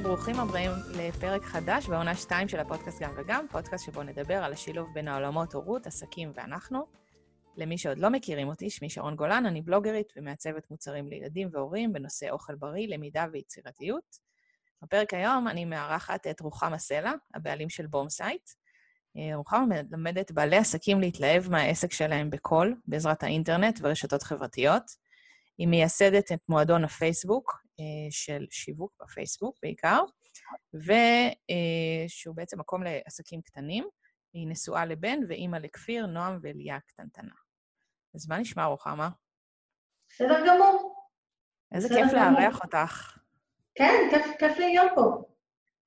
וברוכים הבאים לפרק חדש בעונה 2 של הפודקאסט גם וגם, פודקאסט שבו נדבר על השילוב בין העולמות הורות, עסקים ואנחנו. למי שעוד לא מכירים אותי, שמי שרון גולן, אני בלוגרית ומעצבת מוצרים לילדים והורים בנושא אוכל בריא, למידה ויצירתיות. בפרק היום אני מארחת את רוחמה סלע, הבעלים של בומסייט. אה, רוחמה מלמדת בעלי עסקים להתלהב מהעסק שלהם בקול, בעזרת האינטרנט ורשתות חברתיות. היא מייסדת את מועדון הפייסבוק, של שיווק בפייסבוק בעיקר, ושהוא בעצם מקום לעסקים קטנים. היא נשואה לבן ואימא לכפיר, נועם ואליה קטנטנה. אז מה נשמע, רוחמה? בסדר גמור. איזה כיף לארח אותך. כן, כיף, כיף להיות פה.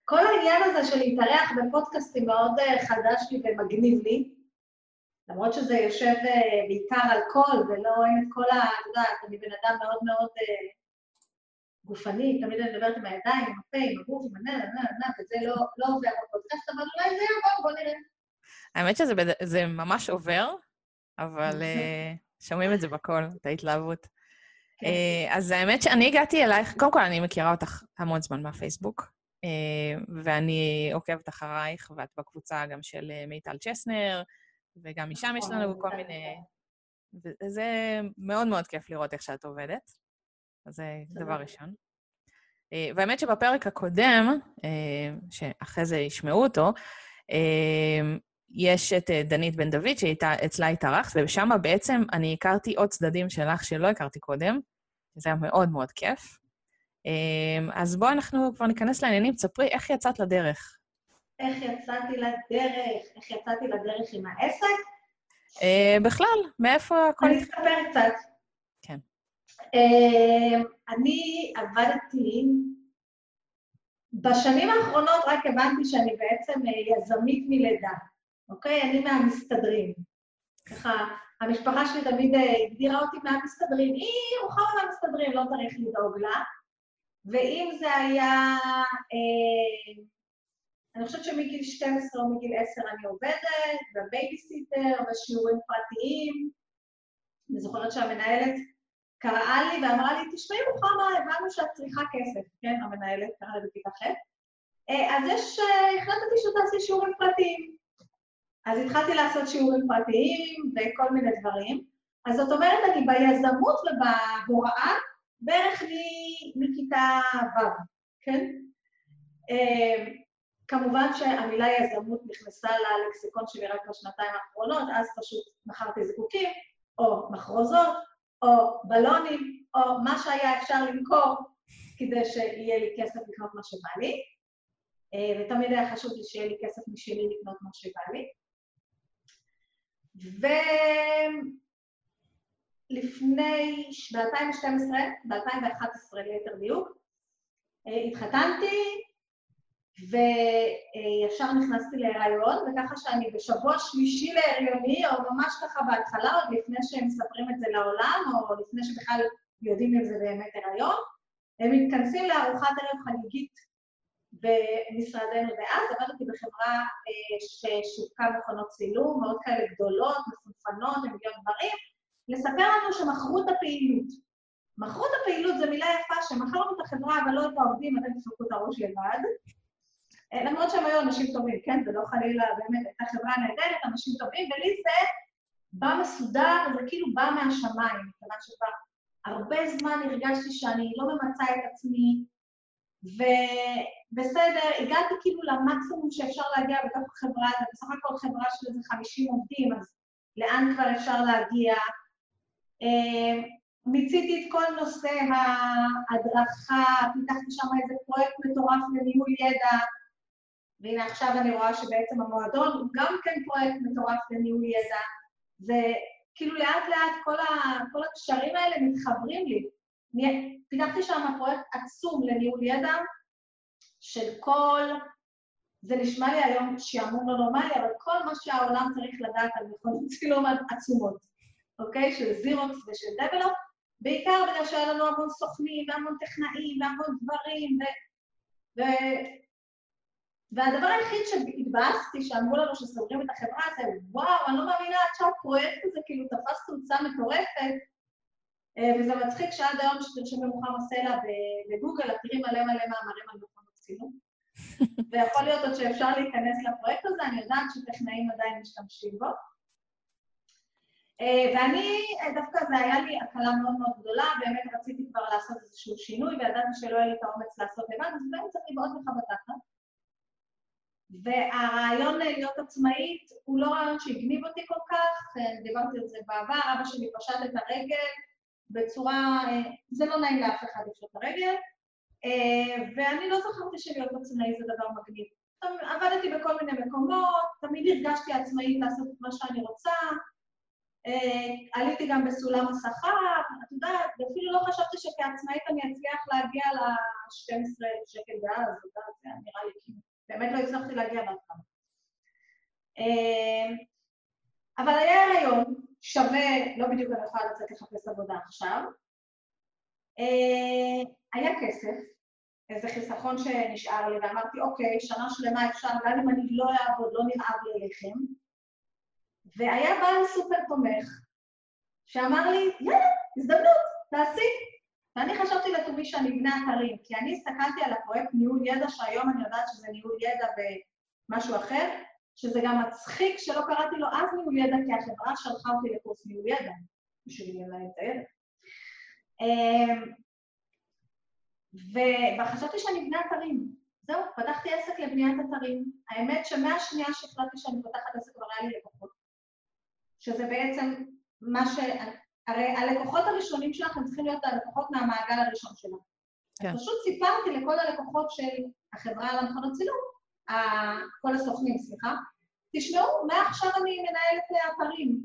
כל העניין הזה של להתארח בפודקאסטים מאוד אה, חדש לי ומגניב לי, למרות שזה יושב אה, בעיקר על קול ולא אין את כל ה... את יודעת, אני בן אדם מאוד מאוד גופני, תמיד אני מדברת עם הידיים, עם הפה, עם הגוף, עם הנה, נה, נה, וזה לא, לא עובר בפודקאסט, אבל אולי זה יעבור, בוא נראה. האמת שזה ממש עובר, אבל uh, שומעים את זה בקול, את ההתלהבות. כן. Uh, אז האמת שאני הגעתי אלייך, קודם כל אני מכירה אותך המון זמן מהפייסבוק, uh, ואני עוקבת אחרייך, ואת בקבוצה גם של מיטל צ'סנר, וגם משם יש לנו נכון, כל מיני... וזה מאוד מאוד כיף לראות איך שאת עובדת. אז זה דבר ראשון. אה, והאמת שבפרק הקודם, אה, שאחרי זה ישמעו אותו, אה, יש את דנית בן דוד, שאצלה התארחת, ושם בעצם אני הכרתי עוד צדדים שלך שלא הכרתי קודם, שזה היה מאוד מאוד כיף. אז בואו אנחנו כבר ניכנס לעניינים. תספרי איך יצאת לדרך. איך יצאתי לדרך? איך יצאתי לדרך עם העסק? בכלל, מאיפה הכל... אני אספר קצת. אה, אני עבדתי, בשנים האחרונות רק הבנתי שאני בעצם אה, יזמית מלידה, אוקיי? אני מהמסתדרים. ככה, המשפחה שלי תמיד אה, הגדירה אותי מהמסתדרים. היא רוחמה מהמסתדרים, לא צריך לדאוג לה. ואם זה היה, אה, אני חושבת שמגיל 12 או מגיל 10 אני עובדת, בבייביסיטר, בשיעורים פרטיים. אני זוכרת שהמנהלת קראה לי ואמרה לי, תשמעי רוחמה, הבנו שאת צריכה כסף, כן, המנהלת קראה לי בכיתה ח', אה, אז יש, אה, החלטתי שתעשי שיעורים פרטיים. אז התחלתי לעשות שיעורים פרטיים וכל מיני דברים. אז זאת אומרת, אני ביזמות ובהוראה בערך מכיתה ו', כן? אה, כמובן שהמילה יזמות נכנסה ללקסיקון שלי רק בשנתיים האחרונות, אז פשוט מכרתי זיקוקים, או מחרוזות, או בלונים, או מה שהיה אפשר למכור כדי שיהיה לי כסף לקנות מה שבא לי. אה, ותמיד היה חשוב לי שיהיה לי כסף משלי לקנות מה שבא לי. ולפני, ב-2012, ב-2011 ליתר דיוק, אה, התחתנתי, וישר נכנסתי להיריון, וככה שאני בשבוע שלישי להריוני, או ממש ככה בהתחלה, עוד לפני שהם מספרים את זה לעולם, או לפני שבכלל יודעים אם זה באמת הריון, הם מתכנסים לארוחת ערב חגיגית במשרדנו דאז, עבדתי בחברה אה, ששיווקה מכונות צילום, מאוד כאלה גדולות, מפונפנות, עם מיליון דברים, לספר לנו שמכרו את הפעילות. מכרו את הפעילות זו מילה יפה, שמכרנו את החברה אבל לא את העובדים, אתם תפרקו את הראש לבד. למרות שהם היו אנשים טובים, כן? זה לא חלילה, באמת, הייתה חברה נהדרת, אנשים טובים, ולי זה בא מסודר, זה כאילו בא מהשמיים, מכיוון שכבר הרבה זמן הרגשתי שאני לא ממצה את עצמי, ובסדר, הגעתי כאילו למקסימום שאפשר להגיע בתוך החברה, זה בסך הכל חברה של איזה 50 עובדים, אז לאן כבר אפשר להגיע? אה, מיציתי את כל נושא ההדרכה, פיתחתי שם איזה פרויקט מטורף לניהול ידע, והנה עכשיו אני רואה שבעצם המועדון הוא גם כן פרויקט מטורף לניהול ידע, וכאילו לאט לאט כל, ה, כל הקשרים האלה מתחברים לי. פיתחתי שם פרויקט עצום לניהול ידע, של כל, זה נשמע לי היום שעמום לא נורמלי, אבל כל מה שהעולם צריך לדעת על מכונות צילום עצומות, אוקיי? של זירוקס ושל דבלופ, בעיקר בגלל שהיה לנו המון סוכנים והמון טכנאים והמון דברים, ו... ו... והדבר היחיד שהתבאסתי, שאמרו לנו שסוגרים את החברה, זה וואו, אני לא מאמינה עד שהפרויקט הזה כאילו תפס תאוצה מטורפת, אה, וזה מצחיק שעד היום שתרשמי מוחמד סלע בגוגל, את תראי מלא מלא מאמרים על מכונות עשינו. ויכול להיות עוד שאפשר להיכנס לפרויקט הזה, אני יודעת שטכנאים עדיין משתמשים בו. אה, ואני, אה, דווקא זה היה לי הקלה מאוד מאוד גדולה, באמת רציתי כבר לעשות איזשהו שינוי, וידעתי שלא יהיה לי את האומץ לעשות לבד, אז באמת צריך מאוד לך בתחת. והרעיון להיות עצמאית הוא לא רעיון שהגניב אותי כל כך, אה, דיברתי על זה בעבר, אבא שלי פשט את הרגל בצורה, זה לא נעים לאף אחד לפשוט את הרגל, ואני לא זכרתי שלהיות עצמאי זה דבר מגניב. עבדתי בכל מיני מקומות, תמיד הרגשתי עצמאית לעשות את מה שאני רוצה, אה, עליתי גם בסולם השכר, את יודעת, ואפילו לא חשבתי שכעצמאית אני אצליח להגיע ל-12,000 שקל יודעת, זה נראה לי כאילו, באמת לא הצלחתי להגיע בהתחלה. אה, אבל היה הריון שווה, לא בדיוק אני יכולה לצאת לחפש עבודה עכשיו. אה, היה כסף, איזה חיסכון שנשאר לי, ואמרתי, אוקיי, שנה שלמה אפשר, גם אם אני לא אעבוד, לא נרעב לי לחם. והיה בעל סופר תומך, שאמר לי, יאללה, הזדמנות, תעשי. ואני חשבתי לתומי שאני אבנה אתרים, כי אני הסתכלתי על הפרויקט ניהול ידע, שהיום אני יודעת שזה ניהול ידע במשהו אחר, שזה גם מצחיק שלא קראתי לו אז ניהול ידע, כי החברה שלחה אותי לקורס ניהול ידע, בשביל לנהל את הידע. אמ, וחשבתי שאני אבנה אתרים. זהו, פתחתי עסק לבניית אתרים. האמת שמהשנייה שהחלטתי שאני פותחת עסק כבר היה לי לקוחות. שזה בעצם מה ש... הרי הלקוחות הראשונים שלכם צריכים להיות הלקוחות מהמעגל הראשון שלך. כן. פשוט סיפרתי לכל הלקוחות של החברה למכונות צילום, כל הסוכנים, סליחה, תשמעו, מעכשיו אני מנהלת אתרים.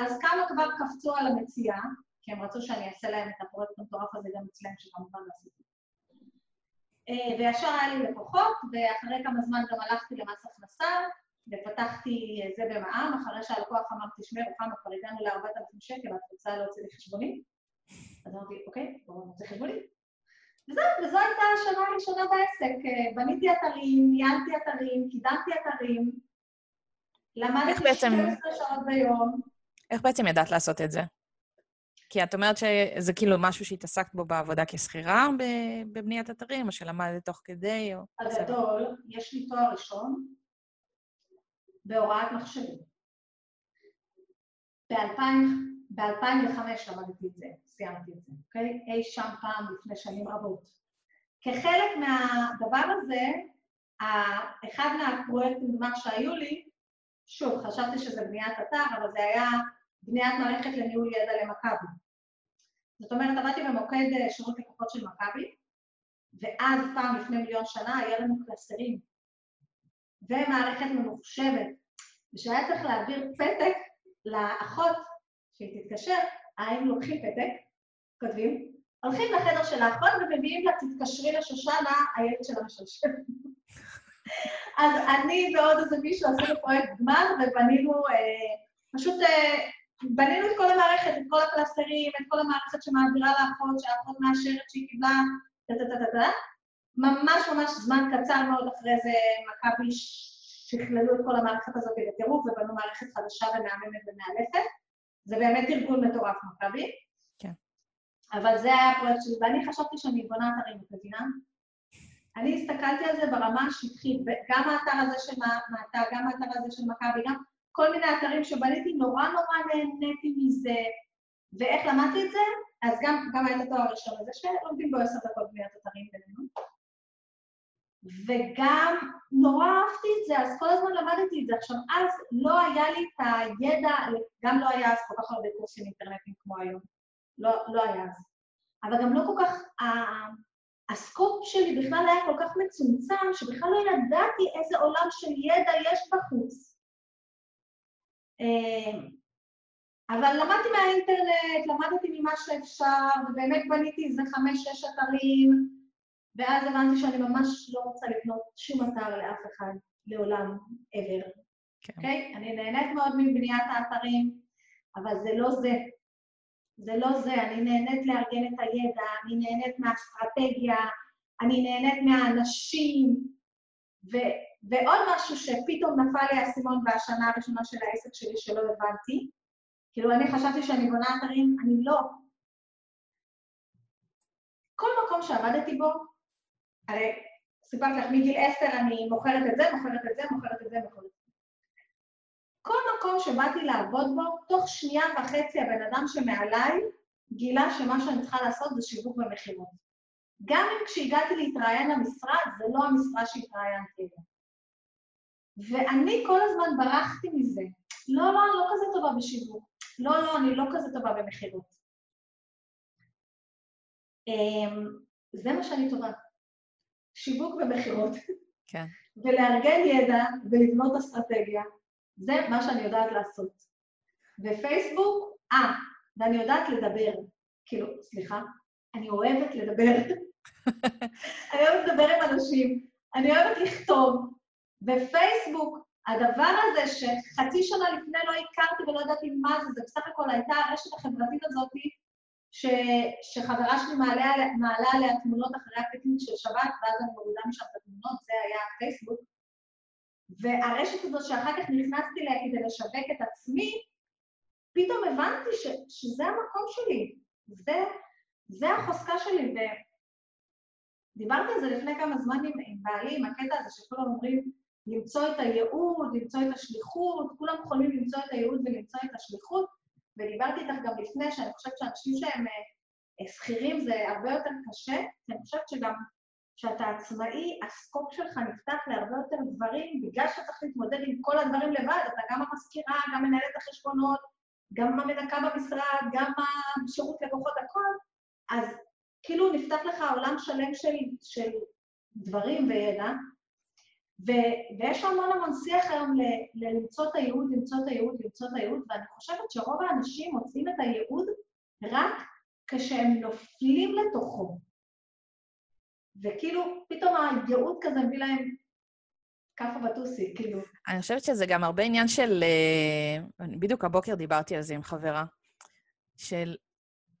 אז כמה כבר קפצו על המציאה, כי הם רצו שאני אעשה להם את הפרויקט המטורף הזה גם אצלם, שכמובן עשיתי. אה, וישר היה לי לקוחות, ואחרי כמה זמן גם הלכתי למס הכנסה, ופתחתי זה במע"מ, אחרי שהלקוח אמר, תשמעי, רוחמה, כבר הגענו ל-4,000 שקל, את רוצה להוציא לי חשבונית? אז אמרתי, אוקיי, בואו נוציא חשבונית. וזהו, וזו הייתה השנה הראשונה בעסק. בניתי אתרים, ניהלתי אתרים, קידמתי אתרים, למדתי 12 שעות ביום. איך בעצם ידעת לעשות את זה? כי את אומרת שזה כאילו משהו שהתעסקת בו בעבודה כשכירה בבניית אתרים, או שלמדת תוך כדי, או... הגדול, יש לי תואר ראשון, בהוראת מחשבים. ב-2005 למדתי את זה, סיימתי את זה, אוקיי? אי שם פעם לפני שנים רבות. כחלק מהדבר הזה, אחד מהפרויקטים גמר שהיו לי, שוב, חשבתי שזה בניית אתר, אבל זה היה בניית מערכת לניהול ידע למכבי. זאת אומרת, עבדתי במוקד אה, שירות לקוחות של מכבי, ואז פעם לפני מיליון שנה היה לנו קלסרים ומערכת ממוחשבת, ושהיה צריך להעביר פתק לאחות שהיא תתקשר, היינו לוקחים פתק, כותבים, הולכים לחדר של האחות ומביאים לה, תתקשרי לשושנה, הילד שלה משלשל. אז אני ועוד איזה מישהו עשינו פרויקט גמר ובנינו, אה, פשוט אה, בנינו את כל המערכת, את כל הקלסטרים, את כל המערכת שמעבירה לאחות, שהאחות מאשרת שהיא קיבלה, טה-טה-טה-טה. ממש ממש זמן קצר מאוד אחרי זה מכבי שכללו את כל המערכת הזאת בטירוף ובנו מערכת חדשה ומהממת ומאלפת. זה באמת ארגון מטורף, מכבי. כן. אבל זה היה הפרויקט שלי, ואני חשבתי שאני בונה אתרים, את מבינה? אני הסתכלתי על זה ברמה השטחית, גם האתר הזה של מעתה, גם האתר הזה של מכבי, גם כל מיני אתרים שבניתי, נורא נורא נהניתי מזה. ואיך למדתי את זה? אז גם, גם היה את התואר הראשון הזה, שלומדים בו עשר דקות בניית אתרים בינינו. וגם נורא אהבתי את זה, אז כל הזמן למדתי את זה. עכשיו, אז לא היה לי את הידע, גם לא היה אז כל כך הרבה קורסים אינטרנטיים כמו היום. לא, לא היה אז. אבל גם לא כל כך, הסקופ שלי בכלל היה כל כך מצומצם, שבכלל לא ידעתי איזה עולם של ידע יש בחוץ. אמ, אבל למדתי מהאינטרנט, למדתי ממה שאפשר, ובאמת בניתי איזה חמש-שש אתרים, ואז הבנתי שאני ממש לא רוצה לבנות שום אתר לאף אחד, לעולם, ever. כן. אוקיי? Okay? אני נהנית מאוד מבניית האתרים, אבל זה לא זה. זה לא זה, אני נהנית לארגן את הידע, אני נהנית מהאסטרטגיה, אני נהנית מהאנשים, ו, ועוד משהו שפתאום נפל לי האסימון בשנה הראשונה של העסק שלי שלא הבנתי, כאילו אני חשבתי שאני בונה אתרים, אני לא. כל מקום שעבדתי בו, הרי סיפרתי לך, מגיל עשר אני מוכרת את זה, מוכרת את זה, מוכרת את זה, מוכרת את זה. כל מקום שבאתי לעבוד בו, תוך שנייה וחצי הבן אדם שמעליי גילה שמה שאני צריכה לעשות זה שיווק ומכירות. גם אם כשהגעתי להתראיין למשרד, זה לא המשרה שהתראיינתי אליה. ואני כל הזמן ברחתי מזה. לא, לא, אני לא כזה טובה בשיווק. לא, לא, אני לא כזה טובה במכירות. אמ, זה מה שאני טובה. שיווק ומכירות. כן. ולארגן ידע ולבנות אסטרטגיה. זה מה שאני יודעת לעשות. ופייסבוק, אה, ואני יודעת לדבר. כאילו, סליחה, אני אוהבת לדבר. אני אוהבת לדבר עם אנשים, אני אוהבת לכתוב. בפייסבוק, הדבר הזה שחצי שנה לפני לא הכרתי ולא ידעתי מה זה, זה בסך הכל הייתה הרשת החברתית הזאת ש, שחברה שלי מעלה, מעלה עליה תמונות אחרי הפיקניק של שבת, ואז אני מורידה משם את התמונות, זה היה הפייסבוק. והרשת הזאת שאחר כך נכנסתי אליה כדי לשווק את עצמי, פתאום הבנתי ש, שזה המקום שלי, זה, זה החוזקה שלי. ודיברתי על זה לפני כמה זמן עם, עם בעלי, עם הקטע הזה שכולם אומרים, למצוא את הייעוד, למצוא את השליחות, כולם יכולים למצוא את הייעוד ולמצוא את השליחות, ודיברתי איתך גם לפני, שאני חושבת שאנשים שהם אה, שכירים זה הרבה יותר קשה, כי אני חושבת שגם כשאתה עצמאי, הסקופ שלך נפתח להרבה יותר דברים, בגלל שאתה צריך להתמודד עם כל הדברים לבד, אתה גם המזכירה, גם מנהלת החשבונות, גם המנקה במשרד, גם השירות לקוחות, הכל, אז כאילו נפתח לך עולם שלם של, של דברים וידע, ו- ויש המון המון שיח היום ל- למצוא את הייעוד, למצוא את הייעוד, למצוא את הייעוד, ואני חושבת שרוב האנשים מוצאים את הייעוד רק כשהם נופלים לתוכו. וכאילו, פתאום הייעוד כזה מביא להם כאפה בטוסי, כאילו. אני חושבת שזה גם הרבה עניין של... אה, בדיוק הבוקר דיברתי על זה עם חברה, של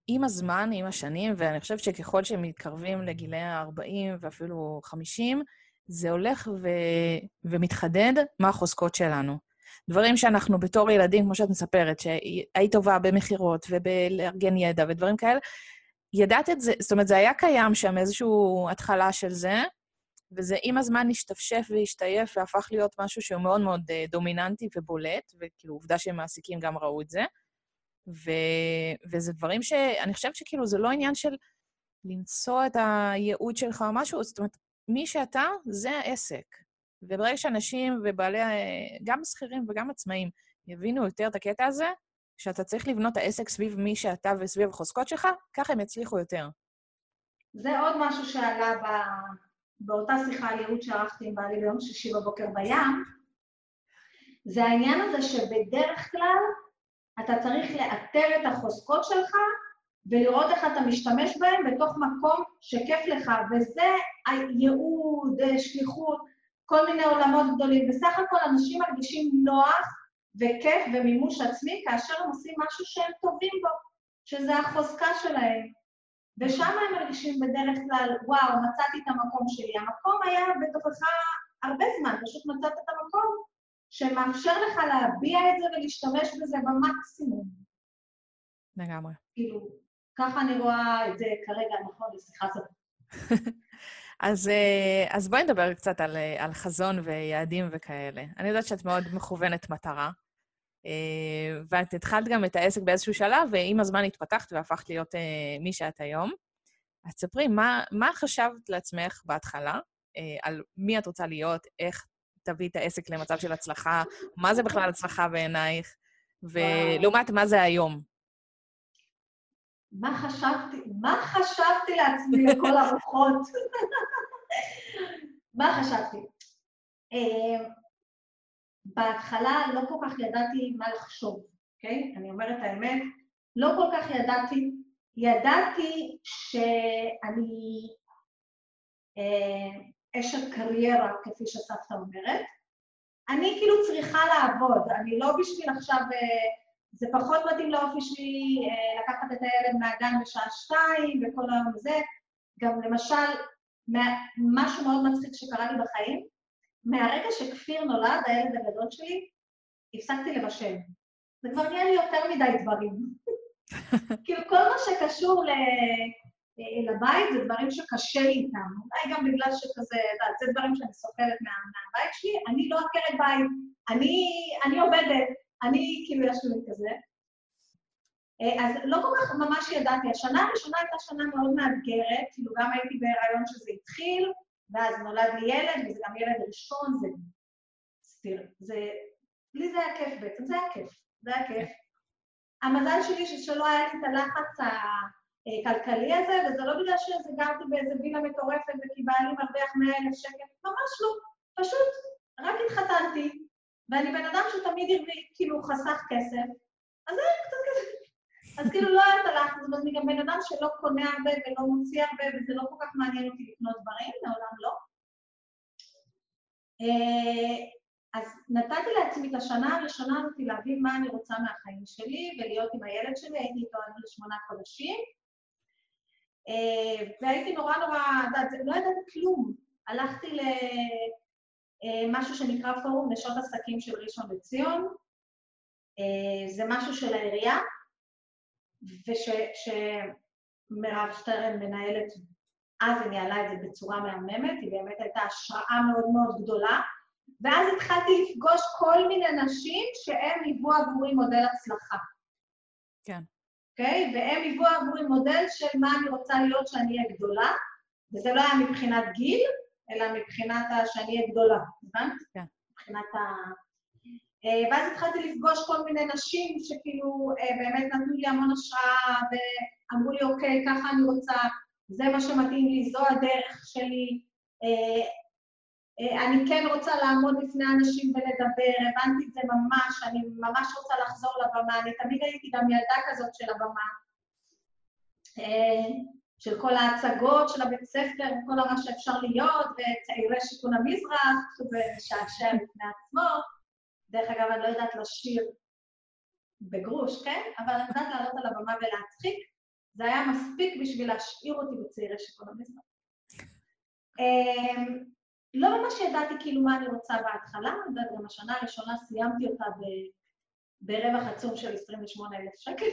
עם הזמן, עם השנים, ואני חושבת שככל שהם מתקרבים לגילי ה-40 ואפילו 50, זה הולך ו... ומתחדד מה החוזקות שלנו. דברים שאנחנו בתור ילדים, כמו שאת מספרת, שהיית טובה במכירות ובלארגן ידע ודברים כאלה, ידעת את זה, זאת אומרת, זה היה קיים שם איזושהי התחלה של זה, וזה עם הזמן השתפשף והשתייף והפך להיות משהו שהוא מאוד מאוד אה, דומיננטי ובולט, וכאילו, עובדה שמעסיקים גם ראו את זה. ו... וזה דברים שאני חושבת שכאילו, זה לא עניין של למצוא את הייעוד שלך או משהו, זאת אומרת, מי שאתה, זה העסק. וברגע שאנשים ובעלי, גם שכירים וגם עצמאים, יבינו יותר את הקטע הזה, שאתה צריך לבנות העסק סביב מי שאתה וסביב החוזקות שלך, ככה הם יצליחו יותר. זה עוד משהו שעלה ב... באותה שיחה על ייעוד שערכתי עם בעלי ביום שישי בבוקר בים, זה העניין הזה שבדרך כלל אתה צריך לאתר את החוזקות שלך ולראות איך אתה משתמש בהם בתוך מקום שכיף לך, וזה הייעוד, שליחות, כל מיני עולמות גדולים. בסך הכל אנשים מרגישים נוח וכיף ומימוש עצמי כאשר הם עושים משהו שהם טובים בו, שזה החוזקה שלהם. ושם הם מרגישים בדרך כלל, וואו, מצאתי את המקום שלי. המקום היה בתוכך הרבה זמן, פשוט מצאת את המקום שמאפשר לך להביע את זה ולהשתמש בזה במקסימום. לגמרי. כאילו, ככה אני רואה את זה כרגע, נכון, לשיחה הזאת. אז, אה, אז בואי נדבר קצת על, אה, על חזון ויעדים וכאלה. אני יודעת שאת מאוד מכוונת מטרה, אה, ואת התחלת גם את העסק באיזשהו שלב, ועם הזמן התפתחת והפכת להיות מי שאת היום. אז ספרי, מה, מה חשבת לעצמך בהתחלה, על מי את רוצה להיות, איך תביא את העסק למצב של הצלחה, מה זה בכלל הצלחה בעינייך, ולעומת מה זה היום? מה חשבתי, מה חשבתי לעצמי לכל הרוחות? מה חשבתי? אה, בהתחלה לא כל כך ידעתי מה לחשוב, אוקיי? אני אומרת האמת, לא כל כך ידעתי. ידעתי שאני אה, אשת קריירה, כפי שסבתא אומרת. אני כאילו צריכה לעבוד, אני לא בשביל עכשיו... אה, זה פחות מתאים לאופי שלי אה, לקחת את הילד מהגן בשעה שתיים וכל היום זה. גם למשל, משהו מאוד מצחיק שקרה לי בחיים, מהרגע שכפיר נולד, הילד הגדול שלי, הפסקתי לבשל. זה כבר נהיה לי יותר מדי דברים. כאילו, כל מה שקשור אה, לבית, זה דברים שקשה לי איתם. אולי גם בגלל שכזה, זה דברים שאני סופרת מה, מהבית שלי, אני לא עקרת בית, אני, אני עובדת, אני כאילו יש לי כזה. אה, אז לא כל כך ממש ידעתי. השנה הראשונה הייתה שנה מאוד מאתגרת, כאילו גם הייתי בהיריון שזה התחיל, ואז נולד לי ילד, וזה גם ילד ראשון, זה... סתיר, זה... לי זה היה כיף בעצם, זה היה כיף, זה היה כיף. המזל שלי שלא היה לי את הלחץ הכלכלי הזה, וזה לא בגלל שזה גרתי באיזה וילה מטורפת וכי בעלי מרוויח 100,000 שקל, ממש לא. פשוט רק התחתנתי, ואני בן אדם שתמיד הרוויח, כאילו חסך כסף, אז זה היה קצת כזה. אז כאילו לא היה הלחץ, אבל אני גם בן אדם שלא קונה הרבה ולא מוציא הרבה, וזה לא כל כך מעניין אותי לקנות דברים, לעולם לא. אה, אז נתתי לעצמי את השנה הראשונה הזאת להבין מה אני רוצה מהחיים שלי ולהיות עם הילד שלי, הייתי איתו עד לשמונה חודשים. אה, והייתי נורא נורא, לא ידעתי כלום. הלכתי אה, שנקרא פורום נשות עסקים של ראשון לציון. זה משהו של העירייה, ושמירב שטרן מנהלת, אז היא ניהלה את זה בצורה מהממת, היא באמת הייתה השראה מאוד מאוד גדולה, ואז התחלתי לפגוש כל מיני נשים שהם היוו עבורי מודל הצלחה. כן. אוקיי? Okay? והם היוו עבורי מודל של מה אני רוצה להיות שאני אהיה גדולה, וזה לא היה מבחינת גיל, אלא מבחינת שאני אהיה גדולה, הבנת? כן. מבחינת ה... אה, ואז התחלתי לפגוש כל מיני נשים שכאילו אה, באמת נתנו לי המון השראה ואמרו לי, אוקיי, ככה אני רוצה, זה מה שמתאים לי, זו הדרך שלי. אה, אני כן רוצה לעמוד לפני אנשים ולדבר, הבנתי את זה ממש, אני ממש רוצה לחזור לבמה, אני תמיד הייתי גם ילדה כזאת של הבמה, של כל ההצגות של הבית ספר, כל מה שאפשר להיות, וצעירי שיכון המזרח, שזה משעשע בפני עצמו. דרך אגב, אני לא יודעת לשיר בגרוש, כן? אבל אני יודעת לעלות על הבמה ולהצחיק. זה היה מספיק בשביל להשאיר אותי בצעירי שיכון המזרח. אמ, לא ממש ידעתי כאילו מה אני רוצה בהתחלה, אני יודעת, גם השנה הראשונה סיימתי אותה ברווח עצום של 28,000 שקל.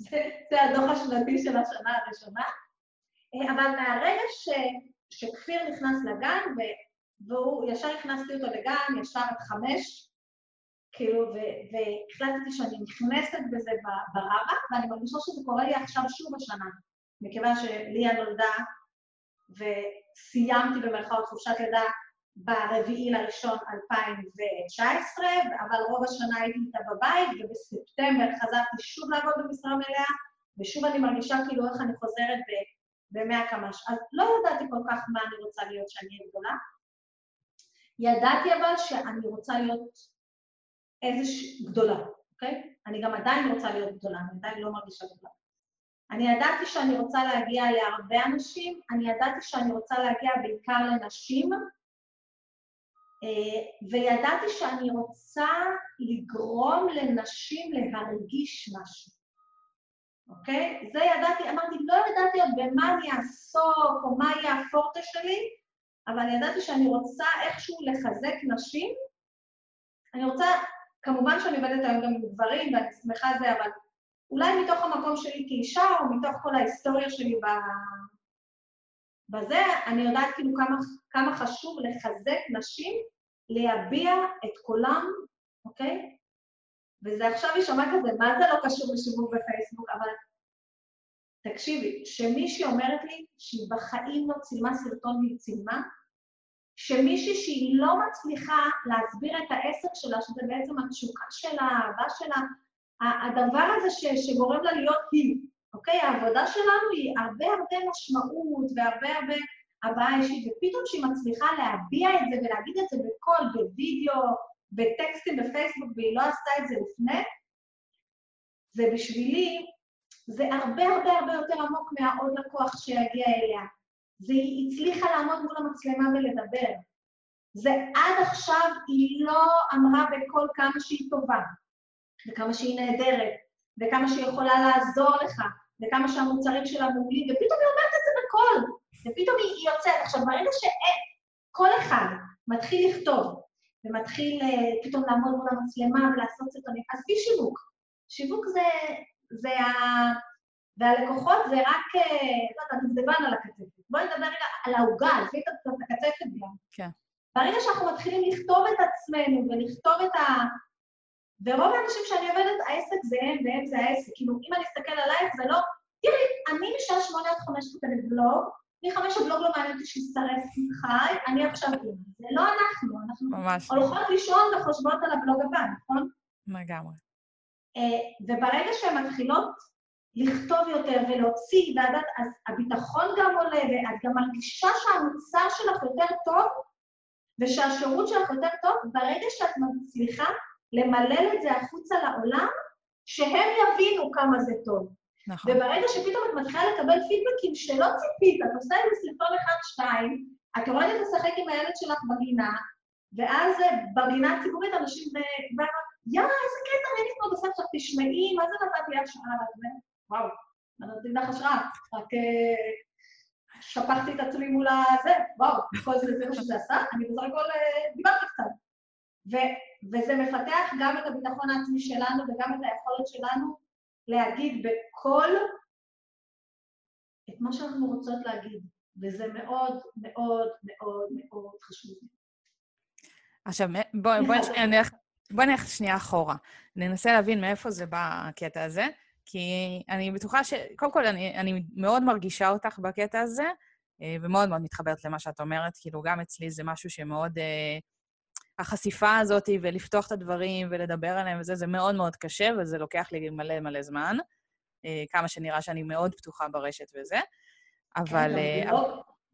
זה הדוח השנתי של השנה הראשונה. אה, אבל מהרגע ש, שכפיר נכנס לגן, והוא, ישר הכנסתי אותו לגן, ישר עד חמש, כאילו, והחלטתי שאני נכנסת בזה ברבה, ואני מרגישה שזה קורה לי עכשיו שוב השנה, מכיוון שליה נולדה וסיימתי במרכאות חופשת לידה ברביעי לראשון 2019, אבל רוב השנה הייתי איתה בבית, ובספטמבר חזרתי שוב לעבוד במשרה מלאה, ושוב אני מרגישה כאילו איך אני חוזרת במאה קמ"ש. אז לא ידעתי כל כך מה אני רוצה להיות שאני אהיה גדולה. ידעתי אבל שאני רוצה להיות איזושהי גדולה, אוקיי? אני גם עדיין רוצה להיות גדולה, אני עדיין לא מרגישה גדולה. אני ידעתי שאני רוצה להגיע להרבה אנשים, אני ידעתי שאני רוצה להגיע בעיקר לנשים, אה, וידעתי שאני רוצה לגרום לנשים להרגיש משהו, אוקיי? זה ידעתי, אמרתי, לא ידעתי עוד במה אני אעסוק או מה יהיה הפורטה שלי, אבל ידעתי שאני רוצה איכשהו לחזק נשים. אני רוצה כמובן שאני עובדת היום גם עם גברים, ואני שמחה על זה, אבל אולי מתוך המקום שלי כאישה, או מתוך כל ההיסטוריה שלי ב... בזה, אני יודעת כאילו כמה, כמה חשוב לחזק נשים, להביע את קולם, אוקיי? וזה עכשיו יישמע כזה, מה זה לא קשור לשיווק בפייסבוק, אבל תקשיבי, שמישהי אומרת לי שהיא בחיים לא צילמה סרטון והיא צילמה, שמישהי שהיא לא מצליחה להסביר את העסק שלה, שזה בעצם התשוקה שלה, האהבה שלה, הדבר הזה ש, שגורם לה להיות היא, אוקיי? העבודה שלנו היא הרבה הרבה משמעות והרבה הרבה הבעה אישית, ופתאום שהיא מצליחה להביע את זה ולהגיד את זה בקול, בווידאו, בטקסטים בפייסבוק, והיא לא עשתה את זה לפני, זה בשבילי, זה הרבה הרבה הרבה יותר עמוק מהעוד לקוח שיגיע אליה. והיא הצליחה לעמוד מול המצלמה ולדבר. זה עד עכשיו היא לא אמרה בקול כמה שהיא טובה, וכמה שהיא נהדרת, וכמה שהיא יכולה לעזור לך, וכמה שהמוצרים שלה מעולים, ופתאום היא אומרת את זה בקול, ופתאום היא יוצאת. עכשיו, ברגע שכל אחד מתחיל לכתוב, ומתחיל uh, פתאום לעמוד מול המצלמה ולעשות סרטונים, אז בלי שיווק. שיווק זה, זה ה... והלקוחות זה רק, אה, לא יודעת, הדובדבן על הקצפת. בואי נדבר רגע על העוגה, עזבי את הקצפת גם. כן. ברגע שאנחנו מתחילים לכתוב את עצמנו ולכתוב את ה... ורוב האנשים שאני עובדת, העסק זה הם והם זה העסק. כאילו, אם אני אסתכל עלייך, זה לא... תראי, אני משעה שמונה עד חמש כותבת בלוג, מחמש הבלוג לא מעניין אותי שישרף חי, אני עכשיו אימא. זה לא אנחנו, אנחנו ממש. הולכות לישון וחושבות על הבלוג הבא, נכון? לגמרי. אה, וברגע שהן מתחילות לכתוב יותר ולהוציא, ועדת, אז הביטחון גם עולה, ואת גם מרגישה שהמוצר שלך יותר טוב, ושהשירות שלך יותר טוב, ברגע שאת מצליחה למלל את זה החוצה לעולם, שהם יבינו כמה זה טוב. נכון. וברגע שפתאום את מתחילה לקבל פידבקים שלא ציפית, את עושה איזה סרטון אחד-שתיים, את יורדת לשחק עם הילד שלך בגינה, ואז בגינה הציבורית אנשים כבר, יא, איזה קטע, מי נפנות בסוף עכשיו, תשמעי, מה זה נתתי על זה? וואו, אני נותנת לך השראה, רק אה, שפכתי את עצמי מול הזה, וואו, כל זה, זה מה שזה עשה, אני בסך הכל אה, דיברתי קצת. וזה מפתח גם את הביטחון העצמי שלנו וגם את היכולת שלנו להגיד בקול את מה שאנחנו רוצות להגיד, וזה מאוד מאוד מאוד מאוד חשוב. עכשיו, בואי בוא נלך, בואי נלך שנייה אחורה. ננסה להבין מאיפה זה בא הקטע הזה, כי אני בטוחה ש... קודם כל, אני, אני מאוד מרגישה אותך בקטע הזה, אה, ומאוד מאוד מתחברת למה שאת אומרת. כאילו, גם אצלי זה משהו שמאוד... אה, החשיפה הזאת ולפתוח את הדברים ולדבר עליהם וזה, זה מאוד מאוד קשה, וזה לוקח לי מלא מלא זמן. אה, כמה שנראה שאני מאוד פתוחה ברשת וזה, אבל... כן,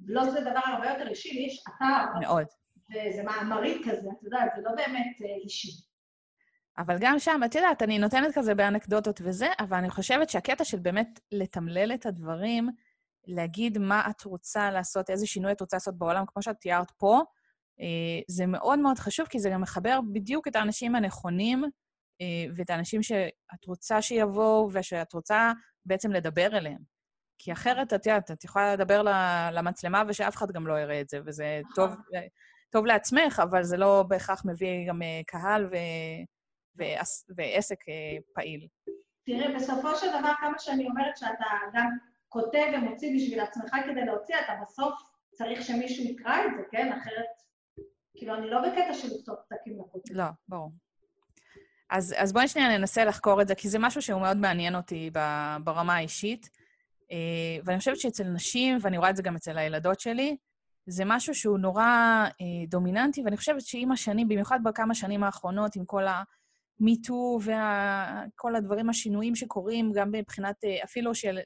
בלוג זה דבר הרבה יותר אישי, לי יש אתר. מאוד. וזה מאמרי כזה, את יודעת, זה לא באמת אישי. אבל גם שם, את יודעת, אני נותנת כזה באנקדוטות וזה, אבל אני חושבת שהקטע של באמת לתמלל את הדברים, להגיד מה את רוצה לעשות, איזה שינוי את רוצה לעשות בעולם, כמו שאת תיארת פה, אה, זה מאוד מאוד חשוב, כי זה גם מחבר בדיוק את האנשים הנכונים אה, ואת האנשים שאת רוצה שיבואו ושאת רוצה בעצם לדבר אליהם. כי אחרת, את יודעת, את יכולה לדבר למצלמה ושאף אחד גם לא יראה את זה, וזה טוב, אה, טוב לעצמך, אבל זה לא בהכרח מביא גם קהל ו... ועס... ועסק פעיל. תראה, בסופו של דבר, כמה שאני אומרת שאתה גם כותב ומוציא בשביל עצמך כדי להוציא, אתה בסוף צריך שמישהו יקרא את זה, כן? אחרת כאילו, אני לא בקטע של לכתוב פתקים לכותב. לא, ברור. אז, אז בואי שנייה ננסה לחקור את זה, כי זה משהו שהוא מאוד מעניין אותי ברמה האישית. אה, ואני חושבת שאצל נשים, ואני רואה את זה גם אצל הילדות שלי, זה משהו שהוא נורא אה, דומיננטי, ואני חושבת שעם השנים, במיוחד בכמה שנים האחרונות, עם כל המיטו וכל הדברים, השינויים שקורים, גם מבחינת אה, אפילו של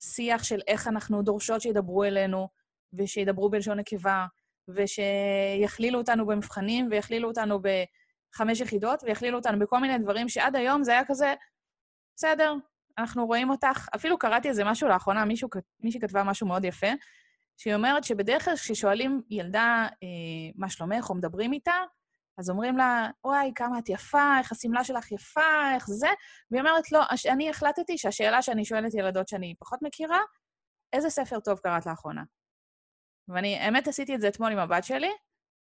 שיח של איך אנחנו דורשות שידברו אלינו, ושידברו בלשון נקבה, ושיכלילו אותנו במבחנים, ויכלילו אותנו בחמש יחידות, ויכלילו אותנו בכל מיני דברים שעד היום זה היה כזה, בסדר, אנחנו רואים אותך. אפילו קראתי איזה משהו לאחרונה, מישהו, מישהי כתבה משהו מאוד יפה, שהיא אומרת שבדרך כלל כששואלים ילדה אה, מה שלומך, או מדברים איתה, אז אומרים לה, וואי, כמה את יפה, איך השמלה שלך יפה, איך זה, והיא אומרת, לא, אני החלטתי שהשאלה שאני שואלת ילדות שאני פחות מכירה, איזה ספר טוב קראת לאחרונה? ואני, האמת, עשיתי את זה אתמול עם הבת שלי,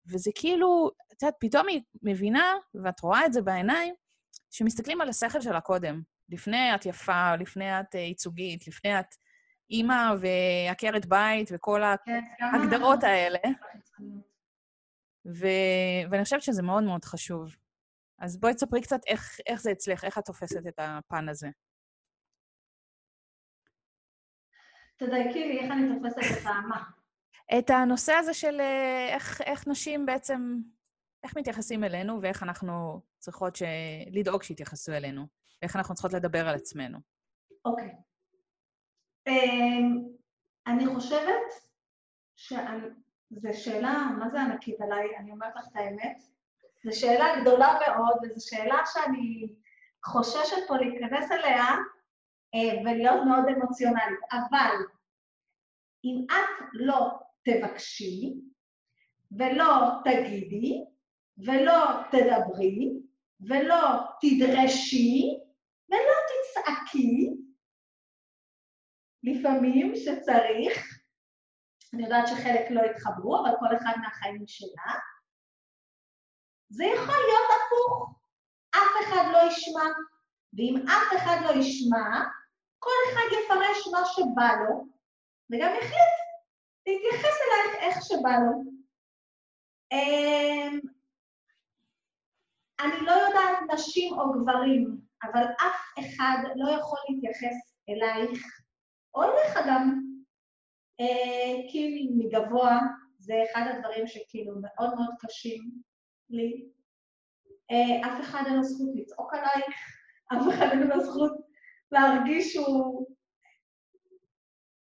וזה כאילו, את יודעת, פתאום היא מבינה, ואת רואה את זה בעיניים, שמסתכלים על השכל שלה קודם. לפני את יפה, לפני את אה, ייצוגית, לפני את אימא ועקרת בית וכל כן, ההגדרות האלה. ו... ואני חושבת שזה מאוד מאוד חשוב. אז בואי תספרי קצת איך, איך זה אצלך, איך את תופסת את הפן הזה. תדייקי לי איך אני תופסת את המה. את הנושא הזה של אה, איך, איך נשים בעצם, איך מתייחסים אלינו ואיך אנחנו צריכות ש... לדאוג שיתייחסו אלינו, ואיך אנחנו צריכות לדבר על עצמנו. אוקיי. Okay. Um, אני חושבת שזו שאלה, מה זה ענקית עליי? אני אומרת לך את האמת. זו שאלה גדולה מאוד, וזו שאלה שאני חוששת פה להיכנס אליה uh, ולהיות מאוד אמוציונלית. אבל אם את לא תבקשי, ולא תגידי, ולא תדברי, ולא תדרשי, ולא תצעקי, לפעמים שצריך, אני יודעת שחלק לא יתחברו, אבל כל אחד מהחיים שלה, זה יכול להיות הפוך. אף אחד לא ישמע, ואם אף אחד לא ישמע, כל אחד יפרש מה שבא לו, וגם יחליט להתייחס אלייך איך שבא לו. אמ, אני לא יודעת נשים או גברים, אבל אף אחד לא יכול להתייחס אלייך, או אליך גם, כאילו מגבוה, זה אחד הדברים שכאילו מאוד מאוד קשים לי. אה, אף אחד אין לו זכות לצעוק עלייך, אף אחד אין לו זכות להרגיש שהוא...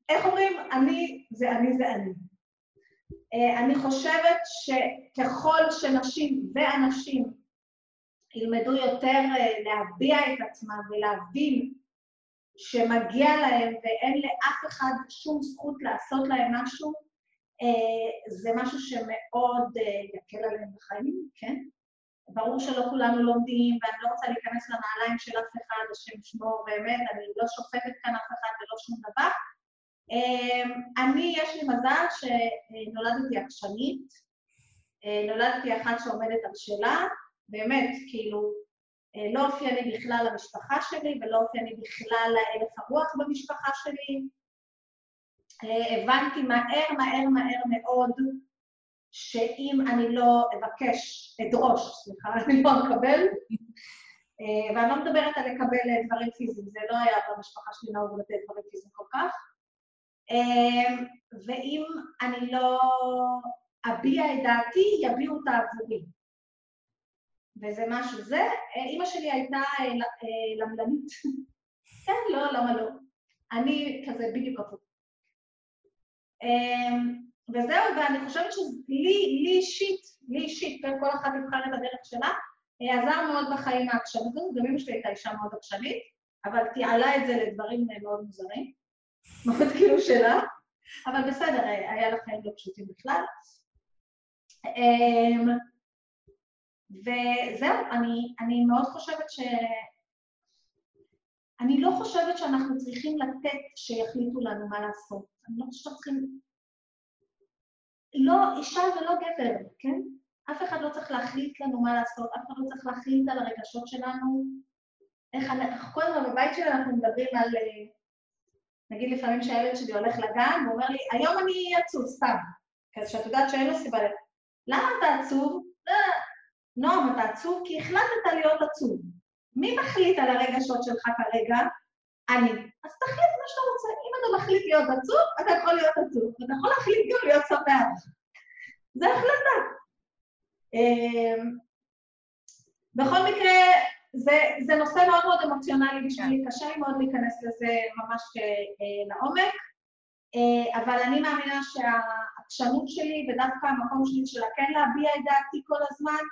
איך אומרים? אני זה אני זה אני. אה, אני חושבת שככל שנשים ואנשים ילמדו יותר אה, להביע את עצמם ולהבין שמגיע להם ואין לאף אחד שום זכות לעשות להם משהו, אה, זה משהו שמאוד יקל עליהם בחיים, כן? ברור שלא כולנו לומדים, ואני לא רוצה להיכנס לנעליים של אף אחד, השם ישמור באמת, אני לא שופטת כאן אף אחד ולא שום דבר, אני, יש לי מזל שנולדתי עקשנית, אה, נולדתי אחת שעומדת על שלה, באמת, כאילו, אה, לא אופייני בכלל למשפחה שלי ולא אופייני בכלל להלך הרוח במשפחה שלי. אה, הבנתי מהר, מהר, מהר מאוד שאם אני לא אבקש, אדרוש, סליחה, אני לא אקבל, ואני לא מדברת על לקבל דברים פיזיים, זה לא היה במשפחה שלי נהוג לתת דברים פיזיים כל כך, אמ, ואם אני לא אביע את דעתי, יביעו אותה עבורי. וזה משהו, זה, אימא שלי הייתה אה, אה, למלנית. כן, לא, למה לא? אני כזה בדיוק הפוך. אמ, וזהו, ואני חושבת שלי, לי אישית, לי אישית, כן, כל אחת יבחר את הדרך שלה, אה, עזר מאוד בחיים העקשנות הזאת, גם אמא שלי הייתה אישה מאוד עקשנית, אבל תיעלה את זה לדברים מאוד מוזרים. מאוד כאילו שלה, אבל בסדר, היה לה חיים לא פשוטים בכלל. אמ, וזהו, אני, אני מאוד חושבת ש... אני לא חושבת שאנחנו צריכים לתת שיחליטו לנו מה לעשות. אני לא חושבת שצריכים... לא אישה ולא גבר, כן? אף אחד לא צריך להחליט לנו מה לעשות, אף אחד לא צריך להחליט על הרגשות שלנו. איך אנחנו, כל הזמן בבית שלנו אנחנו מדברים על נגיד לפעמים שהילד שלי הולך לגן, הוא אומר לי, היום אני עצוב, סתם. כזה שאת יודעת שאין לו סיבה. למה אתה עצוב? לא, נועם, אתה עצוב כי החלטת להיות עצוב. מי מחליט על הרגשות שלך כרגע? אני. אז תחליט מה שאתה רוצה. אם אתה מחליט להיות עצוב, אתה יכול להיות עצוב. אתה יכול להחליט גם להיות שמח. זה החלטה. אמ, בכל מקרה, זה, זה נושא מאוד מאוד אמוציונלי בשבילי, כן. קשה לי מאוד להיכנס לזה ממש אה, לעומק, אה, אבל אני מאמינה שהעקשנות שלי ודווקא המקום שלי של כן להביע את דעתי כל הזמן,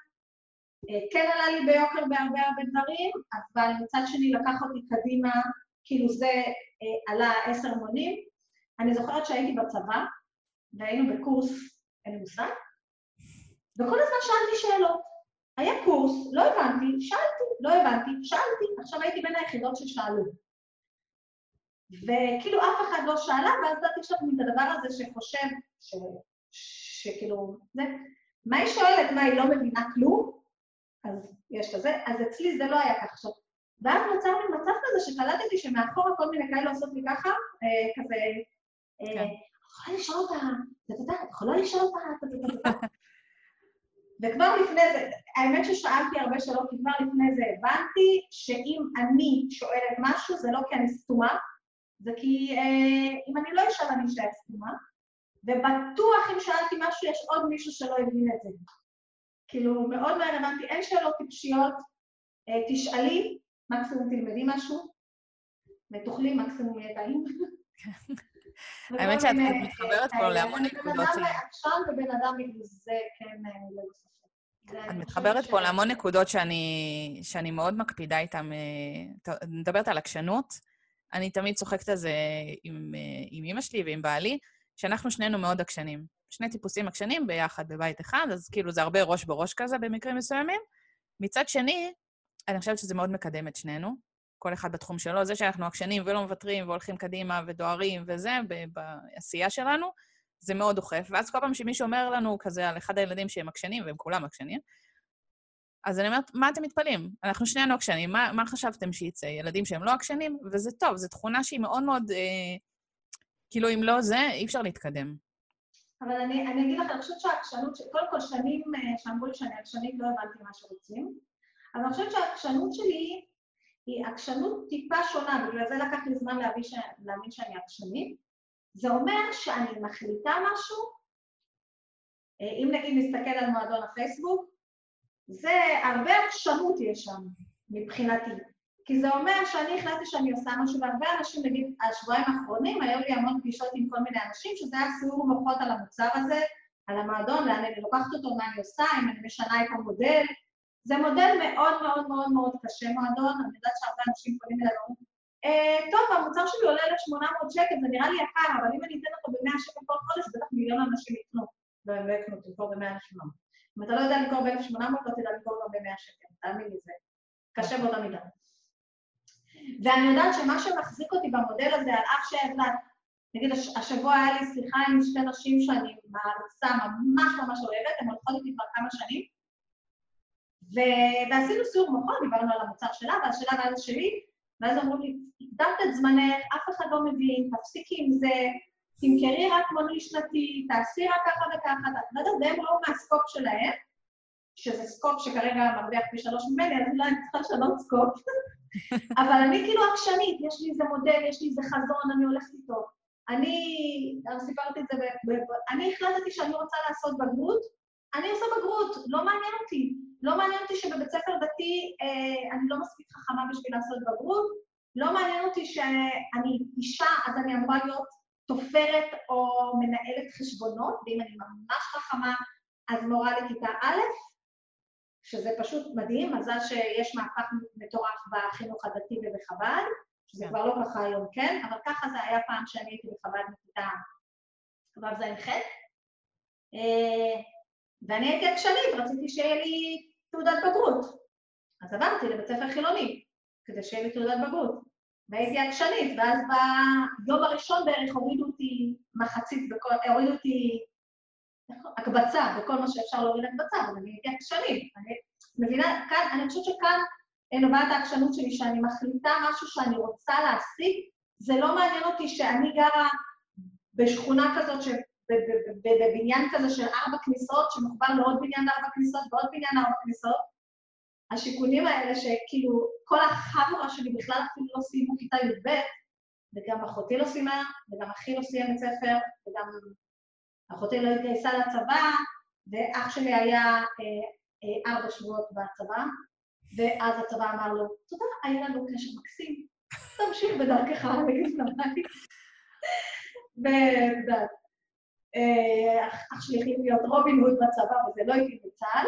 אה, כן עלה לי ביוקר בהרבה הרבה דברים, אבל מצד שני לקח אותי קדימה, כאילו זה אה, עלה עשר מונים. אני זוכרת שהייתי בצבא, והיינו בקורס, אין לי מושג, וכל הזמן שאלתי שאלות. היה קורס, לא הבנתי, שאלתי, לא הבנתי, שאלתי, עכשיו הייתי בין היחידות ששאלו. וכאילו אף אחד לא שאלה, ואז ידעתי עכשיו את הדבר הזה שחושב, ש... שכאילו, זה, מה היא שואלת? מה, היא לא מבינה כלום? אז יש לזה, אז אצלי זה לא היה ככה. עכשיו, ואז נוצר לי מצב כזה שקלטתי שמאחורה כל מיני כאלה עושות לי ככה, אה, כזה, אה, כן. יכולה לשאול אותה, את יכולה לשאול אותה, וכבר לפני זה, האמת ששאלתי הרבה שאלות, כי כבר לפני זה הבנתי שאם אני שואלת משהו, זה לא כי אני סתומה, זה כי אה, אם אני לא אשאל אני אשאל סתומה, ובטוח אם שאלתי משהו, יש עוד מישהו שלא הבין את זה. כאילו, מאוד מהר הבנתי, אין שאלות טיפשיות, אה, תשאלי, מקסימום תלמדי משהו, ותאכלי, מקסימום יהיה טעים. האמת שאת מתחברת פה להמון נקודות. בן אדם עקשן ובן אדם זה כן ללא ספק. את מתחברת פה להמון נקודות שאני, שאני מאוד מקפידה איתן. אה, מדברת על עקשנות. אני תמיד צוחקת על זה עם, אה, עם אימא שלי ועם בעלי, שאנחנו שנינו מאוד עקשנים. שני טיפוסים עקשנים ביחד בבית אחד, אז כאילו זה הרבה ראש בראש כזה במקרים מסוימים. מצד שני, אני חושבת שזה מאוד מקדם את שנינו, כל אחד בתחום שלו. זה שאנחנו עקשנים ולא מוותרים והולכים קדימה ודוהרים וזה, בעשייה שלנו, זה מאוד דוחף. ואז כל פעם שמישהו אומר לנו כזה על אחד הילדים שהם עקשנים, והם כולם עקשנים, אז אני אומרת, מה אתם מתפלאים? אנחנו שנינו עקשנים, מה, מה חשבתם שיצא? ילדים שהם לא עקשנים? וזה טוב, זו תכונה שהיא מאוד מאוד... אה, כאילו, אם לא זה, אי אפשר להתקדם. אבל אני, אני אגיד לך, אני חושבת שהעקשנות, קודם כל שנים אה, שאמרו לי שאני עקשנית, לא הבנתי מה שרוצים, אבל אני חושבת שהעקשנות שלי היא עקשנות טיפה שונה, בגלל זה לקח לי זמן להבין, שאני עקשנית. זה אומר שאני מחליטה משהו, אה, אם נגיד נסתכל על מועדון הפייסבוק, זה הרבה עקשנות יש שם, מבחינתי. כי זה אומר שאני החלטתי שאני עושה משהו, והרבה אנשים, נגיד, השבועיים האחרונים, היו לי המון פגישות עם כל מיני אנשים, שזה היה סיור מוחות על המוצר הזה, על המועדון, לאן אני לוקחת אותו, מה אני עושה, אם אני משנה את המודל. זה מודל מאוד מאוד מאוד מאוד קשה, מועדון, אני יודעת שהרבה אנשים פונים אליי ואומרים, טוב, המוצר שלי עולה 1,800 שקל, זה נראה לי יקר, אבל אם אני אתן אותו ב-100 שקל כל חודש, בטח מיליון אנשים יקנו. לא, הם לא יקנו, תמכור ב-1,800. אם אתה לא יודע למכור ב-1,800, לא תדע למכור גם ב-100 שקל, תאמין לי, זה קשה באותה מידה. ואני יודעת שמה שמחזיק אותי במודל הזה, על אף שהבנת, נגיד השבוע היה לי שיחה עם שתי נשים שאני מעריצה ממש ממש אוהבת, הן הולכות איתי כבר כמה שנים, ו- ועשינו סיור מוחות, דיברנו על המוצר שלה שלה ועל שלי, ואז אמרו לי, הקדמת את זמנך, אף אחד לא מבין, תפסיקי עם זה, תמכרי רק מוני שנתי, תעשי רק ככה וככה, את יודעת, והם ראו מהסקופ שלהם, שזה scope שכרגע מרוויח פי שלוש ממני, אז אולי אני צריכה לשנות scope. אבל אני כאילו עקשנית, יש לי איזה מודל, יש לי איזה חזון, אני הולכת איתו. אני, סיפרתי את זה, ב, ב, אני החלטתי שאני רוצה לעשות בגרות, אני עושה בגרות, לא מעניין אותי. לא מעניין אותי שבבית ספר דתי אה, אני לא מספיק חכמה בשביל לעשות בגרות, לא מעניין אותי שאני אישה, אז אני אמורה להיות תופרת או מנהלת חשבונות, ואם אני ממש חכמה, אז מורה לכיתה א', שזה פשוט מדהים, מזל שיש מהפך מטורף בחינוך הדתי ובחב"ד, שזה כן. כבר לא ככה היום, כן? אבל ככה זה היה פעם שאני הייתי בחב"ד מכיתה ו"ז-ח'. אה, ואני הייתי עקשנית, רציתי שיהיה לי תעודת בגרות. אז עברתי לבית ספר חילוני, כדי שיהיה לי תעודת בגרות. והייתי עקשנית, ואז ביום הראשון בערך הורידו אותי מחצית, בכל, הורידו אותי הקבצה, בכל מה שאפשר להוריד הקבצה, אבל אני הייתי עקשנית. אני מבינה, כאן, אני חושבת שכאן נובעת העקשנות שלי, שאני מחליטה משהו שאני רוצה להשיג, זה לא מעניין אותי שאני גרה בשכונה כזאת, ש... בבניין כזה של ארבע כניסות, שמחובר לעוד בניין ארבע כניסות ועוד בניין ארבע כניסות, השיכונים האלה שכאילו כל החבורה שלי בכלל אפילו לא סיימו כיתה י"ב, וגם אחותי לא סיימה, וגם אחי לא סיים בית ספר, וגם אחותי לא התגייסה לצבא, ואח שלי היה אה, אה, ארבע שבועות בצבא, ואז הצבא אמר לו, תודה, היה לנו קשר מקסים, תמשיך בדרכך. ואת יודעת, אה, שלי החליט להיות רובין הוד בצבא וזה לא התאים בצה"ל.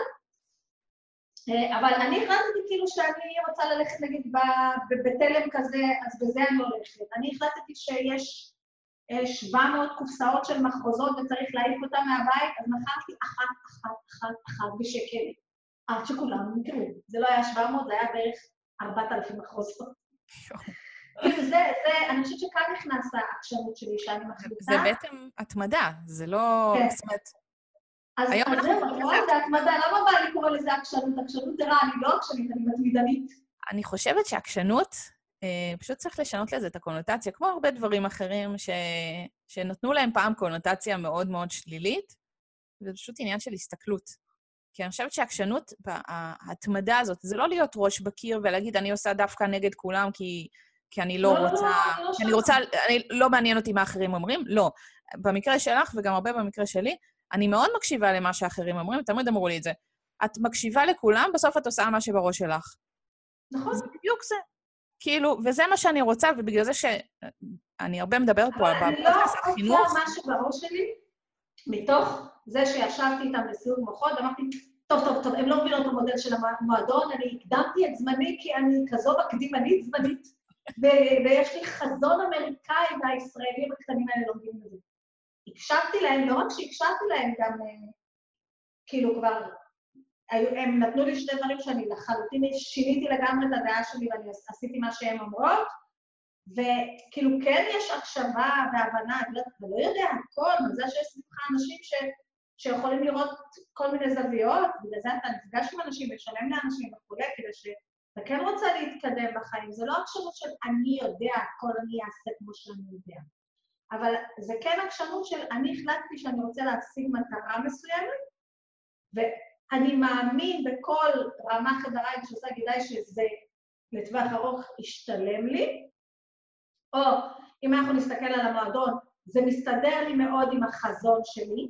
אה, אבל אני החלטתי כאילו שאני רוצה ללכת נגיד בתלם כזה, אז בזה אני הולכת. אני החלטתי שיש 700 אה, קופסאות של מחרוזות וצריך להעיף אותן מהבית, אז מכרתי אחת, אחת, אחת, אחת בשקל. עד שכולם נקראו. זה לא היה 700, זה היה בערך 4,000 מחרוזות. כאילו זה, זה, אני חושבת שכאן נכנס העקשנות שלי, שאני מחליטה. זה בעצם התמדה, זה לא... כן. זאת אומרת... אז היום אנחנו לזה... זה התמדה, למה בא לי לקרוא לזה עקשנות? עקשנות זה רע, אני לא עקשנית, אני מתמידנית. אני חושבת שעקשנות, אה, פשוט צריך לשנות לזה את הקונוטציה, כמו הרבה דברים אחרים ש... שנתנו להם פעם קונוטציה מאוד מאוד שלילית, וזה פשוט עניין של הסתכלות. כי אני חושבת שעקשנות, ההתמדה הזאת, זה לא להיות ראש בקיר ולהגיד, אני עושה דווקא נגד כולם כי כי אני לא, לא רוצה... לא, לא אני רוצה... אני, לא מעניין אותי מה אחרים אומרים, לא. במקרה שלך, וגם הרבה במקרה שלי, אני מאוד מקשיבה למה שאחרים אומרים, תמיד אמרו לי את זה. את מקשיבה לכולם, בסוף את עושה מה שבראש שלך. נכון. זה בדיוק זה. כאילו, וזה מה שאני רוצה, ובגלל זה שאני הרבה מדברת פה על בפודקאסט החינוך. אבל אני לא עושה משהו בראש שלי, מתוך זה שישבתי איתם לסיור מוחות, ואמרתי, טוב, טוב, טוב, הם לא מבינות את המודל של המועדון, אני הקדמתי את זמני כי אני כזו מקדימנית זמנית. ויש לי חזון אמריקאי, והישראלים הקטנים האלה לומדים את זה. הקשבתי להם, לא רק שהקשבתי להם, גם אה, כאילו כבר, הם נתנו לי שני דברים שאני לחלוטין שיניתי לגמרי את הדעה שלי ואני עשיתי מה שהן אומרות, וכאילו כן יש הקשבה והבנה, אני לא, יודע הכל, מזה שיש סביבך אנשים ש... שיכולים לראות כל מיני זוויות, בגלל זה אתה נפגש עם אנשים ושלם לאנשים וכולי, כדי שאתה כן רוצה להתקדם בחיים. זה לא עקשנות של אני יודע הכל, אני אעשה כמו שאני יודע. אבל זה כן עקשנות של אני החלטתי שאני רוצה להשיג מטרה מסוימת, ואני מאמין בכל רמה חבריי שעושה גילי שזה לטווח ארוך ישתלם לי, או אם אנחנו נסתכל על המועדון, זה מסתדר לי מאוד עם החזון שלי,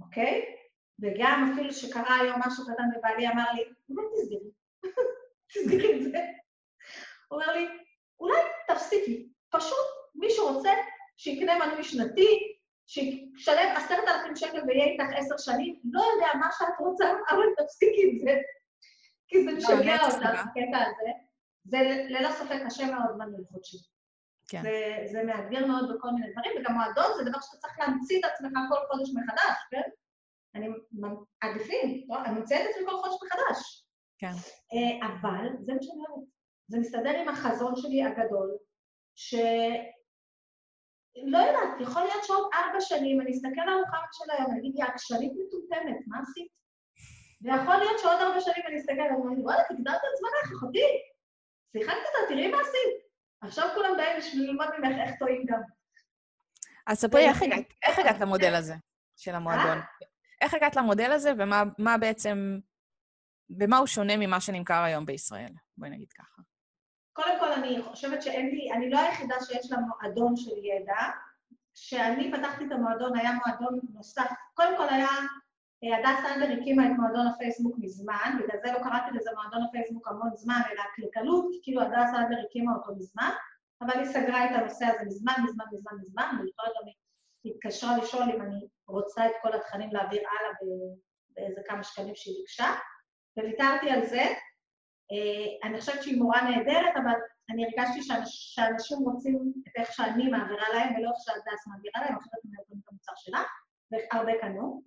אוקיי? וגם אפילו שקרה היום משהו קטן ובעלי אמר לי, אולי תסגרי, תסגרי את זה. הוא אומר לי, אולי תפסיקי, פשוט מי שרוצה שיקנה מנוי שנתי, שישלם עשרת אלפים שקל ויהיה איתך עשר שנים, לא יודע מה שאת רוצה, אבל תפסיקי עם זה, כי זה משגע אותך, הקטע הזה. זה ללא ספק קשה מאוד מנוי חודשי. כן. זה, זה מאתגר מאוד בכל מיני דברים, וגם מועדון זה דבר שאתה צריך להמציא את עצמך כל חודש מחדש, כן? אני עדיפים, לא? אני ממציא את עצמי כל חודש מחדש. כן. אה, אבל זה מה שאני אומרת. זה מסתדר עם החזון שלי הגדול, ש... לא יודעת, יכול להיות שעוד ארבע שנים אני אסתכל על הרוחמת של היום, אני אגיד, יא, עקשנית מטומטמת, מה עשית? ויכול להיות שעוד ארבע שנים אני אסתכל עליו, ואני אגיד, וואלה, תגדלת את זמנך, אחותי, שיחקת אותה, תראי מה עשית. עכשיו כולם באים בשביל ללמוד ממך איך טועים גם. אז ספרי, איך הגעת למודל הזה של המועדון? איך הגעת למודל הזה, ומה בעצם, במה הוא שונה ממה שנמכר היום בישראל? בואי נגיד ככה. קודם כל, אני חושבת שאין לי, אני לא היחידה שיש לה מועדון של ידע. כשאני פתחתי את המועדון, היה מועדון נוסף. קודם כל היה, אה, הדס סנדר הקימה את מועדון הפייסבוק מזמן, בגלל זה לא קראתי לזה מועדון הפייסבוק המון זמן, אלא הקלקלות, כאילו הדס סנדר הקימה אותו מזמן, אבל היא סגרה את הנושא הזה מזמן, מזמן, מזמן, מזמן, ולפעמים גם היא התקשרה לשאול אם אני רוצה את כל התכנים להעביר הלאה באיזה כמה שקלים שהיא ביקשה, וויתרתי על זה. אה, אני חושבת שהיא מורה נהדרת, אבל אני הרגשתי שאנשים רוצים את איך שאני מעבירה להם, ולא איך שהדס מעבירה להם, אחרת הם יכולים את המוצר שלה, והרבה קנו.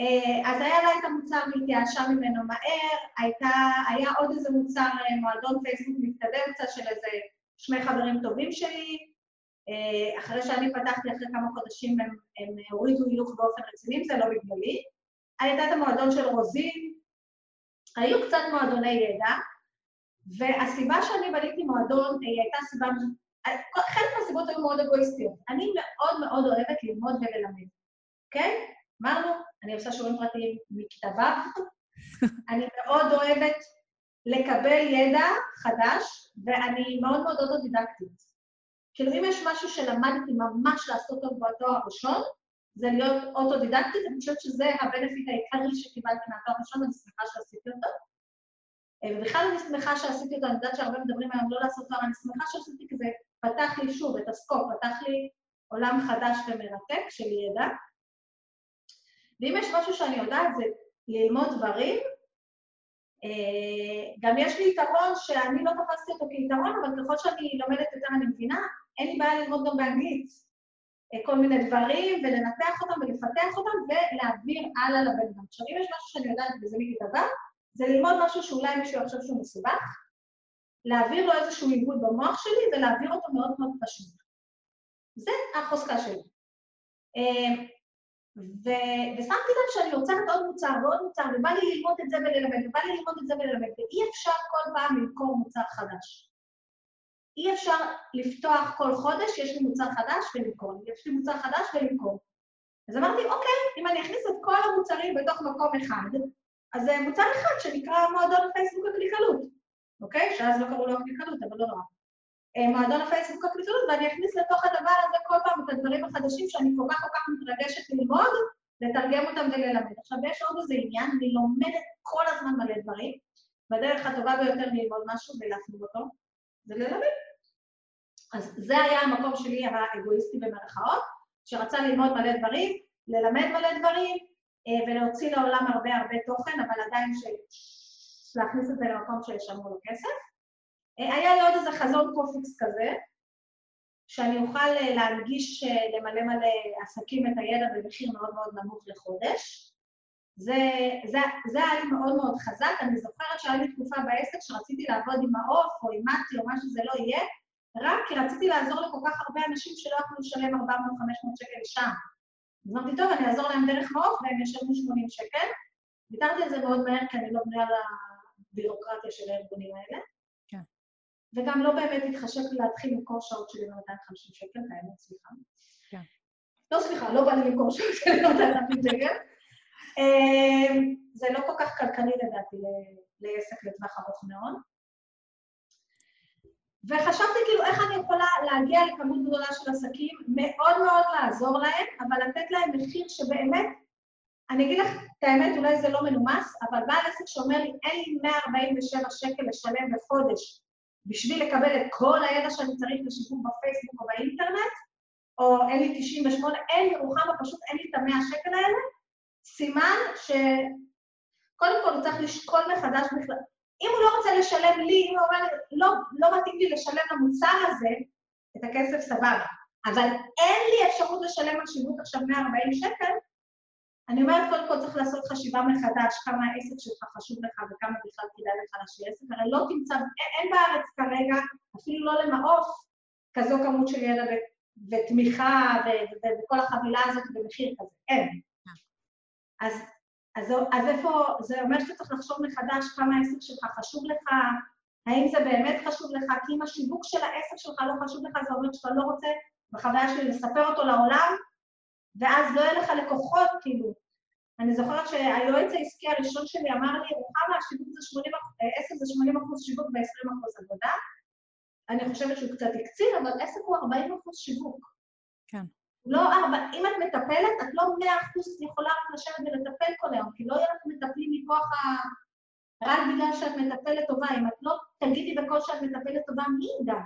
אה, אז היה לה את המוצר והתייאשה ממנו מהר, הייתה, היה עוד איזה מוצר, אה, מועדון פייסבוק מתקדם קצת של איזה שני חברים טובים שלי. אחרי שאני פתחתי, אחרי כמה חודשים הם, הם הורידו הילוך באופן רציני, זה לא בגללי. הייתה את המועדון של רוזין, היו קצת מועדוני ידע, והסיבה שאני בניתי מועדון היא הייתה סיבה, חלק מהסיבות היו מאוד אגואיסטיות. אני מאוד מאוד אוהבת ללמוד וללמד, אוקיי? אמרנו, אני עושה שיעורים פרטיים מכיתה ו', אני מאוד אוהבת לקבל ידע חדש, ואני מאוד מאוד אוטודידקטית. כאילו, אם יש משהו שלמדתי ממש לעשות טוב בתואר הראשון, זה להיות אוטודידקטית, אני חושבת שזה הבנפיט העיקרי שקיבלתי מהתואר הראשון, אני שמחה שעשיתי אותו. אה, ובכלל אני שמחה שעשיתי אותו, אני יודעת שהרבה מדברים היום לא לעשות תואר, אני שמחה שעשיתי כי פתח לי שוב את הסקופ, פתח לי עולם חדש ומרתק של ידע. ואם יש משהו שאני יודעת זה ללמוד דברים, אה, גם יש לי יתרון שאני לא תפסתי אותו כיתרון, אבל ככל שאני לומדת יותר אני מבינה, אין לי בעיה ללמוד גם באנגלית. אה, כל מיני דברים, ולנתח אותם ולפתח אותם, ולהעביר הלאה לבן אדם. עכשיו, אם יש משהו שאני יודעת, וזה מכיתה ו', זה ללמוד משהו שאולי מישהו יחשוב שהוא מסובך, להעביר לו איזשהו עיבוד במוח שלי ולהעביר אותו מאוד מאוד פשוט. זה החוזקה שלי. אה, ו- ושמתי לב שאני יוצרת עוד מוצר ועוד מוצר, ובא לי ללמוד את זה וללמד, ובא לי ללמוד את זה וללמד, ואי אפשר כל פעם למכור מוצר חדש. אי אפשר לפתוח כל חודש, יש לי מוצר חדש ולמכור, יש לי מוצר חדש ולמכור. אז אמרתי, אוקיי, אם אני אכניס את כל המוצרים בתוך מקום אחד, אז זה מוצר אחד שנקרא מועדון הפייסבוק הקליקלות, אוקיי? שאז לא קראו לו הקליקלות, אבל לא נורא. אה, מועדון הפייסבוק הקליקלות, ואני אכניס לתוך הדבר הזה כל פעם את הדברים החדשים שאני כל כך כל כך מתרגשת ללמוד, לתרגם אותם וללמד. עכשיו, יש עוד איזה עניין, אני לומדת כל הזמן מלא דברים, והדרך הטובה ביותר ללמוד משהו ולהפנים אותו, זה ללמד. אז זה היה המקום שלי האגואיסטי במרכאות, שרצה ללמוד מלא דברים, ללמד מלא דברים, אה, ולהוציא לעולם הרבה הרבה תוכן, אבל עדיין ש... להכניס את זה למקום שישלמו לו כסף. אה, היה לי עוד איזה חזון קופיקס כזה, שאני אוכל אה, להנגיש למלא מלא עסקים את הידע במחיר מאוד מאוד נמוך לחודש. זה, זה, זה היה לי מאוד מאוד חזק. אני זוכרת שהיה לי תקופה בעסק שרציתי לעבוד עם מעוף או עם מט"י או מה שזה לא יהיה, רק כי רציתי לעזור לכל כך הרבה אנשים שלא יכלו לשלם 400-500 שקל לשם. אז אמרתי, טוב, אני אעזור להם דרך מעוף והם ישלמו 80 שקל. ויתרתי על זה מאוד מהר, כי אני לא בנויה לבירוקרטיה של הארגונים האלה. כן. וגם לא באמת התחשק לי להתחיל למכור שעות שלי ב-250 שקל, האמת, סליחה. כן. לא, סליחה, לא בא לי למכור שעות שלי ב-250 שקל. אמ, זה לא כל כך כלכלי לדעתי לעסק לטווח ארוך מאוד. וחשבתי כאילו איך אני יכולה להגיע לכמות גדולה של עסקים, מאוד מאוד לעזור להם, אבל לתת להם מחיר שבאמת, אני אגיד לך את האמת, אולי זה לא מנומס, אבל בעל עסק שאומר לי, אין לי 147 שקל לשלם בחודש בשביל לקבל את כל הידע שאני צריך לשיווק בפייסבוק או באינטרנט, או אין לי 98, אין לי רוחמה, פשוט אין לי את המאה שקל האלה, סימן שקודם כל הוא צריך לשקול מחדש בכלל. אם הוא לא רוצה לשלם לי, אם הוא אומר, לא, לא מתאים לי לשלם למוצר הזה, את הכסף סבבה. אבל אין לי אפשרות לשלם על שיווק עכשיו 140 שקל, אני אומרת, קודם כל צריך לעשות חשיבה מחדש, כמה העסק שלך חשוב לך וכמה בכלל כדאי לך להשאיר עסק, הרי לא תמצא, אין, אין בארץ כרגע, אפילו לא למעוף, כזו כמות של ידע ותמיכה וכל החבילה הזאת במחיר כזה, אין. אז, אז, אז איפה, זה אומר שאתה צריך לחשוב מחדש כמה העסק שלך חשוב לך, האם זה באמת חשוב לך, כי אם השיווק של העסק שלך לא חשוב לך, זה אומר שאתה לא רוצה, בחוויה שלי, לספר אותו לעולם, ואז לא יהיה לך לקוחות, כאילו. אני זוכרת שהיועץ העסקי הראשון שלי אמר לי, רוחמה, השיווק זה 80, עסק זה 80 אחוז שיווק ו-20 אחוז עבודה. אני חושבת שהוא קצת הקצין, אבל עסק הוא 40 אחוז שיווק. כן. לא ארבע, אם את מטפלת, את לא מאה אחוז יכולה רק לשבת ולטפל כל היום, כי לא יהיה לך מטפלים מכוח ה... רק בגלל שאת מטפלת טובה. אם את לא תגידי בקול שאת מטפלת טובה, מי ידע?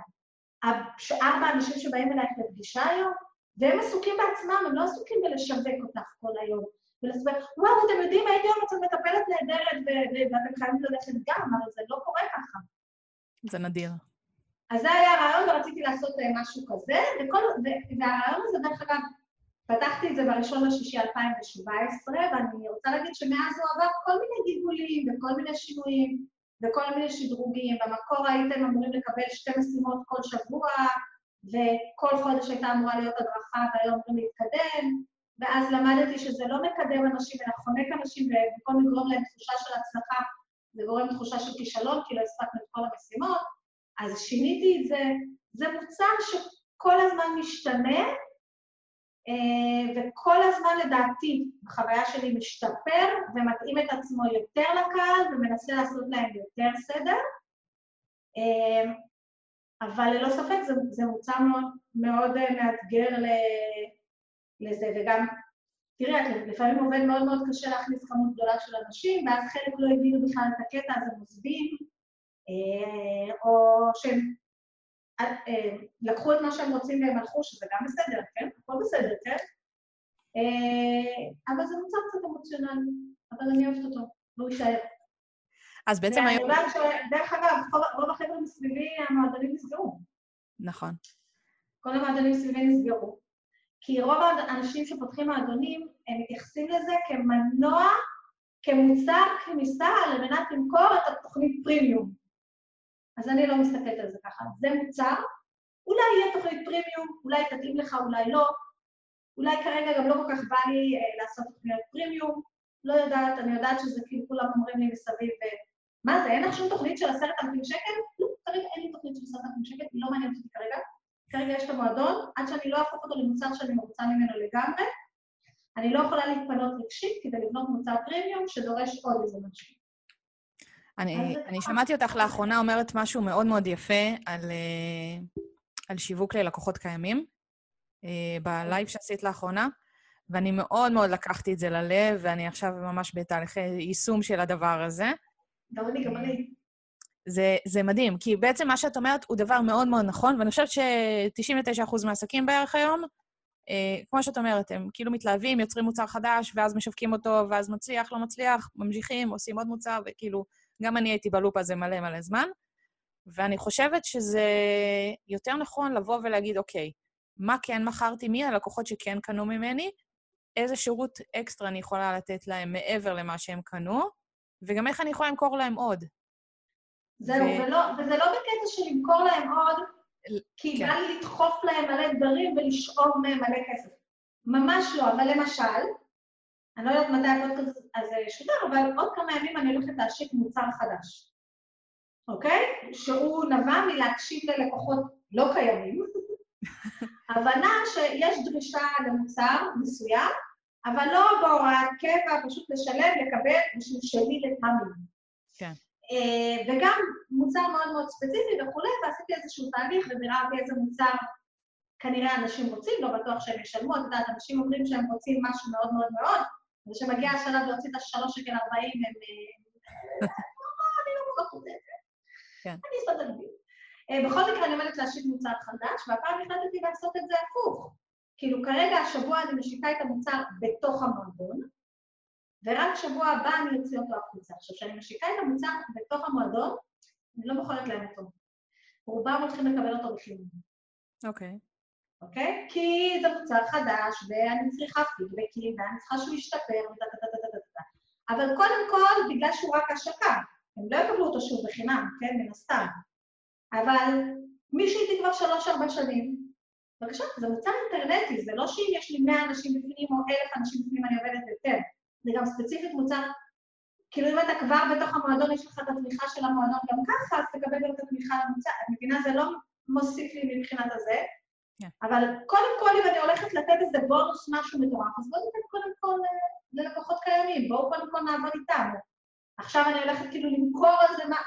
ארבע אנשים שבאים אלייך לפגישה היום, והם עסוקים בעצמם, הם לא עסוקים בלשווק אותך כל היום. ולסבר, וואו, אתם יודעים, הייתי היום אצל מטפלת נהדרת ואתם חייבים ללכת גם, אבל זה לא קורה ככה. זה נדיר. אז זה היה הרעיון ורציתי לעשות אה, משהו כזה, וכל, והרעיון הזה, דרך אגב, פתחתי את זה בראשון לשישי 2017, ואני רוצה להגיד שמאז הוא עבר כל מיני גיבולים וכל מיני שינויים וכל מיני שדרוגים. במקור הייתם אמורים לקבל שתי משימות כל שבוע, וכל חודש הייתה אמורה להיות הדרכה והיום אמורים להתקדם, ואז למדתי שזה לא מקדם אנשים אלא חונק אנשים, ובמקום לגרום להם תחושה של הצלחה, זה גורם תחושה של כישלון, כי לא הספקנו את כל המשימות. אז שיניתי את זה. זה מוצר שכל הזמן משתנה, אה, וכל הזמן לדעתי, בחוויה שלי משתפר ומתאים את עצמו יותר לקהל ומנסה לעשות להם יותר סדר. אה, אבל ללא ספק זה, זה מוצר מאוד, מאוד אה, מאתגר לזה, וגם, תראה, לפעמים עובד מאוד מאוד קשה להכניס כמות גדולה של אנשים, ואז חלק לא הבינו בכלל את הקטע, אז הם עוזבים, או שהם אה, אה, לקחו את מה שהם רוצים והם הלכו, שזה גם בסדר, כן? הכל בסדר, כן? אבל זה מוצר קצת אמוציונלי, אבל אני אוהבת אותו, והוא יישאר. אז בעצם היום... שדרך אגב, רוב החבר'ה מסביבי, המועדונים נסגרו. נכון. כל המועדונים מסביבי נסגרו. כי רוב האנשים שפותחים מועדונים, הם מתייחסים לזה כמנוע, כמוצר כניסה על מנת למכור את התוכנית פרימיום. אז אני לא מסתכלת על זה ככה. זה מוצר, אולי יהיה תוכנית פרימיום, אולי תתאים לך, אולי לא. אולי כרגע גם לא כל כך בא לי אה, לעשות תוכניות פרימיום, לא יודעת, אני יודעת שזה כאילו כולם אומרים לי מסביב, אה, מה זה, אין לך שום תוכנית של עשרת אלפים שקל? לא, כרגע אין לי תוכנית של עשרת אלפים שקל, היא לא מעניינת אותי כרגע. כרגע יש את המועדון, עד שאני לא אהפוך אותו למוצר שאני מרוצה ממנו לגמרי, אני לא יכולה להתפנות רגשית כדי לבנות מוצר פרימיום שדורש עוד איזה משהו. אני, אני שמעתי אותך לאחרונה אומרת משהו מאוד מאוד יפה על, uh, על שיווק ללקוחות קיימים, uh, בלייב שעשית לאחרונה, ואני מאוד מאוד לקחתי את זה ללב, ואני עכשיו ממש בתהליכי יישום של הדבר הזה. גם אני, גם אני. זה, זה מדהים, כי בעצם מה שאת אומרת הוא דבר מאוד מאוד נכון, ואני חושבת ש-99% מהעסקים בערך היום, אה, כמו שאת אומרת, הם כאילו מתלהבים, יוצרים מוצר חדש, ואז משווקים אותו, ואז מצליח, לא מצליח, ממשיכים, עושים עוד מוצר, וכאילו, גם אני הייתי בלופ הזה מלא מלא זמן. ואני חושבת שזה יותר נכון לבוא ולהגיד, אוקיי, מה כן מכרתי? מי הלקוחות שכן קנו ממני? איזה שירות אקסטרה אני יכולה לתת להם מעבר למה שהם קנו? וגם איך אני יכולה למכור להם עוד. זהו, ו... ולא, וזה לא בקטע של למכור להם עוד, כי כן. בא לי לדחוף להם מלא דברים ולשאוב מהם מלא כסף. ממש לא, אבל למשל, אני לא יודעת מתי הפודקאסט הזה שודר, אבל עוד כמה ימים אני הולכת להשיק מוצר חדש, אוקיי? שהוא נבע מלהקשיב ללקוחות לא קיימים, הבנה שיש דרישה למוצר מסוים, אבל לא בהוראת קבע, פשוט לשלם, לקבל בשביל שלי לתמיד. כן. אה, וגם מוצר מאוד מאוד ספציפי וכולי, ועשיתי איזשהו תהליך וביררתי איזה מוצר כנראה אנשים רוצים, לא בטוח שהם ישלמו, את יודעת, אנשים אומרים שהם רוצים משהו מאוד מאוד מאוד, וכשמגיע השלב להוציא את השלוש שקל ארבעים, הם... אה, אני לא כל כך זה. כן. אני אסתדר בדיוק. אה, בכל מקרה, אני עומדת להשיק מוצר חדש, והפעם החלטתי לעשות את זה הפוך. כאילו, כרגע, השבוע אני משיקה את המוצר בתוך המועדון, ורק שבוע הבא אני אוציא אותו החוצה. עכשיו, כשאני משיקה את המוצר בתוך המועדון, אני לא בוחרת להם אותו. רובם הולכים לקבל אותו בחינוך. אוקיי. אוקיי? כי זה מוצר חדש, ואני צריכה פידבקים, ואני צריכה שהוא ישתפר, וטה-טה-טה-טה-טה. אבל קודם כל, בגלל שהוא רק השקה, הם לא יקבלו אותו שוב בחינם, כן? מן הסתם. אבל מישהו איתי כבר שלוש-ארבע שנים, בבקשה, זה מוצר אינטרנטי, זה לא שאם יש לי מאה אנשים בפנים או אלף אנשים בפנים אני עובדת יותר. זה גם ספציפית מוצר, כאילו אם אתה כבר בתוך המועדון, יש לך את התמיכה של המועדון גם ככה, אז תקבל גם את התמיכה למוצר. את מבינה, זה לא מוסיף לי מבחינת הזה. Yeah. כן. אבל קודם כל, אם אני הולכת לתת איזה בונוס משהו מטורף, אז בואו ניתן קודם כל אה, ללקוחות קיימים, בואו קודם כל נעבוד איתם. עכשיו אני הולכת כאילו למכור על זה מה...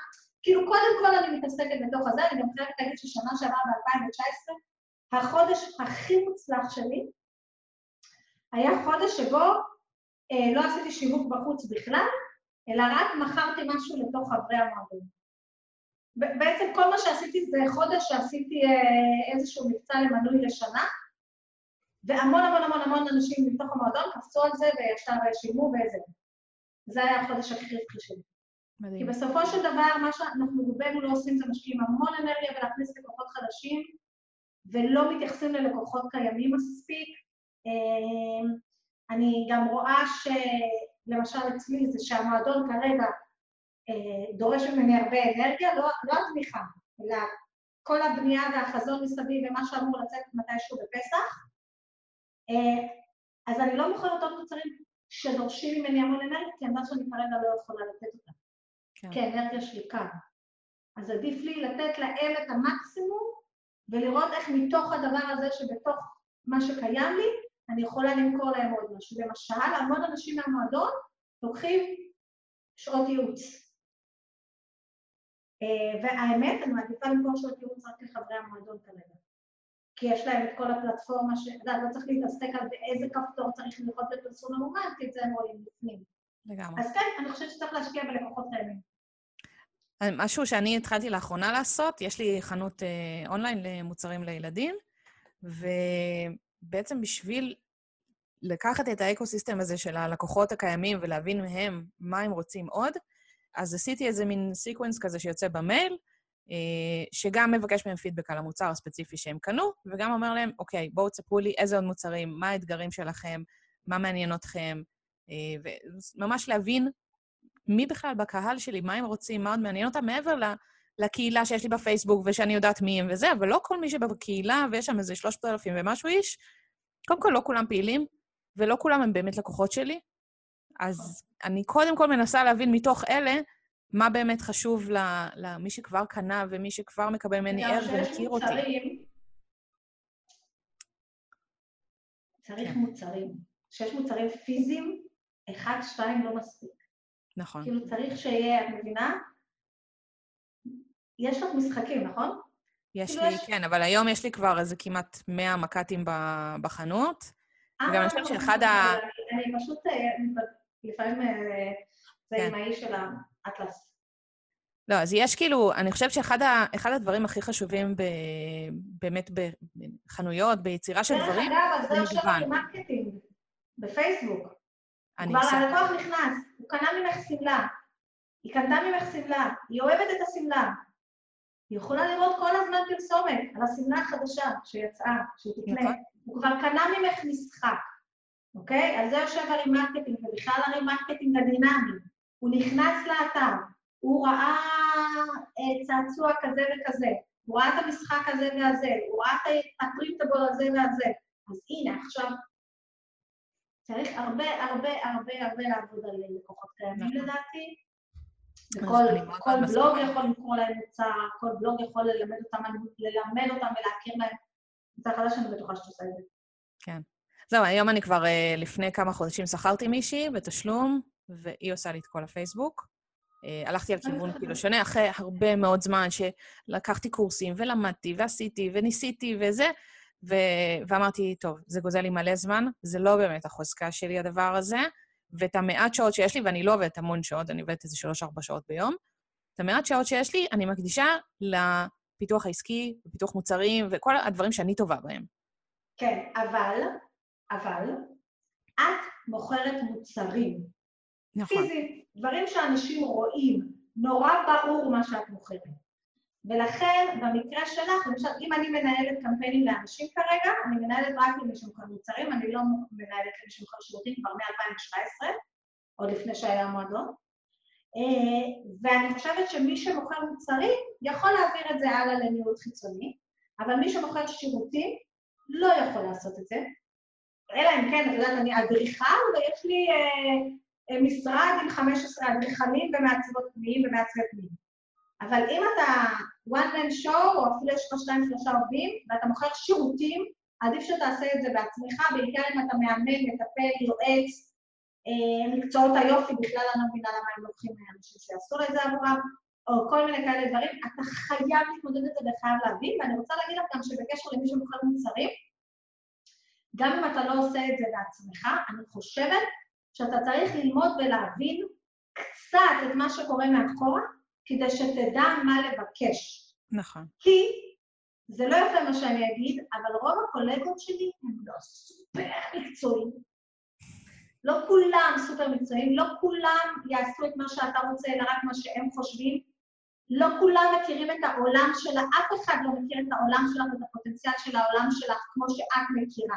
כאילו, קודם כל אני מתעסקת בתוך הזה, אני גם חייבת להגיד ששנה שעברה ב-2019, החודש הכי מוצלח שלי היה חודש שבו אה, לא עשיתי שיווק בחוץ בכלל, אלא רק מכרתי משהו לתוך חברי המועדון. בעצם כל מה שעשיתי זה חודש שעשיתי אה, איזשהו מבצע למנוי לשנה, והמון המון המון המון אנשים מתוך המועדון קפצו על זה וישר שילמו וזה. זה היה החודש הכי רווחי שלי. מדהים. כי בסופו של דבר, מה שאנחנו רובנו לא עושים זה משקיעים המון אנרגיה בלהכניס לקוחות חדשים, ולא מתייחסים ללקוחות קיימים מספיק. אה, אני גם רואה שלמשל אצלי זה שהמועדון כרגע דורש ממני הרבה אנרגיה, לא, לא התמיכה, אלא כל הבנייה והחזון מסביב ומה שאמור לצאת מתישהו בפסח. אה, אז אני לא מוכרת עוד מוצרים שדורשים ממני המון אנרגיה, כי אני יודעת שאני כרגע לא יכולה לתת אותם. כן. כי האנרגיה שלי כאן. אז עדיף לי לתת להם את המקסימום ולראות איך מתוך הדבר הזה שבתוך מה שקיים לי, אני יכולה למכור להם עוד משהו. למשל, המון אנשים מהמועדון לוקחים שעות ייעוץ. אה, והאמת, אני מעדיפה למכור ייעוץ רק לחברי המועדון כרגע. כי יש להם את כל הפלטפורמה, ש... אתה לא צריך להתעסק על באיזה כפתור צריך ללחוץ בפרסום ממומן, כי את זה הם רואים בפנים. לגמרי. אז כן, אני חושבת שצריך להשקיע בלקוחות קיימים. משהו שאני התחלתי לאחרונה לעשות, יש לי חנות אה, אונליין למוצרים לילדים, ובעצם בשביל לקחת את ה ecosystem הזה של הלקוחות הקיימים ולהבין מהם מה הם רוצים עוד, אז עשיתי איזה מין sequence כזה שיוצא במייל, אה, שגם מבקש מהם פידבק על המוצר הספציפי שהם קנו, וגם אומר להם, אוקיי, בואו תספרו לי איזה עוד מוצרים, מה האתגרים שלכם, מה מעניין אתכם, אה, וממש להבין מי בכלל בקהל שלי, מה הם רוצים, מה עוד מעניין אותם, מעבר לקהילה שיש לי בפייסבוק ושאני יודעת מי הם וזה, אבל לא כל מי שבקהילה, ויש שם איזה 3,000 ומשהו איש, קודם כל לא כולם פעילים, ולא כולם הם באמת לקוחות שלי. אז אני קודם כל מנסה להבין מתוך אלה מה באמת חשוב למי שכבר קנה ומי שכבר מקבל ממני ערך ומכיר אותי. צריך כן. מוצרים. כשיש מוצרים פיזיים, אחד, שתיים לא מספיק. נכון. כאילו צריך שיהיה, את מבינה? יש לך משחקים, נכון? יש כאילו לי, יש... כן, אבל היום יש לי כבר איזה כמעט 100 מק"טים בחנות. וגם אני חושבת שאחד ה... אני פשוט, אה, לפעמים אה, זה כן. עם האיש של האטלס. לא, אז יש כאילו, אני חושבת שאחד ה, הדברים הכי חשובים ב, באמת בחנויות, ביצירה של דברים, זה מגוון. דרך אגב, זה עכשיו ב marketing, בפייסבוק. כבר הלקוח נכנס, הוא קנה ממך שמלה, היא קנתה ממך שמלה, היא אוהבת את השמלה. היא יכולה לראות כל הזמן פרסומת על השמלה החדשה שיצאה, שהיא תקנה. נכון. הוא כבר קנה ממך משחק, אוקיי? על זה יושב ה remarketing, ובכלל ה remarketing הדינמי. הוא נכנס לאתר, הוא ראה אה, צעצוע כזה וכזה, הוא ראה את המשחק הזה והזה, הוא ראה את ה printable הזה והזה. אז הנה, עכשיו צריך הרבה, הרבה, הרבה, הרבה לעבוד על לקוחות קיימים נכון. לדעתי. כל בלוג. יכול לקרוא להם מוצר, כל בלוג יכול ללמד אותם, ללמד אותם ולהכיר להם מוצר חדש, אני בטוחה שאת עושה את זה. זהו, היום אני כבר אה, לפני כמה חודשים שכרתי מישהי בתשלום, והיא עושה לי את כל הפייסבוק. אה, הלכתי על כיוון כאילו שונה, אחרי הרבה מאוד זמן שלקחתי קורסים ולמדתי ועשיתי וניסיתי וזה, ו... ואמרתי, טוב, זה גוזל לי מלא זמן, זה לא באמת החוזקה שלי הדבר הזה, ואת המעט שעות שיש לי, ואני לא עובדת המון שעות, אני עובדת איזה שלוש-ארבע שעות ביום, את המעט שעות שיש לי, אני מקדישה לפיתוח העסקי, לפיתוח מוצרים וכל הדברים שאני טובה בהם. כן, אבל, אבל, את מוכרת מוצרים. נכון. פיזית, דברים שאנשים רואים, נורא ברור מה שאת מוכרת. ולכן, במקרה שלך, למשל, אם אני מנהלת קמפיינים לאנשים כרגע, אני מנהלת רק למי שמוכר מוצרים, אני לא מנהלת למי שמוכר שירותים כבר מ-2017, עוד לפני שהיה מועדון. אה, ואני חושבת שמי שמוכר מוצרים יכול להעביר את זה הלאה לניהול חיצוני, אבל מי שמוכר שירותים לא יכול לעשות את זה. אלא אם כן, את יודעת, אני אדריכל ויש לי אה, אה, משרד עם 15 אדריכלים ומעצבות פנים ומעצבי פנים. אבל אם אתה one man show, או אפילו יש לך שתיים שלושה עובדים, ואתה מוכר שירותים, עדיף שתעשה את זה בעצמך, בעיקר אם אתה מאמן, מטפל, יועץ, אה, מקצועות היופי, בכלל אני לא מבינה למה הם לוקחים אנשים שיעשו את זה עבורם, או כל מיני כאלה דברים, אתה חייב להתמודד את זה וחייב להבין, ואני רוצה להגיד לך גם שבקשר למי שמוכר מוצרים, גם אם אתה לא עושה את זה בעצמך, אני חושבת שאתה צריך ללמוד ולהבין קצת את מה שקורה מאחורה, כדי שתדע מה לבקש. נכון. כי זה לא יפה מה שאני אגיד, אבל רוב הקולגות שלי הם לא סופר מקצועיים. לא כולם סופר מקצועיים, לא כולם יעשו את מה שאתה רוצה, אלא רק מה שהם חושבים. לא כולם מכירים את העולם שלה, אף אחד לא מכיר את העולם שלך ואת הפוטנציאל של העולם שלך כמו שאת מכירה.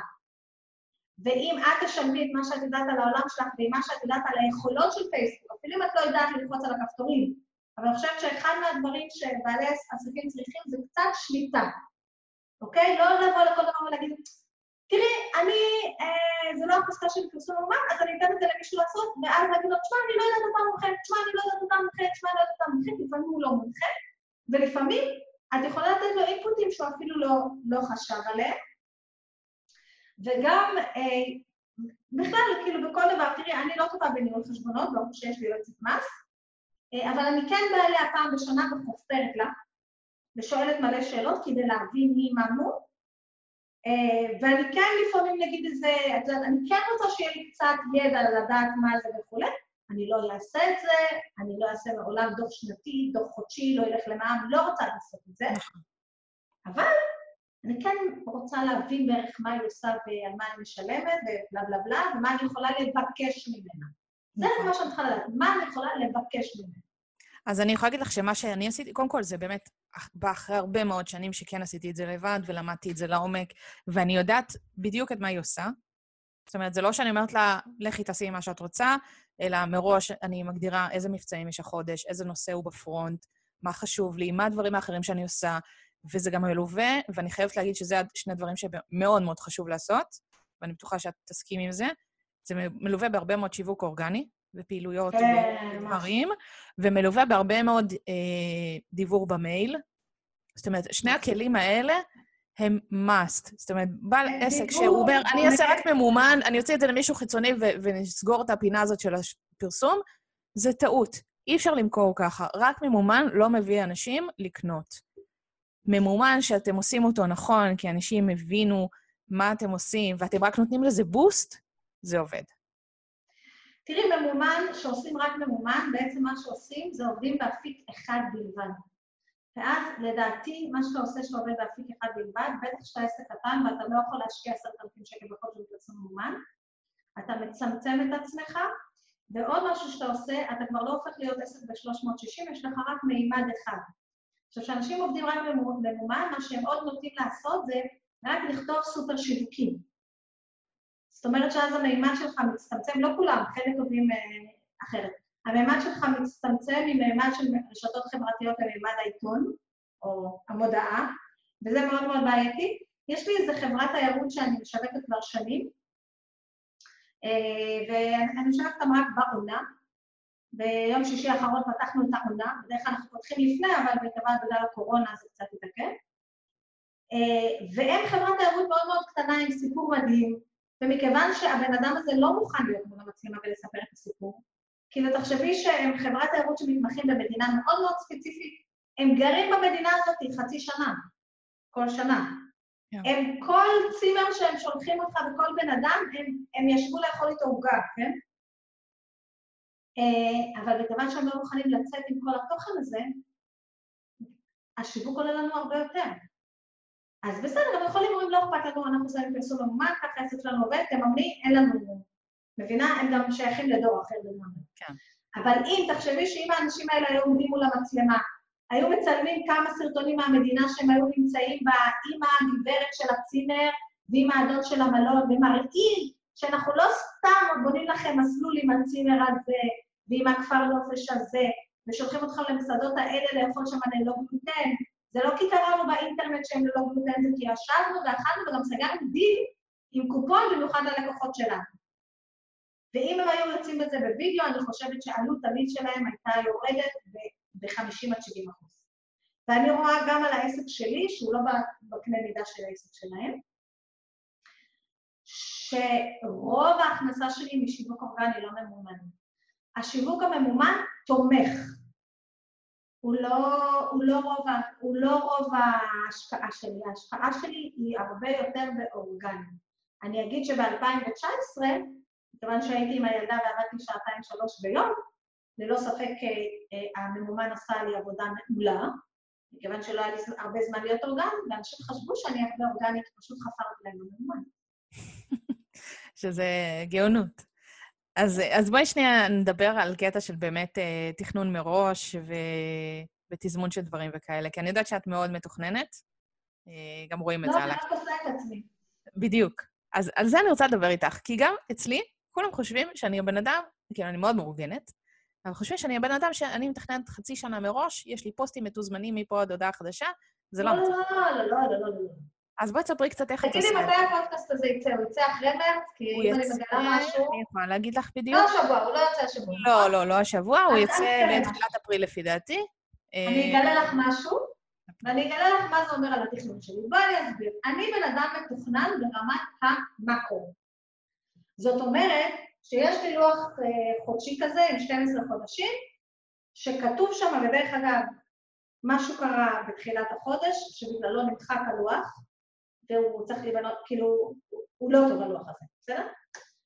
ואם את תשלמי את מה שאת יודעת על העולם שלך ועם מה שאת יודעת על היכולות של פייסבוק, אפילו אם את לא יודעת ללחוץ על הכפתורים, אבל אני חושבת שאחד מהדברים שבעלי עסקים צריכים זה קצת שליטה, אוקיי? לא לבוא לכל דבר ולהגיד, תראי, אני, אה, זה לא החזקה של פרסום אומן, אז אני אתן את זה למישהו לעשות, ואז להגיד לו, תשמע, אני לא יודעת אותה מומחה, תשמע, אני לא יודעת אותה מומחה, תשמע, אני לא יודעת אותה מומחה, לפעמים הוא לא מומחה, ולפעמים את יכולה לתת לו אינפוטים שהוא אפילו לא, לא חשב עליהם. וגם, אה, בכלל, כאילו בכל דבר, תראי, אני לא טובה בניהול חשבונות, ברור שיש לי יועצת מס, אה, אבל אני כן באה אליה פעם בשנה וחופרת לה, ושואלת מלא שאלות כדי להבין מי מה מו, אה, ואני כן לפעמים נגיד איזה, את יודעת, אני כן רוצה שיהיה לי קצת ידע לדעת מה זה וכולי, אני לא אעשה את זה, אני לא אעשה מעולם דוח שנתי, דוח חודשי, לא ילך למע"מ, לא רוצה לעשות את זה, אבל אני כן רוצה להבין בערך מה היא עושה ועל מה אני משלמת ובלה בלה בלה, ומה אני יכולה לבקש ממנה. זה מה שאני צריכה לדעת, מה אני יכולה לבקש ממנה. אז אני יכולה להגיד לך שמה שאני עשיתי, קודם כל זה באמת בא אחרי הרבה מאוד שנים שכן עשיתי את זה לבד ולמדתי את זה לעומק, ואני יודעת בדיוק את מה היא עושה. זאת אומרת, זה לא שאני אומרת לה, לכי תעשי מה שאת רוצה, אלא מראש אני מגדירה איזה מבצעים יש החודש, איזה נושא הוא בפרונט, מה חשוב לי, מה הדברים האחרים שאני עושה, וזה גם מלווה, ואני חייבת להגיד שזה שני דברים שמאוד מאוד חשוב לעשות, ואני בטוחה שאת תסכימי עם זה. זה מלווה בהרבה מאוד שיווק אורגני, ופעילויות כן, ודברים, ומלווה בהרבה מאוד אה, דיבור במייל. זאת אומרת, שני הכלים האלה הם must. זאת אומרת, בעל כן, עסק שהוא אומר, אני אעשה רק. ממומן, אני אוציא את זה למישהו חיצוני ו- ונסגור את הפינה הזאת של הפרסום, זה טעות. אי אפשר למכור ככה. רק ממומן לא מביא אנשים לקנות. ממומן שאתם עושים אותו נכון, כי אנשים הבינו מה אתם עושים, ואתם רק נותנים לזה בוסט, זה עובד. תראי, ממומן, שעושים רק ממומן, בעצם מה שעושים זה עובדים באפיק אחד בלבד. ואז, לדעתי, מה שאתה עושה שעובד באפיק אחד בלבד, בטח שאתה עסק קטן ואתה לא יכול להשקיע עשרת אלפים שקל בחודש בפרסום ממומן, אתה מצמצם את עצמך, ועוד משהו שאתה עושה, אתה כבר לא הופך להיות עסק ב-360, יש לך רק מימד אחד. עכשיו, כשאנשים עובדים רק ממומן, מה שהם עוד נוטים לעשות זה רק לכתוב סופר שיווקים. זאת אומרת שאז המימד שלך מצטמצם, לא כולם, חלק עובדים אה, אחרת. המימד שלך מצטמצם ממימד של רשתות חברתיות למימד העיתון, או המודעה, וזה מאוד מאוד בעייתי. יש לי איזה חברת תיירות שאני משווקת כבר שנים, אה, ואני חושבת גם רק בעונה. ביום שישי האחרון פתחנו את העונה, בדרך כלל אנחנו פותחים לפני, אבל מכיוון בגלל הקורונה זה קצת התעכב. אה, והם חברת תיירות מאוד מאוד קטנה עם סיפור מדהים, ומכיוון שהבן אדם הזה לא מוכן להיות מול המצלמה ולספר את הסיפור, כאילו תחשבי שהם חברת תיירות שמתמחים במדינה מאוד מאוד ספציפית, הם גרים במדינה הזאת חצי שנה, כל שנה. Yeah. כן. הם, כל צימר שהם שולחים אותך וכל בן אדם, הם, הם ישבו לאכול איתו עוגה, כן? אה, אבל מכיוון שהם לא מוכנים לצאת עם כל התוכן הזה, השיווק עולה לנו הרבה יותר. אז בסדר, הם יכולים, אומרים, לא אכפת לנו, אנחנו שמים פרסום ממומן, ככה העסק שלנו עובד, תממני, אין לנו... מבינה? הם גם שייכים לדור אחר לגמרי. כן. אבל אם, תחשבי שאם האנשים האלה היו עומדים מול המצלמה, היו מצלמים כמה סרטונים מהמדינה שהם היו נמצאים בה עם הגברת של הצימר ועם האדון של המלון, ומראים שאנחנו לא סתם בונים לכם מסלול עם הצימר הזה ועם הכפר נופש הזה, ושולחים אתכם למסעדות האלה לאכול שם ללא גלוטן. זה לא כי קראנו באינטרנט שהם ללא גלוטן, זה כי ישבנו ואכלנו וגם סגרנו דיל עם קופון במיוחד ללקוחות שלנו. ואם הם היו יוצאים בזה בווידאו, אני חושבת שעלות הליד שלהם הייתה יורדת ב-50 עד 70 אחוז. ואני רואה גם על העסק שלי, שהוא לא בקנה מידה של העסק שלהם, שרוב ההכנסה שלי משיווק אורגני לא ממומן. השיווק הממומן תומך. הוא לא, הוא, לא רוב, הוא לא רוב ההשקעה שלי, ההשקעה שלי היא הרבה יותר באורגני. אני אגיד שב-2019, מכיוון שהייתי עם הילדה ועבדתי שעתיים-שלוש ביום, ללא ספק אה, אה, הממומן עשה לי עבודה מעולה, מכיוון שלא היה לי הרבה זמן להיות אורגני, ואנשים חשבו שאני אעבוד אורגנית, פשוט חפרתי להם בממומן. שזה גאונות. אז, אז בואי שנייה נדבר על קטע של באמת אה, תכנון מראש ו... ותזמון של דברים וכאלה, כי אני יודעת שאת מאוד מתוכננת, אה, גם רואים את לא, זה עליך. לא, אני רק עושה את עצמי. בדיוק. אז על זה אני רוצה לדבר איתך, כי גם אצלי, כולם חושבים שאני הבן אדם, כאילו, אני מאוד מאורגנת, אבל חושבים שאני הבן אדם שאני מתכננת חצי שנה מראש, יש לי פוסטים מתוזמנים מפה עד הודעה חדשה, זה לא מצב. לא, לא, לא, לא, לא, לא. אז בואי תספרי קצת איך את עושה. תגידי מתי הפודקאסט הזה יצא, הוא יצא אחרי מרץ? כי אם אני מגלה משהו... אני יכולה להגיד לך בדיוק. לא השבוע, הוא לא יוצא השבוע. לא, לא, לא השבוע, הוא יצא בתחילת אפריל לפי דעתי. אני אגלה לך משהו, ואני אגלה לך מה זה אומר על התכנון שלי. בואי אני אסביר. אני בן אדם מתוכנן ברמת המקרו. זאת אומרת שיש לי לוח אה, חודשי כזה עם 12 חודשים, שכתוב שם, ודרך אגב, משהו קרה בתחילת החודש, שבגללו נדחק הלוח, והוא צריך להיבנות, כאילו, הוא לא טוב הלוח הזה, בסדר?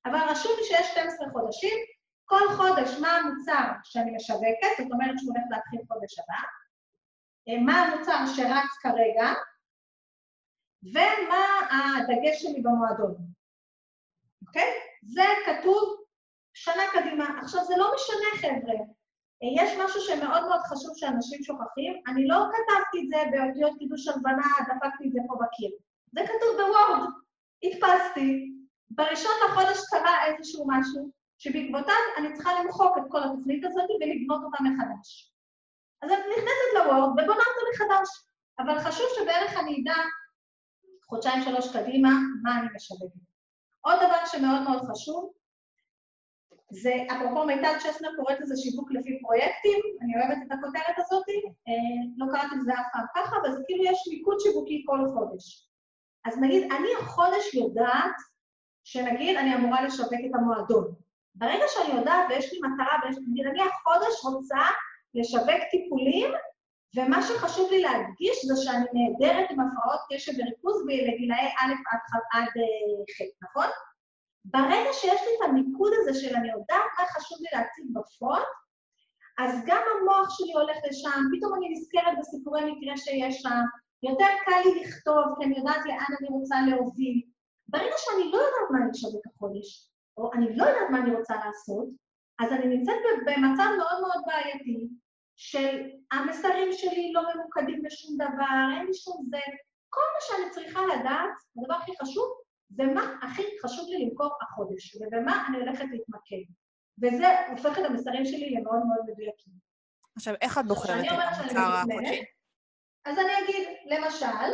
אבל רשום לי שיש 12 חודשים, כל חודש מה המוצר שאני משווקת, זאת אומרת שהוא הולך להתחיל חודש הבא, אה, מה המוצר שרץ כרגע, ומה הדגש שלי במועדון, אוקיי? זה כתוב שנה קדימה. עכשיו, זה לא משנה, חבר'ה. אה, יש משהו שמאוד מאוד חשוב שאנשים שוכחים. אני לא כתבתי את זה באותיות קידוש הלבנה, דפקתי את זה פה בקיר. זה כתוב בוורד. הדפסתי. בראשון לחודש קרה איזשהו משהו, שבעקבותיו אני צריכה למחוק את כל התוכנית הזאת ולבנות אותה מחדש. אז את נכנסת לוורד ובונה אותה מחדש. אבל חשוב שבערך אני אדע חודשיים-שלוש קדימה מה אני משווקת. עוד דבר שמאוד מאוד חשוב, זה, אפרופו מיטל צ'סנר קוראת לזה שיווק לפי פרויקטים, אני אוהבת את הכותרת הזאת, אה, לא קראתי לזה אף פעם ככה, אבל זה כאילו יש מיקוד שיווקי כל חודש. אז נגיד, אני החודש יודעת שנגיד אני אמורה לשווק את המועדון. ברגע שאני יודעת ויש לי מטרה, ויש, נגיד, אני החודש רוצה לשווק טיפולים, ומה שחשוב לי להדגיש זה שאני נהדרת עם הפרעות קשב וריכוז לגילאי א' עד, עד אה, ח', נכון? ברגע שיש לי את המיקוד הזה של אני יודעת מה חשוב לי להציג בפרונט, אז גם המוח שלי הולך לשם, פתאום אני נזכרת בסיפורי מקרה שיש שם, יותר קל לי לכתוב, כי אני יודעת לאן אני רוצה להוביל. ברגע שאני לא יודעת מה אני שווק החודש, או אני לא יודעת מה אני רוצה לעשות, אז אני נמצאת במצב מאוד מאוד בעייתי, של המסרים שלי לא ממוקדים בשום דבר, אין לי שום זה. כל מה שאני צריכה לדעת, הדבר הכי חשוב, זה מה הכי חשוב לי למכור החודש, ובמה אני הולכת להתמקד. וזה הופך את המסרים שלי למאוד מאוד מדויקים. עכשיו, איך את בוחרת את המוצר החודשי? אז אני אגיד, למשל,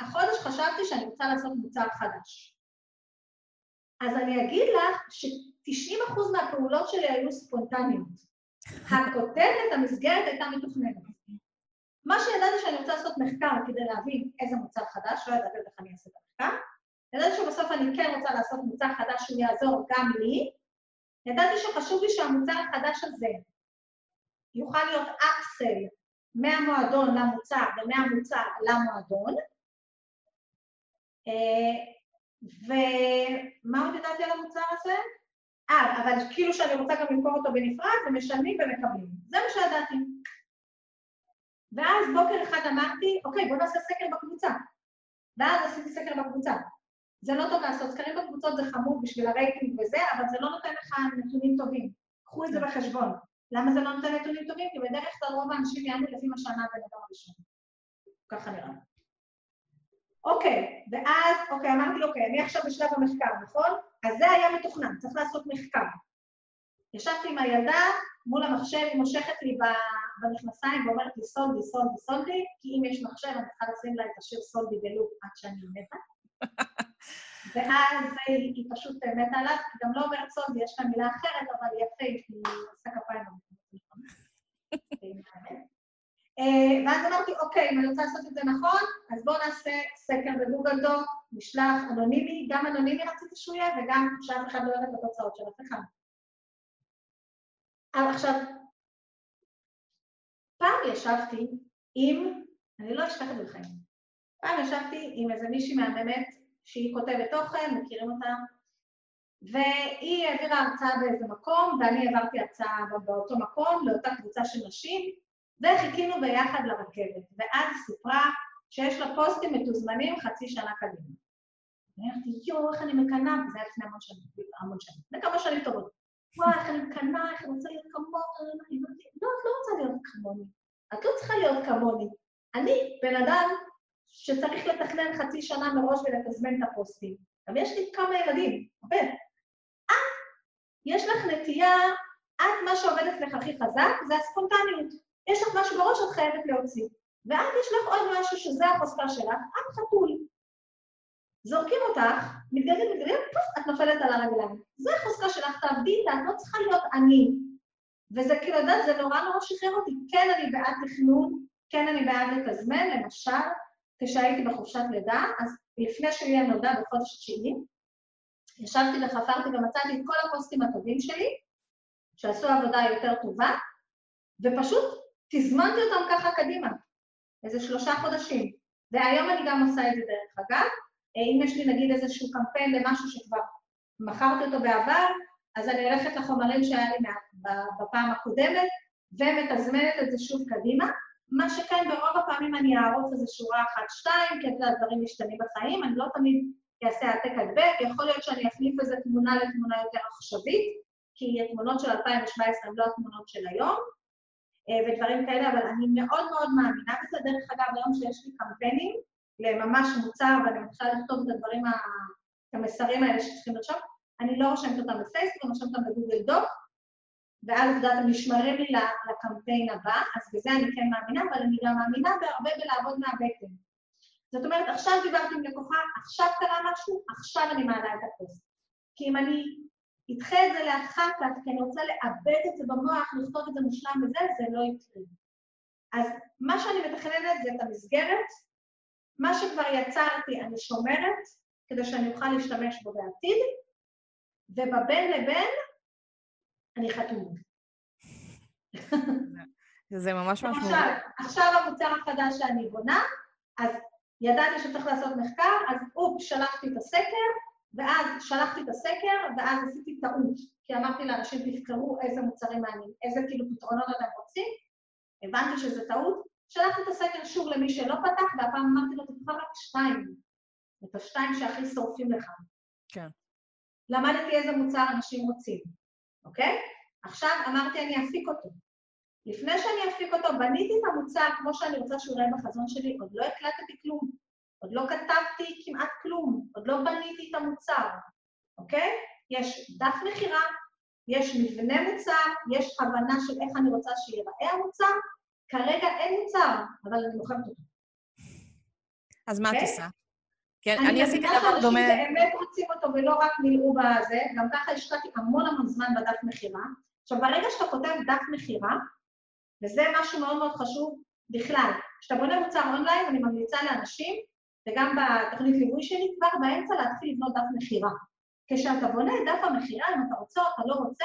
החודש חשבתי שאני רוצה לעשות מוצר חדש. אז אני אגיד לך ש-90% מהפעולות שלי היו ספונטניות. הכותבת, המסגרת הייתה מתוכננת. מה שידעתי שאני רוצה לעשות מחקר כדי להבין איזה מוצר חדש, לא ידעתי איך אני אעשה את המחקר, ידעתי שבסוף אני כן רוצה לעשות מוצר חדש שהוא יעזור גם לי, ידעתי שחשוב לי שהמוצר החדש הזה יוכל להיות אפסל מהמועדון למוצר ומהמוצר למועדון, אה, ומה עוד ידעתי על המוצר הזה? אה, אבל כאילו שאני רוצה גם למכור אותו בנפרד, ומשלמים ומקבלים. זה מה שידעתי. ואז בוקר אחד אמרתי, אוקיי, בוא נעשה סקר בקבוצה. ואז עשיתי סקר בקבוצה. זה לא טוב לעשות סקרים בקבוצות, זה חמור בשביל הרייטינג וזה, אבל זה לא נותן לך נתונים טובים. קחו את זה בחשבון. למה זה לא נותן נתונים טובים? כי בדרך כלל רוב האנשים יענו לפי מה שענה הבן אדם הראשון. ככה נראה. אוקיי, ואז, אוקיי, אמרתי, אוקיי, אני עכשיו בשלב המחקר, נכון? אז זה היה מתוכנן, צריך לעשות מחקר. ישבתי עם הילדה מול המחשב, היא מושכת לי במכנסיים ואומרת לי סולדי, סולדי, סולדי, כי אם יש מחשב אני צריכה לשים לה את השיר סולדי בלופ עד שאני מתה. ואז היא, היא פשוט מתה עליו, היא גם לא אומרת סולדי, יש לה מילה אחרת, אבל היא יפה, היא עושה כפיים אה, ואז אמרתי, אוקיי, אם אני רוצה לעשות את זה נכון, אז בואו נעשה סקר בגוגל דוק, נשלח אנונימי, גם אנונימי רציתי שהוא יהיה, וגם שאף אחד לא יראה את התוצאות של אף אחד. אבל עכשיו, פעם ישבתי עם, אני לא אשכח את זה בחיים, פעם ישבתי עם איזה מישהי מהממת שהיא כותבת תוכן, מכירים אותה, והיא העבירה הרצאה באיזה מקום, ואני העברתי הרצאה באותו מקום, לאותה קבוצה של נשים, וחיכינו ביחד לרכבת. ואז סיפרה שיש לה פוסטים מתוזמנים חצי שנה קדימה. אני אמרתי, יואו, איך אני מקנאה, זה היה לפני המון שנים, המון שנים, לפני כמה שנים טובות. וואי, איך אני מקנאה, איך אני רוצה להיות כמוני. לא, את לא רוצה להיות כמוני. את לא צריכה להיות כמוני. אני בן אדם שצריך לתכנן חצי שנה מראש ולתזמן את הפוסטים. אבל יש לי כמה ילדים, הרבה. את, יש לך נטייה, את, מה שעובד אצלך הכי חזק זה הספונטניות. יש לך משהו בראש שאת חייבת להוציא. ואת, יש לך עוד משהו שזה החוזקה שלך, את חתול. זורקים אותך, מתגלגלים, מתגלגלים, פוף, את נופלת על הרגליים. זה החוזקה שלך, תעבדי איתה, את לא צריכה להיות אני. וזה כאילו, יודעת, זה נורא נורא שחרר אותי. כן, אני בעד תכנון, כן, אני בעד לתזמן, למשל, כשהייתי בחופשת לידה, אז לפני שהיא נולדה בחודש תשיעי, ישבתי וחפרתי ומצאתי את כל הפוסטים הטובים שלי, שעשו עבודה יותר טובה, ופשוט תזמנתי אותם ככה קדימה, איזה שלושה חודשים. והיום אני גם עושה את זה דרך אגב. אה, אם יש לי נגיד איזשהו קמפיין למשהו שכבר מכרתי אותו בעבר, אז אני הולכת לחומרים שהיה לי בפעם הקודמת, ומתזמנת את זה שוב קדימה. מה שכן, ברוב הפעמים אני אערוך איזו שורה אחת-שתיים, כי את יודעת, דברים משתנים בחיים, אני לא תמיד אעשה העתק הדבק, יכול להיות שאני אחליף איזו תמונה לתמונה יותר עכשווית, כי התמונות של 2017 הן לא התמונות של היום, אה, ודברים כאלה, אבל אני מאוד מאוד מאמינה בזה. דרך אגב, היום שיש לי קמפיינים לממש מוצר, ואני מתחילה לכתוב את הדברים, את המסרים האלה שצריכים לרשום, אני לא רושמת אותם בפייסבוק, אני רושמת אותם בגוגל דוק, ואז, יודעת, הם נשמרים לי לקמפיין הבא, אז בזה אני כן מאמינה, אבל אני גם מאמינה בהרבה בלעבוד מהבטן. זאת אומרת, עכשיו דיברתי עם לקוחה, עכשיו קרה משהו, עכשיו אני מעלה את הפוסט. כי אם אני אדחה את זה לאחר כך, כי אני רוצה לעבד את זה במוח, לכתוב את זה מושלם וזה, זה לא יקרה. אז מה שאני מתכננת זה את המסגרת, מה שכבר יצרתי אני שומרת, כדי שאני אוכל להשתמש בו בעתיד, ובבין לבין אני חתומה. זה ממש משמעות. עכשיו, עכשיו המוצר החדש שאני בונה, אז ידעתי שצריך לעשות מחקר, אז אופ, שלחתי את הסקר, ואז שלחתי את הסקר, ואז עשיתי טעות, כי אמרתי לאנשים, תבחרו איזה מוצרים מעניינים, איזה כאילו פתרונות אתם רוצים, הבנתי שזה טעות, שלחתי את הסקר שוב למי שלא פתח, והפעם אמרתי לו, תבחר רק שתיים, את השתיים שהכי שורפים לך. כן. למדתי איזה מוצר אנשים רוצים, אוקיי? עכשיו אמרתי, אני אפיק אותו. לפני שאני אפיק אותו, בניתי את המוצר כמו שאני רוצה שהוא יראה בחזון שלי, עוד לא הקלטתי כלום. עוד לא כתבתי כמעט כלום, עוד לא בניתי את המוצר, אוקיי? יש דף מכירה, יש מבנה מוצר, יש הבנה של איך אני רוצה שייראה המוצר, כרגע אין מוצר, אבל אני מוכרת אותו. אז מה את אוקיי? עושה? כן, אני עשיתי דבר דומה... אני מבינה שאנשים באמת רוצים אותו ולא רק מילאו בזה, גם ככה השקעתי המון המון זמן בדף מכירה. עכשיו, ברגע שאתה כותב דף מכירה, וזה משהו מאוד מאוד חשוב בכלל, כשאתה בונה מוצר אונליין, אני ממליצה לאנשים, וגם בתוכנית ליווי שלי, כבר באמצע להתחיל לבנות דף מכירה. כשאתה בונה את דף המכירה, אם אתה רוצה או אתה לא רוצה,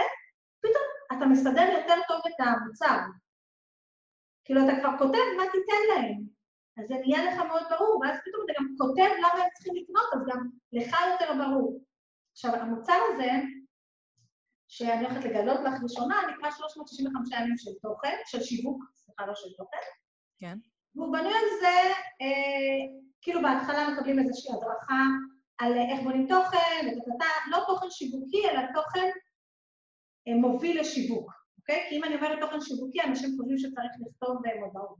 פתאום אתה מסדר יותר טוב את המוצר. כאילו, אתה כבר כותב מה תיתן להם, אז זה נהיה לך מאוד ברור, ואז פתאום אתה גם כותב למה הם צריכים לקנות, אז גם לך יותר ברור. עכשיו, המוצר הזה, שאני הולכת לגלות לך ראשונה, נקרא 365 ימים של תוכן, של שיווק, סליחה, לא של תוכן. כן. והוא בנוי על זה, אה, כאילו בהתחלה מקבלים איזושהי הדרכה על איך בונים תוכן, ותתתה, לא תוכן שיווקי, אלא תוכן אה, מוביל לשיווק, אוקיי? כי אם אני אומרת תוכן שיווקי, אנשים חושבים שצריך לכתוב מודעות.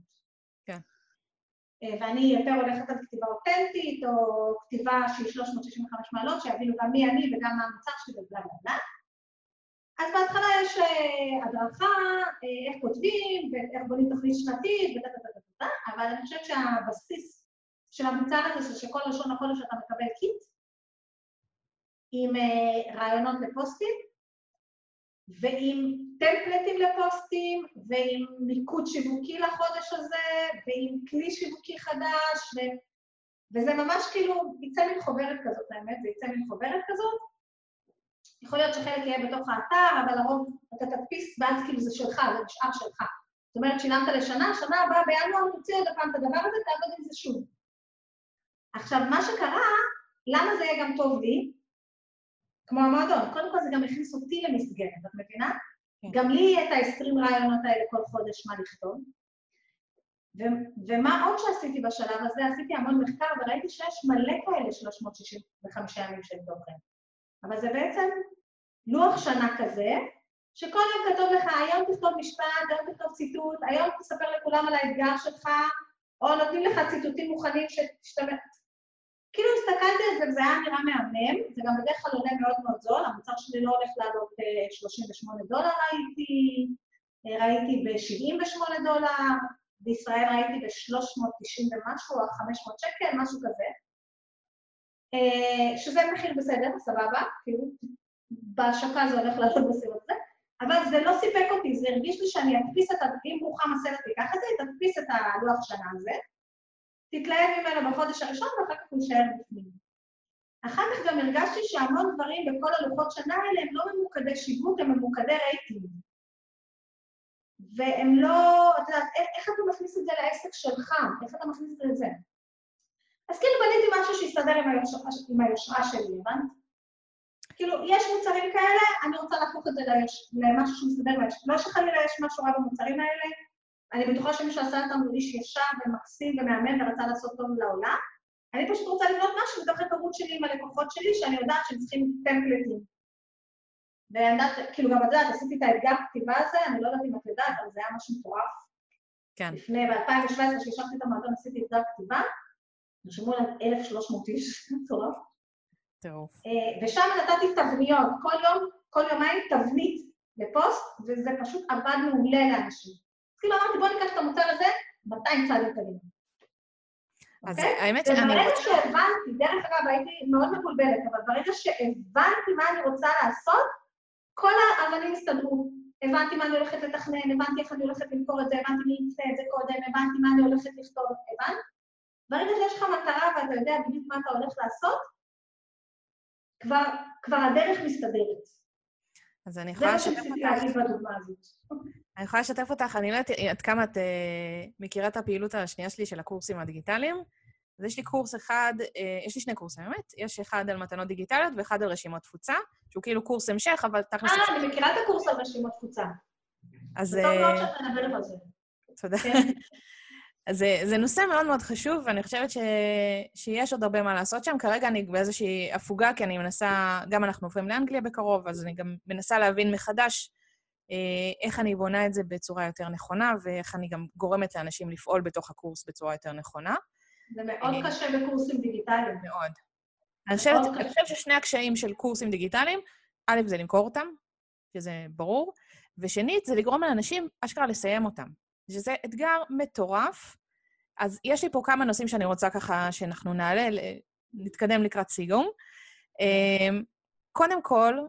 אה, ואני יותר הולכת על כתיבה אותנטית, או כתיבה שהיא 365 מעלות, שיבינו גם מי אני וגם מה המוצר שלי ובלה בלה בלה. אז בהתחלה יש אה, הדרכה, אה, איך כותבים, ואיך בונים תוכנית שנתית, ודה ודה דה דה, אבל אני חושבת שהבסיס של המוצר הזה, זה שכל ראשון לחודש אתה מקבל קיט, עם רעיונות לפוסטים, ועם טמפלטים לפוסטים, ועם מיקוד שיווקי לחודש הזה, ועם כלי שיווקי חדש, ו... וזה ממש כאילו, יצא מין חוברת כזאת, האמת, זה יצא מין חוברת כזאת. יכול להיות שחלק יהיה בתוך האתר, אבל לרוב אתה תדפיס, ואז כאילו זה שלך, זה נשאר שלך. זאת אומרת, שילמת לשנה, שנה הבאה בינואר תוציא עוד פעם את הדבר הזה, תעבוד עם זה שוב. עכשיו, מה שקרה, למה זה יהיה גם טוב לי? כמו המועדון, קודם כל זה גם הכניס אותי למסגרת, את מבינה? כן. גם לי יהיה את ה-20 רעיונות האלה כל חודש מה לכתוב. ו- ומה עוד שעשיתי בשלב הזה? עשיתי המון מחקר וראיתי שיש מלא כאלה 365 ימים של תוכן. אבל זה בעצם לוח שנה כזה, שכל יום כתוב לך, היום תכתוב משפט, היום תכתוב ציטוט, היום תספר לכולם על האתגר שלך, או נותנים לך ציטוטים מוכנים שתשתמש... כאילו הסתכלתי על זה וזה היה נראה מהמם, זה גם בדרך כלל עולה מאוד מאוד זול, המוצר שלי לא הולך לעלות 38 אה, דולר ראיתי, אה, ראיתי ב-78 דולר, בישראל ראיתי ב-390 ומשהו, או 500 שקל, משהו כזה. אה, שזה מחיר בסדר, סבבה, כאילו, בהשקה זה הולך לעלות בסביבות הזה, אבל זה לא סיפק אותי, זה הרגיש לי שאני אדפיס את ה... אם רוחמה סלט תיקח את זה, היא תדפיס את הלוח שנה הזה, תתלהב ממנו בחודש הראשון ואחר כך הוא יישאר בפנים. אחר כך גם הרגשתי שהמון דברים בכל הלוחות שנה האלה הם לא ממוקדי שיווק, הם ממוקדי רייטינג. והם לא, את יודעת, איך אתה מכניס את זה לעסק שלך? איך אתה מכניס את זה לזה? אז כאילו בניתי משהו שיסתדר עם היושרה, עם היושרה שלי, הבנת? כאילו, יש מוצרים כאלה, אני רוצה להפוך את זה ליש, למשהו שמסתדר עם היושרה. לא שחלילה יש משהו רע במוצרים האלה, אני בטוחה שמישהו עשה אותנו איש ישר ומקסים ומהמם ורצה לעשות טוב לעולם. אני פשוט רוצה לבנות משהו בתוך הכמות שלי עם הלקוחות שלי, שאני יודעת שהם צריכים טמפלטים. ואני יודעת, כאילו גם את יודעת, עשיתי את האתגר כתיבה הזה, אני לא יודעת אם את יודעת, אבל זה היה משהו מטורף. כן. לפני, ב-2017, כשהשקתי את המועדון, עשיתי אתגר כתיבה, נרשמו עליו 1,300 איש, מטורף. טירוף. אה, ושם נתתי תבניות, כל יום, כל יומיים תבנית לפוסט, וזה פשוט עבד מעולה לאנשים. כאילו אמרתי, בוא ניקח את המוצר הזה 200 צעדים קדימה. אז אוקיי? האמת שאני... וברגע שהבנתי, דרך אגב, הייתי מאוד מבולבלת, אבל ברגע שהבנתי מה אני רוצה לעשות, כל האבנים הסתדרו. הבנתי מה אני הולכת לתכנן, הבנתי איך אני הולכת למכור את זה, הבנתי מי יצא את זה קודם, הבנתי מה אני הולכת לכתוב, הבנת? ברגע שיש לך מטרה ואתה יודע בדיוק מה אתה הולך לעשות, כבר, כבר הדרך מסתדרת. אז אני יכולה לשתף אותך... זה מה שרציתי להגיד בדוגמה הזאת. אני יכולה לשתף אותך, אני לא יודעת עד כמה את uh, מכירה את הפעילות השנייה שלי של הקורסים הדיגיטליים. אז יש לי קורס אחד, uh, יש לי שני קורסים, באמת. יש אחד על מתנות דיגיטליות ואחד על רשימות תפוצה, שהוא כאילו קורס המשך, אבל תכלס... אה, אני מכירה את הקורס על רשימות תפוצה. אז... זה טוב מאוד שאת מדברת על זה. תודה. כן. אז זה, זה נושא מאוד מאוד חשוב, ואני חושבת ש, שיש עוד הרבה מה לעשות שם. כרגע אני באיזושהי הפוגה, כי אני מנסה, גם אנחנו עוברים לאנגליה בקרוב, אז אני גם מנסה להבין מחדש אה, איך אני בונה את זה בצורה יותר נכונה, ואיך אני גם גורמת לאנשים לפעול בתוך הקורס בצורה יותר נכונה. זה מאוד אה, קשה בקורסים דיגיטליים. מאוד. אני חושבת, אני חושבת ששני הקשיים של קורסים דיגיטליים, א', זה למכור אותם, שזה ברור, ושנית, זה לגרום לאנשים אשכרה לסיים אותם. שזה אתגר מטורף. אז יש לי פה כמה נושאים שאני רוצה ככה שאנחנו נעלה, נתקדם לקראת סיום. אמ, קודם כל, אה,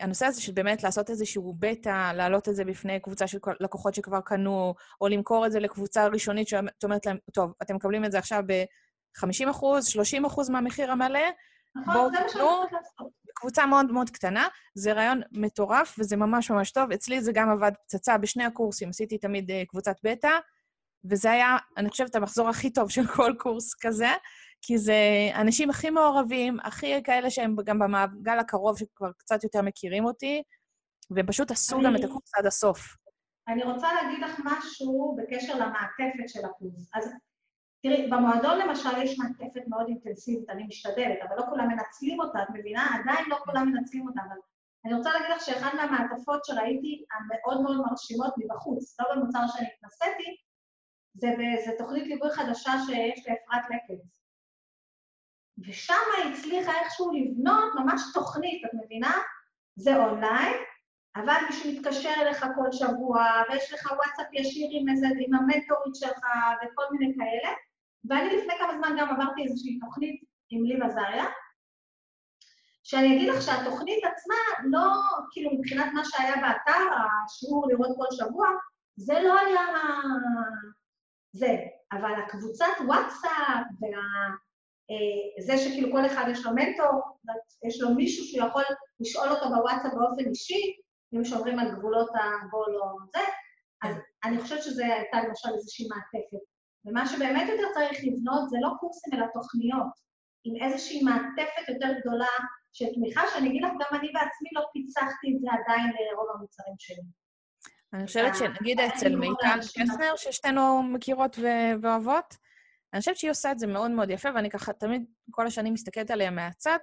הנושא הזה של באמת לעשות איזשהו בטא, להעלות את זה בפני קבוצה של לקוחות שכבר קנו, או למכור את זה לקבוצה ראשונית שאת אומרת להם, טוב, אתם מקבלים את זה עכשיו ב-50 אחוז, 30 אחוז מהמחיר המלא, נכון, רוצה לעשות. קבוצה מאוד מאוד קטנה, זה רעיון מטורף וזה ממש ממש טוב. אצלי זה גם עבד פצצה בשני הקורסים, עשיתי תמיד uh, קבוצת בטא, וזה היה, אני חושבת, המחזור הכי טוב של כל קורס כזה, כי זה אנשים הכי מעורבים, הכי כאלה שהם גם במעגל הקרוב, שכבר קצת יותר מכירים אותי, והם פשוט עשו אני... גם את הקורס עד הסוף. אני רוצה להגיד לך משהו בקשר למעטפת של הקורס. אז תראי, במועדון למשל יש מעטפת מאוד אינטנסיבית, אני משתדלת, אבל לא כולם מנצלים אותה, את מבינה? עדיין לא כולם מנצלים אותה, אבל אני רוצה להגיד לך שאחת מהמעטפות שראיתי המאוד מאוד מרשימות מבחוץ, לא במוצר שאני התנסיתי, זה באיזו תוכנית ליווי חדשה שיש לאפרת לקץ. ושם היא הצליחה איכשהו לבנות ממש תוכנית, את מבינה? זה אונליין, אבל מישהו מתקשר אליך כל שבוע, ויש לך וואטסאפ ישיר עם, איזה, עם המנטורית שלך וכל מיני כאלה, ואני לפני כמה זמן גם עברתי איזושהי תוכנית עם ליב עזריה, שאני אגיד לך שהתוכנית עצמה לא, כאילו מבחינת מה שהיה באתר, השיעור לראות כל שבוע, זה לא היה זה, אבל הקבוצת וואטסאפ וזה אה, שכאילו כל אחד יש לו מנטור, יש לו מישהו שהוא יכול לשאול אותו בוואטסאפ באופן אישי, אם שומרים על גבולות הגול או זה, אז אני חושבת שזה הייתה למשל איזושהי מעטפת. ומה שבאמת יותר צריך לבנות זה לא קורסים אלא תוכניות, עם איזושהי מעטפת יותר גדולה של תמיכה, שאני אגיד לך, גם אני בעצמי לא פיצחתי את זה עדיין לרוב המוצרים שלי. אני חושבת שנגיד אצל מיטל קסנר, ששתינו מכירות ואוהבות, אני חושבת שהיא עושה את זה מאוד מאוד יפה, ואני ככה תמיד כל השנים מסתכלת עליה מהצד,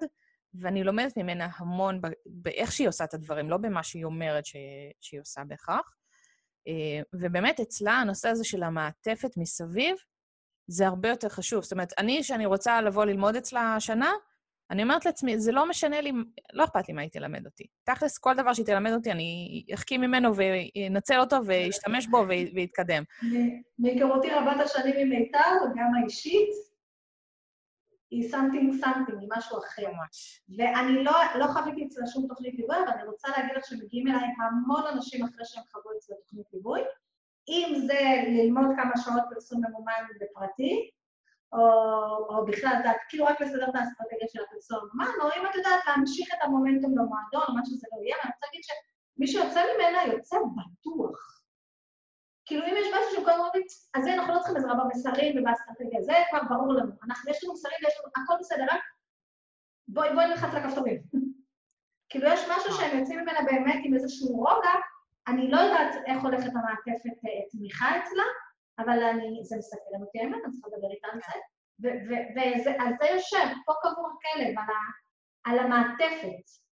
ואני לומדת ממנה המון באיך שהיא עושה את הדברים, לא במה שהיא אומרת שהיא עושה בהכרח. אה, ובאמת, אצלה הנושא הזה של המעטפת מסביב, זה הרבה יותר חשוב. זאת אומרת, אני, שאני רוצה לבוא ללמוד אצלה השנה, אני אומרת לעצמי, זה לא משנה לי, לא אכפת לי מה היא תלמד אותי. תכלס, כל דבר שהיא תלמד אותי, אני אחכים ממנו ואנצל אותו ואשתמש בו ויתקדם. מהיכרותי רבת השנים עם מיטל, גם האישית, היא something something, היא משהו אחר. ממש. ואני לא, לא חוויתי אצלה שום תוכנית ליווי, אבל אני רוצה להגיד לך שמגיעים אליי המון אנשים אחרי שהם חוו אצלה תוכנית ליווי. אם זה ללמוד כמה שעות פרסום ממומן בפרטי, או, או בכלל, יודעת, כאילו רק לסדר את האסטרטגיה של הפרסום ממומן, או אם את יודעת להמשיך את המומנטום במועדון, מה שזה לא יהיה, ואני רוצה להגיד שמי שיוצא ממנה יוצא בטוח. כאילו אם יש משהו שכל הזמן אז זה אנחנו לא צריכים עזרה במסרים ובאסטרטגיה, זה כבר ברור לנו. אנחנו, יש לנו מסרים ויש לנו, הכל בסדר, רק בואי, בואי נלחץ לכפתורים. כאילו יש משהו שהם יוצאים ממנה באמת עם איזשהו רוגע, אני לא יודעת איך הולכת המעטפת אה, תמיכה אצלה, אבל אני, זה מסתכל אותי האמת, אני צריכה לדבר איתה על זה, ועל זה יושב, פה קבור הכלב, על, על המעטפת.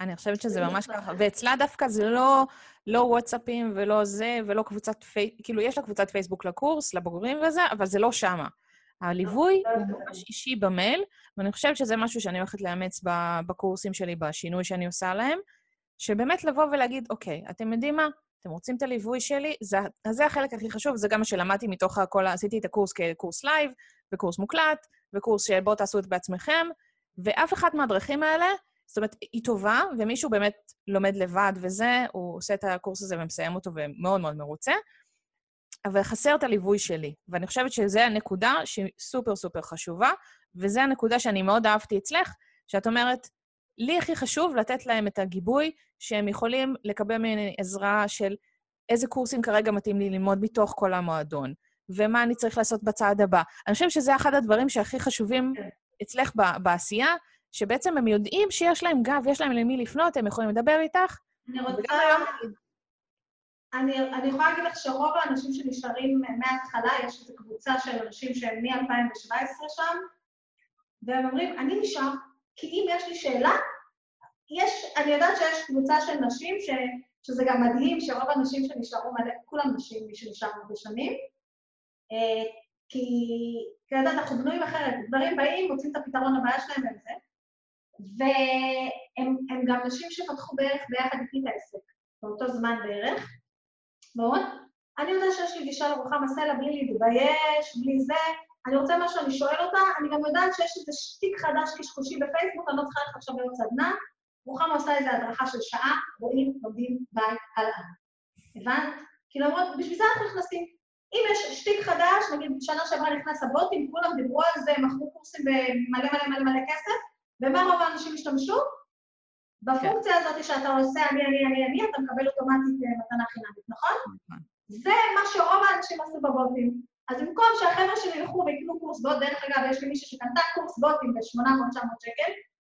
אני חושבת שזה ממש ככה. ואצלה דווקא זה לא, לא וואטסאפים ולא זה, ולא קבוצת פייסבוק, כאילו, יש לה קבוצת פייסבוק לקורס, לבוגרים וזה, אבל זה לא שמה. הליווי הוא ממש אישי במייל, ואני חושבת שזה משהו שאני הולכת לאמץ בקורסים שלי, בשינוי שאני עושה להם, שבאמת לבוא ולהגיד, אוקיי, אתם יודעים מה? אתם רוצים את הליווי שלי? זה, זה החלק הכי חשוב, זה גם מה שלמדתי מתוך הכל, עשיתי את הקורס כקורס live, וקורס מוקלט, וקורס שבואו תעשו את בעצמכם, ואף אחת מהדרכים האלה זאת אומרת, היא טובה, ומישהו באמת לומד לבד וזה, הוא עושה את הקורס הזה ומסיים אותו ומאוד מאוד מרוצה, אבל חסר את הליווי שלי. ואני חושבת שזו הנקודה שהיא סופר סופר חשובה, וזו הנקודה שאני מאוד אהבתי אצלך, שאת אומרת, לי הכי חשוב לתת להם את הגיבוי שהם יכולים לקבל ממני עזרה של איזה קורסים כרגע מתאים לי ללמוד מתוך כל המועדון, ומה אני צריך לעשות בצעד הבא. אני חושבת שזה אחד הדברים שהכי חשובים כן. אצלך בעשייה, שבעצם הם יודעים שיש להם גב, יש להם למי לפנות, הם יכולים לדבר איתך. אני רוצה... אני, אני יכולה להגיד לך שרוב האנשים שנשארים מההתחלה, יש איזו קבוצה של אנשים שהם מ-2017 שם, והם אומרים, אני נשאר, כי אם יש לי שאלה, יש, אני יודעת שיש קבוצה של נשים, ש, שזה גם מדהים שרוב האנשים שנשארו מלא, כולם נשים, מי שנשאר הרבה שנים, אה, כי, כי יודעת, אנחנו בנויים אחרת, דברים באים, מוצאים את הפתרון לבעיה שלהם וזה, והם גם נשים שפתחו בערך ביחד איתי את העסק, באותו זמן בערך, מאוד. אני יודעת שיש לי גישה לרוחם הסלע בלי להתבייש, בלי זה, אני רוצה משהו, אני שואל אותה, אני גם יודעת שיש איזה שטיק חדש קשקושי בפייסבוק, אני לא צריכה ללכת עכשיו להיות סדנה, רוחמה עושה איזו הדרכה של שעה, רואים, לומדים, ביי, הלאה. הבנת? כי למרות, בשביל זה אנחנו נכנסים. אם יש שטיק חדש, נגיד שנה שעברה נכנס הבוטים, כולם דיברו על זה, מכרו קורסים במלא מלא מלא מלא כסף, ומה רוב האנשים השתמשו? בפונקציה הזאת שאתה עושה אני, אני, אני, אני, אתה מקבל אוטומטית אה, מתנה חינמית, נכון? נכון? זה מה שרוב האנשים עשו בבוטים. אז במקום שהחבר'ה שלי ילכו ויקנו קורס בוט, דרך אגב, יש לי מישהי שקנתה קורס בוטים ב-800-900 שקל,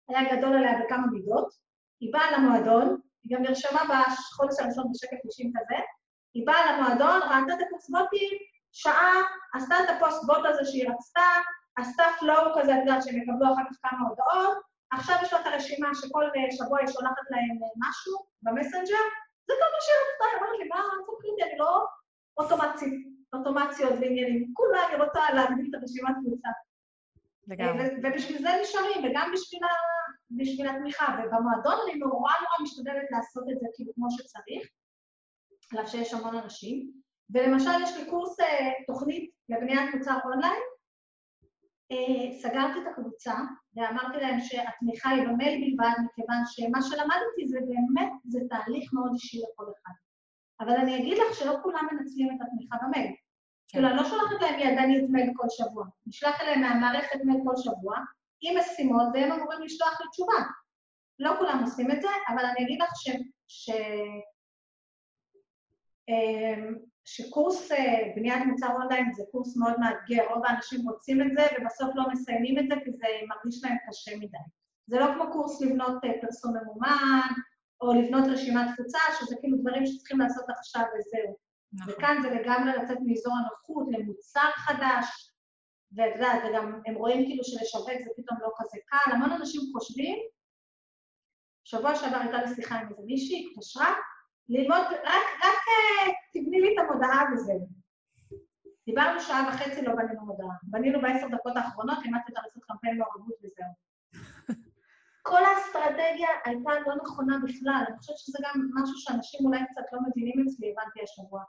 היה גדול עליה בכמה מידות, היא באה למועדון, היא גם נרשמה בחודש הראשון בשקל 90 כזה, היא באה למועדון, ראתה את הקורס בוטים, שעה, עשתה את הפוסט בוט הזה שהיא רצתה, עשתה פלואו כזה, את יודעת שהם יקבלו אחר כך כמה הודעות, עכשיו יש לה את הרשימה שכל שבוע היא שולחת להם משהו במסנג'ר, זה כל מה שהיא רצתה, היא אומרת לי, מה, אני לא אוטומצית, אוטומציות ועניינים, כולה אני רוצה להגדיל את הרשימת. לגמרי. ובשביל זה נשארים, וגם בשביל, ה... בשביל התמיכה. ובמועדון אני נורא נורא משתדלת לעשות את זה כאילו כמו שצריך, על אף שיש המון אנשים. ולמשל, יש לי קורס אה, תוכנית לבניית מוצר אונליין, אה, סגרתי את הקבוצה ואמרתי להם שהתמיכה היא במייל בלבד, מכיוון שמה שלמדתי זה באמת, זה תהליך מאוד אישי לכל אחד. אבל אני אגיד לך שלא כולם מנצלים את התמיכה במייל. כאילו, אני לא שולחת להם ידנית מייל כל שבוע. אני אשלח אליהם מהמערכת מייל כל שבוע, עם משימות, והם אמורים לשלוח לי תשובה. לא כולם עושים את זה, אבל אני אגיד לך ש... ש... אמ, שקורס אה, בניית מוצר אונליין זה קורס מאוד מאתגר, רוב האנשים רוצים את זה ובסוף לא מסיימים את זה כי זה מרגיש להם קשה מדי. זה לא כמו קורס לבנות אה, פרסום ממומן, או לבנות רשימת תפוצה, שזה כאילו דברים שצריכים לעשות עכשיו וזהו. נכון. וכאן זה לגמרי לצאת מאזור הנוחות למוצר חדש, ואת יודעת, וגם הם רואים כאילו שלשווק זה פתאום לא כזה קל. המון אנשים חושבים, שבוע שעבר הייתה לי שיחה עם איזה מישהי, התקשרה, ללמוד, רק, רק אה, תבני לי את המודעה וזהו. דיברנו שעה וחצי, לא בנינו מודעה. בנינו בעשר דקות האחרונות, לימדתי אותה לעשות קמפיין מעורבות וזהו. כל האסטרטגיה הייתה לא נכונה בכלל. אני חושבת שזה גם משהו שאנשים אולי קצת לא מבינים אצלי, הבנתי השבוע.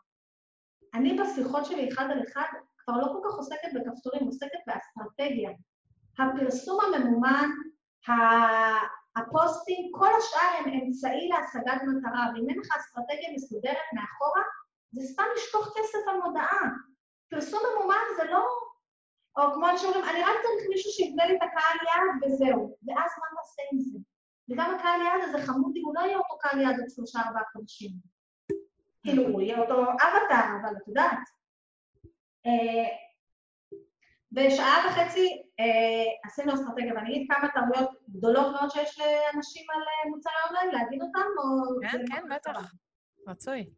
אני בשיחות שלי אחד על אחד כבר לא כל כך עוסקת בכפתורים, עוסקת באסטרטגיה. הפרסום הממומן, הפוסטים, כל השאר הם אמצעי להשגת מטרה, ואם אין לך אסטרטגיה מסודרת מאחורה, זה סתם לשפוך כסף על מודעה. פרסום ממומן זה לא... או כמו שאומרים, אני רק צריך מישהו שיבנה לי את הקהל יעד וזהו. ואז מה נעשה עם זה? וגם הקהל יעד הזה חמודי, הוא לא יהיה אותו קהל יעד עוד שלושה ארבעה חודשים. כאילו, הוא יהיה אותו אבטר, אבל את יודעת. אה, בשעה וחצי אה, עשינו אסטרטגיה, ואני אגיד כמה טעויות גדולות מאוד שיש לאנשים על אה, מוצרי אונליין, להגיד אותם, או... כן, כן, בטח. רצוי.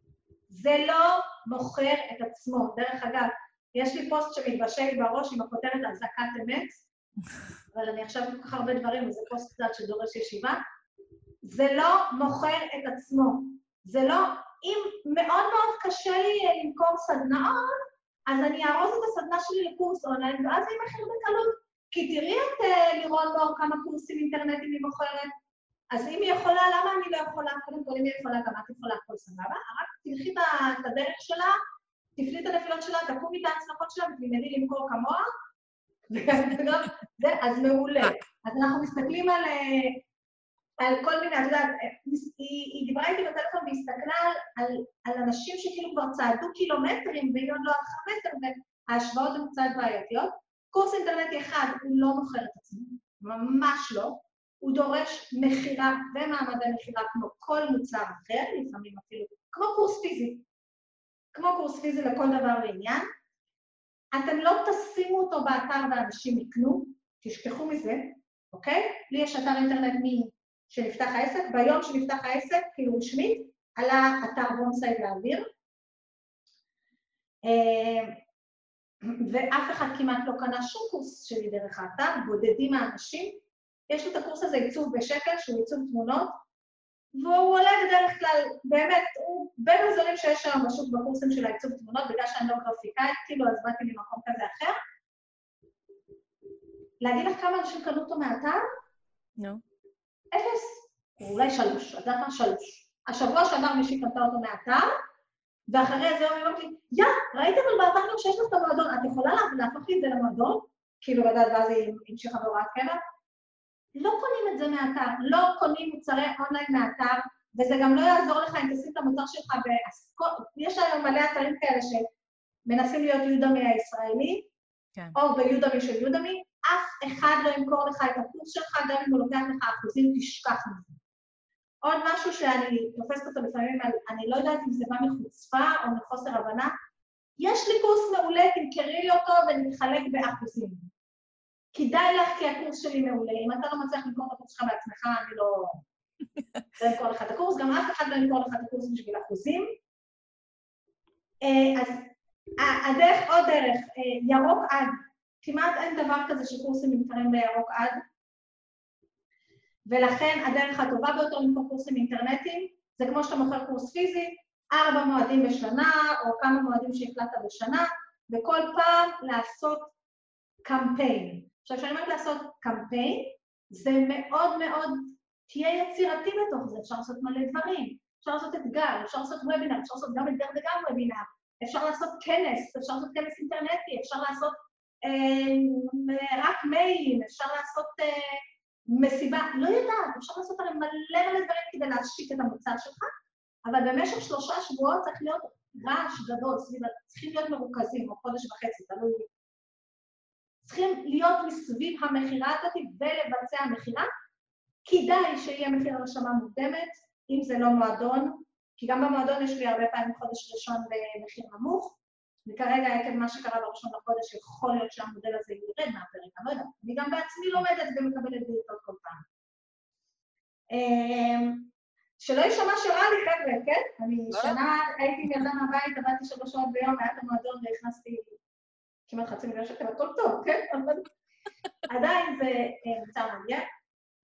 זה לא מוכר את עצמו. דרך אגב, יש לי פוסט שמתבשל בראש עם הכותרת אזעקת אמת, אבל אני עכשיו כל כך הרבה דברים, וזה פוסט קצת שדורש ישיבה. זה לא מוכר את עצמו. זה לא... אם מאוד מאוד קשה לי למכור סדנאות, אז אני אארוז את הסדנה שלי לקורס אונליין, ואז זה ימכר בקלות. כי תראי את uh, לירון מור כמה קורסים אינטרנטיים היא מוכרת. אז אם היא יכולה, למה אני לא יכולה? קודם כל, אם היא יכולה, גם את יכולה, הכל סבבה. רק תלכי את הדרך שלה, תפלי את הנפילות שלה, תקומי את ההצלחות שלה ותלמדי למכור כמוה. אז מעולה. אז אנחנו מסתכלים על, אה, על כל מיני, את יודעת, היא, היא דיברה איתי בטלפון והסתכלה על, על, אנשים שכאילו כבר צעדו קילומטרים והיא עוד לא הלכה מטר, וההשוואות הן קצת בעייתיות. קורס אינטרנטי אחד הוא לא מוכר את עצמו, ממש לא. הוא דורש מכירה ומעמדי מכירה כמו כל מוצר אחר, לפעמים אפילו, כמו קורס פיזי. כמו קורס פיזי לכל דבר ועניין. אתם לא תשימו אותו באתר ואנשים יקנו, תשכחו מזה, אוקיי? לי יש אתר אינטרנט שנפתח העסק, ביום שנפתח העסק, כאילו רשמית, עלה אתר בונסייד לאוויר. אה, ואף אחד כמעט לא קנה שום קורס שלי דרך האתר, בודדים האנשים. יש לי את הקורס הזה עיצוב בשקל, שהוא עיצוב תמונות, והוא עולה בדרך כלל, באמת, הוא בין הזולים שיש היום בשוק בקורסים של העיצוב תמונות, בגלל שאני לא גרפיקאית, כאילו, אז באתי ממקום כזה אחר. להגיד לך כמה אנשים קנו אותו מהאתר? נו. No. אפס, או אולי שלוש, את יודעת מה? שלוש. השבוע שעבר מישהי קנתה אותו מהאתר, ואחרי זה היא אומרת לי, יא, ראית אבל באתר גם שיש לך את המועדון, את יכולה להפוך לי את זה למועדון? כאילו, לדעת, ואז היא המשיכה בהוראת קבע. לא קונים את זה מהאתר, לא קונים מוצרי אונליין מהאתר, וזה גם לא יעזור לך אם תשים את המוצר שלך באסכול, יש היום מלא אתרים כאלה שמנסים להיות יודמי הישראלי, כן. או ביודמי של יודמי, אף אחד לא ימכור לך את הקורס שלך, גם אם הוא לוקח לך אחוזים, תשכח מזה. עוד משהו שאני תופסת אותו לפעמים, אני לא יודעת אם זה בא מחוצפה או מחוסר הבנה, יש לי קורס מעולה, תמכרי לי אותו ונתחלק באחוזים. כדאי לך כי הקורס שלי מעולה. אם אתה לא מצליח למכור את הקורס שלך בעצמך, אני לא... לא אמכור לך את הקורס, גם אף אחד לא ימכור לך את הקורס בשביל אחוזים. אה, אז הדרך, עוד דרך, אה, ירוק עד. כמעט אין דבר כזה שקורסים נמכרים בירוק עד. ולכן הדרך הטובה ביותר למכור קורסים אינטרנטיים זה כמו שאתה מוכר קורס פיזי, ארבע מועדים בשנה, או כמה מועדים שהחלטת בשנה, וכל פעם לעשות קמפיין. עכשיו, כשאני אומרת לעשות קמפיין, זה מאוד מאוד, תהיה יצירתי בתוך זה, אפשר לעשות מלא דברים. אפשר לעשות אתגר, אפשר לעשות וובינר, אפשר לעשות גם אתגר וגם וובינר, אפשר לעשות כנס, אפשר לעשות כנס אינטרנטי, אפשר לעשות רק מיילים, אפשר לעשות אה, מסיבה, לא יודעת, אפשר לעשות הרי מלא מלא דברים כדי להשיק את המוצר שלך, אבל במשך שלושה שבועות צריך להיות רעש גדול סביב, צריכים להיות מרוכזים, או חודש וחצי, תלוי. צריכים להיות מסביב המכירה הזאת ולבצע מכירה. כדאי שיהיה מחיר הרשמה מוקדמת, אם זה לא מועדון, כי גם במועדון יש לי הרבה פעמים חודש ראשון במחיר נמוך, וכרגע עקב מה שקרה בראשון לחודש, יכול להיות שהמודל הזה ירד מהפרק, אני לא יודעת. אני גם בעצמי לומדת ומקבלת בריאות כל פעם. אמ, שלא יישמע שרע לי, חבר'ה, כן? אני לא. שנה הייתי עם ילדה מהבית, עבדתי שלוש שעות ביום, היה את המועדון והכנסתי כמעט חצי מיליון שקל, הכל טוב, כן? עדיין זה אה, מעניין.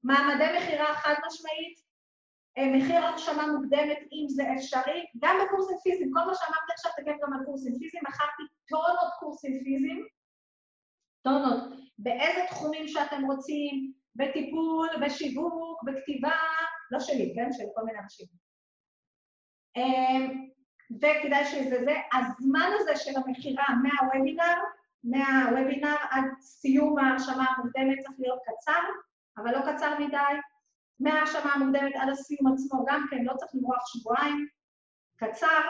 מעמדי מכירה חד משמעית, מחיר הרשמה מוקדמת, אם זה אפשרי, גם בקורסים פיזיים, כל מה שאמרתי עכשיו תקף גם על קורסים פיזיים, מכרתי טונות קורסים פיזיים, טונות, באיזה תחומים שאתם רוצים, בטיפול, בשיווק, בכתיבה, לא שלי, כן? של כל מיני אנשים. אמ, וכדאי שזה זה, הזמן הזה של המכירה מהוובינר, מהוובינר עד סיום ההרשמה המוקדמת צריך להיות קצר, אבל לא קצר מדי, מההרשמה המוקדמת עד הסיום עצמו גם כן, לא צריך למרוח שבועיים, קצר,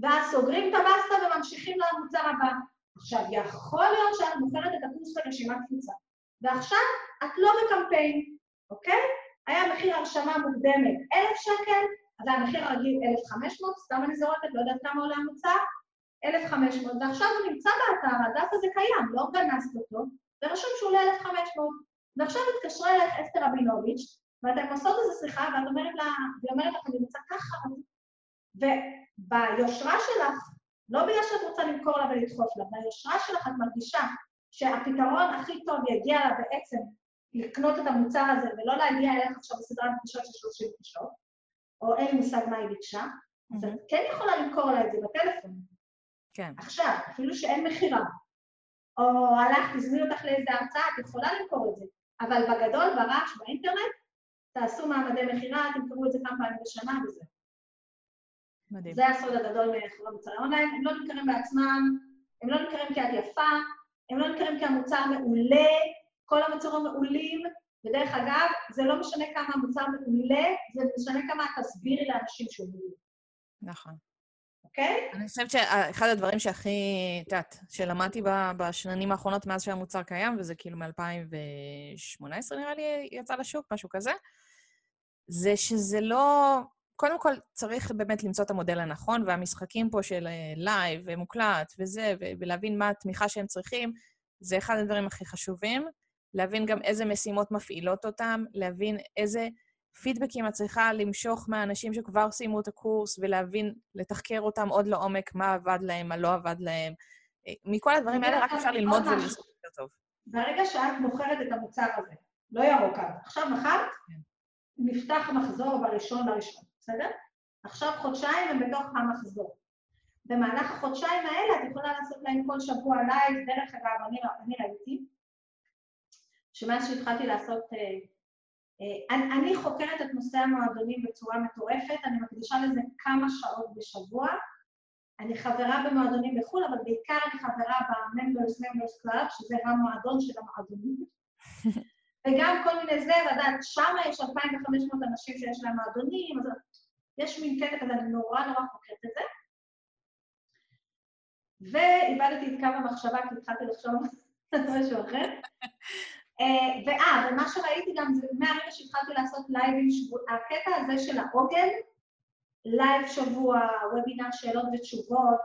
ואז סוגרים את הבסטה וממשיכים למוצר הבא. עכשיו, יכול להיות שאת מוכרת את הקורס ברשימת קבוצה, ועכשיו את לא בקמפיין, אוקיי? היה מחיר הרשמה מוקדמת 1,000 שקל, אז היה מחיר הרגיל 1,500, סתם אני זורקת, לא יודעת כמה עולה המוצר, 1,500, ועכשיו הוא נמצא באתר, הדף הזה קיים, לא גנזת אותו, ורשום שהוא עולה 1,500. ועכשיו התקשרה אליך אסתר רבינוביץ', ואתן עושות איזו שיחה, ואת אומרת לה, והיא אומרת לך, אני רוצה ככה, וביושרה שלך, לא בגלל שאת רוצה למכור לה ולדחוף לה, ביושרה שלך את מרגישה שהפתרון הכי טוב יגיע לה בעצם לקנות את המוצר הזה ולא להגיע אליך עכשיו בסדרת פגישות של 30 פגישות, או אין לי מושג מה היא ביקשה, אז את כן יכולה למכור לה את זה בטלפון. כן. עכשיו, אפילו שאין מכירה, או הלכת, הזמין אותך לאיזה הרצאה, את יכולה למכור את זה, אבל בגדול, ברעש, באינטרנט, תעשו מעמדי מכירה, תמכרו את זה כמה פעמים בשנה וזה. מדהים. זה הסוד הגדול מאחורי מוצרי אונליין, הם לא נמכרים בעצמם, הם לא נמכרים את יפה, הם לא נמכרים כי המוצר מעולה, כל המוצרים מעולים, ודרך אגב, זה לא משנה כמה המוצר מעולה, זה משנה כמה תסבירי לאנשים שהוא מעולה. נכון. אוקיי? אני חושבת שאחד הדברים שהכי, את יודעת, שלמדתי בשנים האחרונות מאז שהמוצר קיים, וזה כאילו מ-2018 נראה לי יצא לשוק, משהו כזה, זה שזה לא... קודם כל, צריך באמת למצוא את המודל הנכון, והמשחקים פה של live ומוקלט וזה, ולהבין מה התמיכה שהם צריכים, זה אחד הדברים הכי חשובים. להבין גם איזה משימות מפעילות אותם, להבין איזה פידבקים את צריכה למשוך מהאנשים שכבר סיימו את הקורס, ולהבין, לתחקר אותם עוד לעומק, מה עבד להם, מה לא עבד להם. אה, מכל הדברים האלה רק אפשר ללמוד ולעשות יותר טוב. ברגע שאת מוכרת את המוצר הזה, לא ירוק עכשיו מכרת. נפתח מחזור בראשון לראשון, בסדר? עכשיו חודשיים הם בתוך המחזור. במהלך החודשיים האלה את יכולה לעשות להם כל שבוע live, דרך אגב, אני, אני ראיתי, שמאז שהתחלתי לעשות אה, אה, אני, אני חוקרת את נושא המועדונים בצורה מטורפת, אני מקדישה לזה כמה שעות בשבוע, אני חברה במועדונים בחו"ל, אבל בעיקר אני חברה ב-Members Members Club, שזה המועדון של המועדונים. וגם כל מיני זה, לדעת, שם יש 2,500 אנשים שיש להם מועדונים, אז יש מין קטע כזה, אני נורא נורא חוקרת את זה. ואיבדתי את קו המחשבה, כי התחלתי לחשוב על משהו אחר. אה, ואה, ומה שראיתי גם זה מהרגע שהתחלתי לעשות לייבים, הקטע הזה של העוגן, לייב שבועי, וובינר שאלות ותשובות,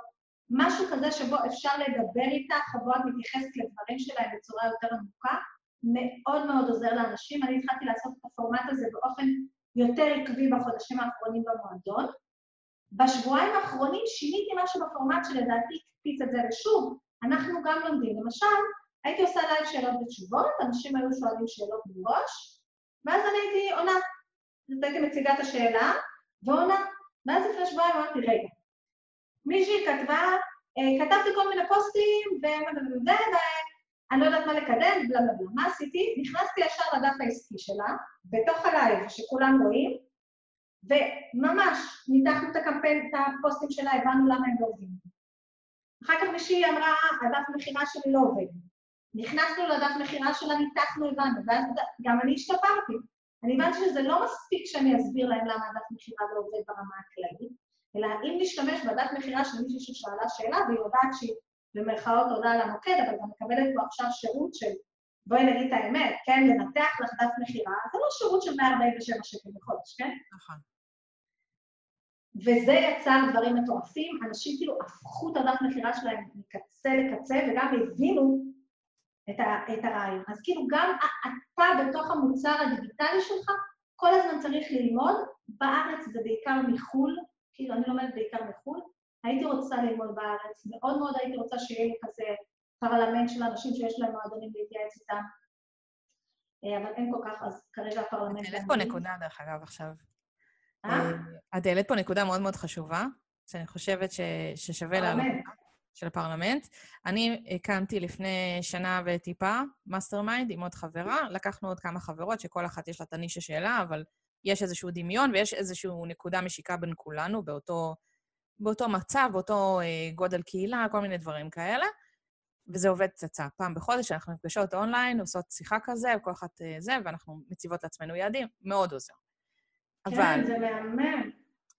משהו כזה שבו אפשר לדבר איתך, ובו את מתייחסת לדברים שלהם בצורה יותר עמוקה, מאוד מאוד עוזר לאנשים. אני התחלתי לעשות את הפורמט הזה באופן יותר עקבי בחודשים האחרונים במועדון. בשבועיים האחרונים שיניתי משהו בפורמט שלדעתי הקפיץ את זה, ושוב, אנחנו גם לומדים. למשל, הייתי עושה לייב שאלות ותשובות, אנשים היו שואלים שאלות מראש, ואז אני הייתי עונה. אז הייתי מציגה את השאלה, ועונה. ואז לפני שבועיים אמרתי, רגע, מישהי כתבה, אה, כתבתי כל מיני פוסטים, ואני לא יודעת מה לקדם, בלה בלה בלה. מה עשיתי? נכנסתי ישר לדף העסקי שלה, בתוך הלייב, שכולם רואים, וממש ניתחנו את הקמפיין, את הפוסטים שלה, הבנו למה הם לא עובדים. אחר כך מישהי אמרה, הדף מכירה שלי לא עובד. נכנסנו לדף מכירה שלה, ניתחנו, הבנו, ואז גם אני השתפרתי. אני הבנתי שזה לא מספיק שאני אסביר להם למה הדף מכירה לא עובד ברמה הכללית, אלא אם נשתמש בדף מכירה של מישהי ששאלה שאלה והיא יודעת שהיא במרכאות עולה על המוקד, אבל גם מקבלת פה עכשיו שירות של, בואי נגיד את האמת, כן, לנתח לך דף מכירה, זה לא שירות של 147 שקל בחודש, כן? נכון. וזה יצר דברים מטורפים, אנשים כאילו הפכו את הדף מכירה שלהם מקצה לקצה וגם הבינו את, ה, את הרעיון. אז כאילו גם אתה בתוך המוצר הדיגיטלי שלך, כל הזמן צריך ללמוד. בארץ זה בעיקר מחו"ל, כאילו אני לומדת בעיקר מחו"ל. הייתי רוצה ללמוד בארץ, מאוד מאוד הייתי רוצה שיהיה לי כזה פרלמנט של אנשים שיש להם מועדונים להתייעץ איתם. אה, אבל אין כל כך, אז כרגע הפרלמנט... את העלית פה נקודה, דרך אגב, עכשיו. אה? אה? את העלית פה נקודה מאוד מאוד חשובה, שאני חושבת ששווה לעלות. של הפרלמנט. אני הקמתי לפני שנה וטיפה mastermind עם עוד חברה. לקחנו עוד כמה חברות, שכל אחת יש לה את הנישה שלה, אבל יש איזשהו דמיון ויש איזושהי נקודה משיקה בין כולנו באותו, באותו מצב, באותו אה, גודל קהילה, כל מיני דברים כאלה. וזה עובד פצצה. פעם בחודש אנחנו נפגשות אונליין, עושות שיחה כזה, וכל אחת אה, זה, ואנחנו מציבות לעצמנו יעדים, מאוד עוזר. כן, אבל... זה מהמם.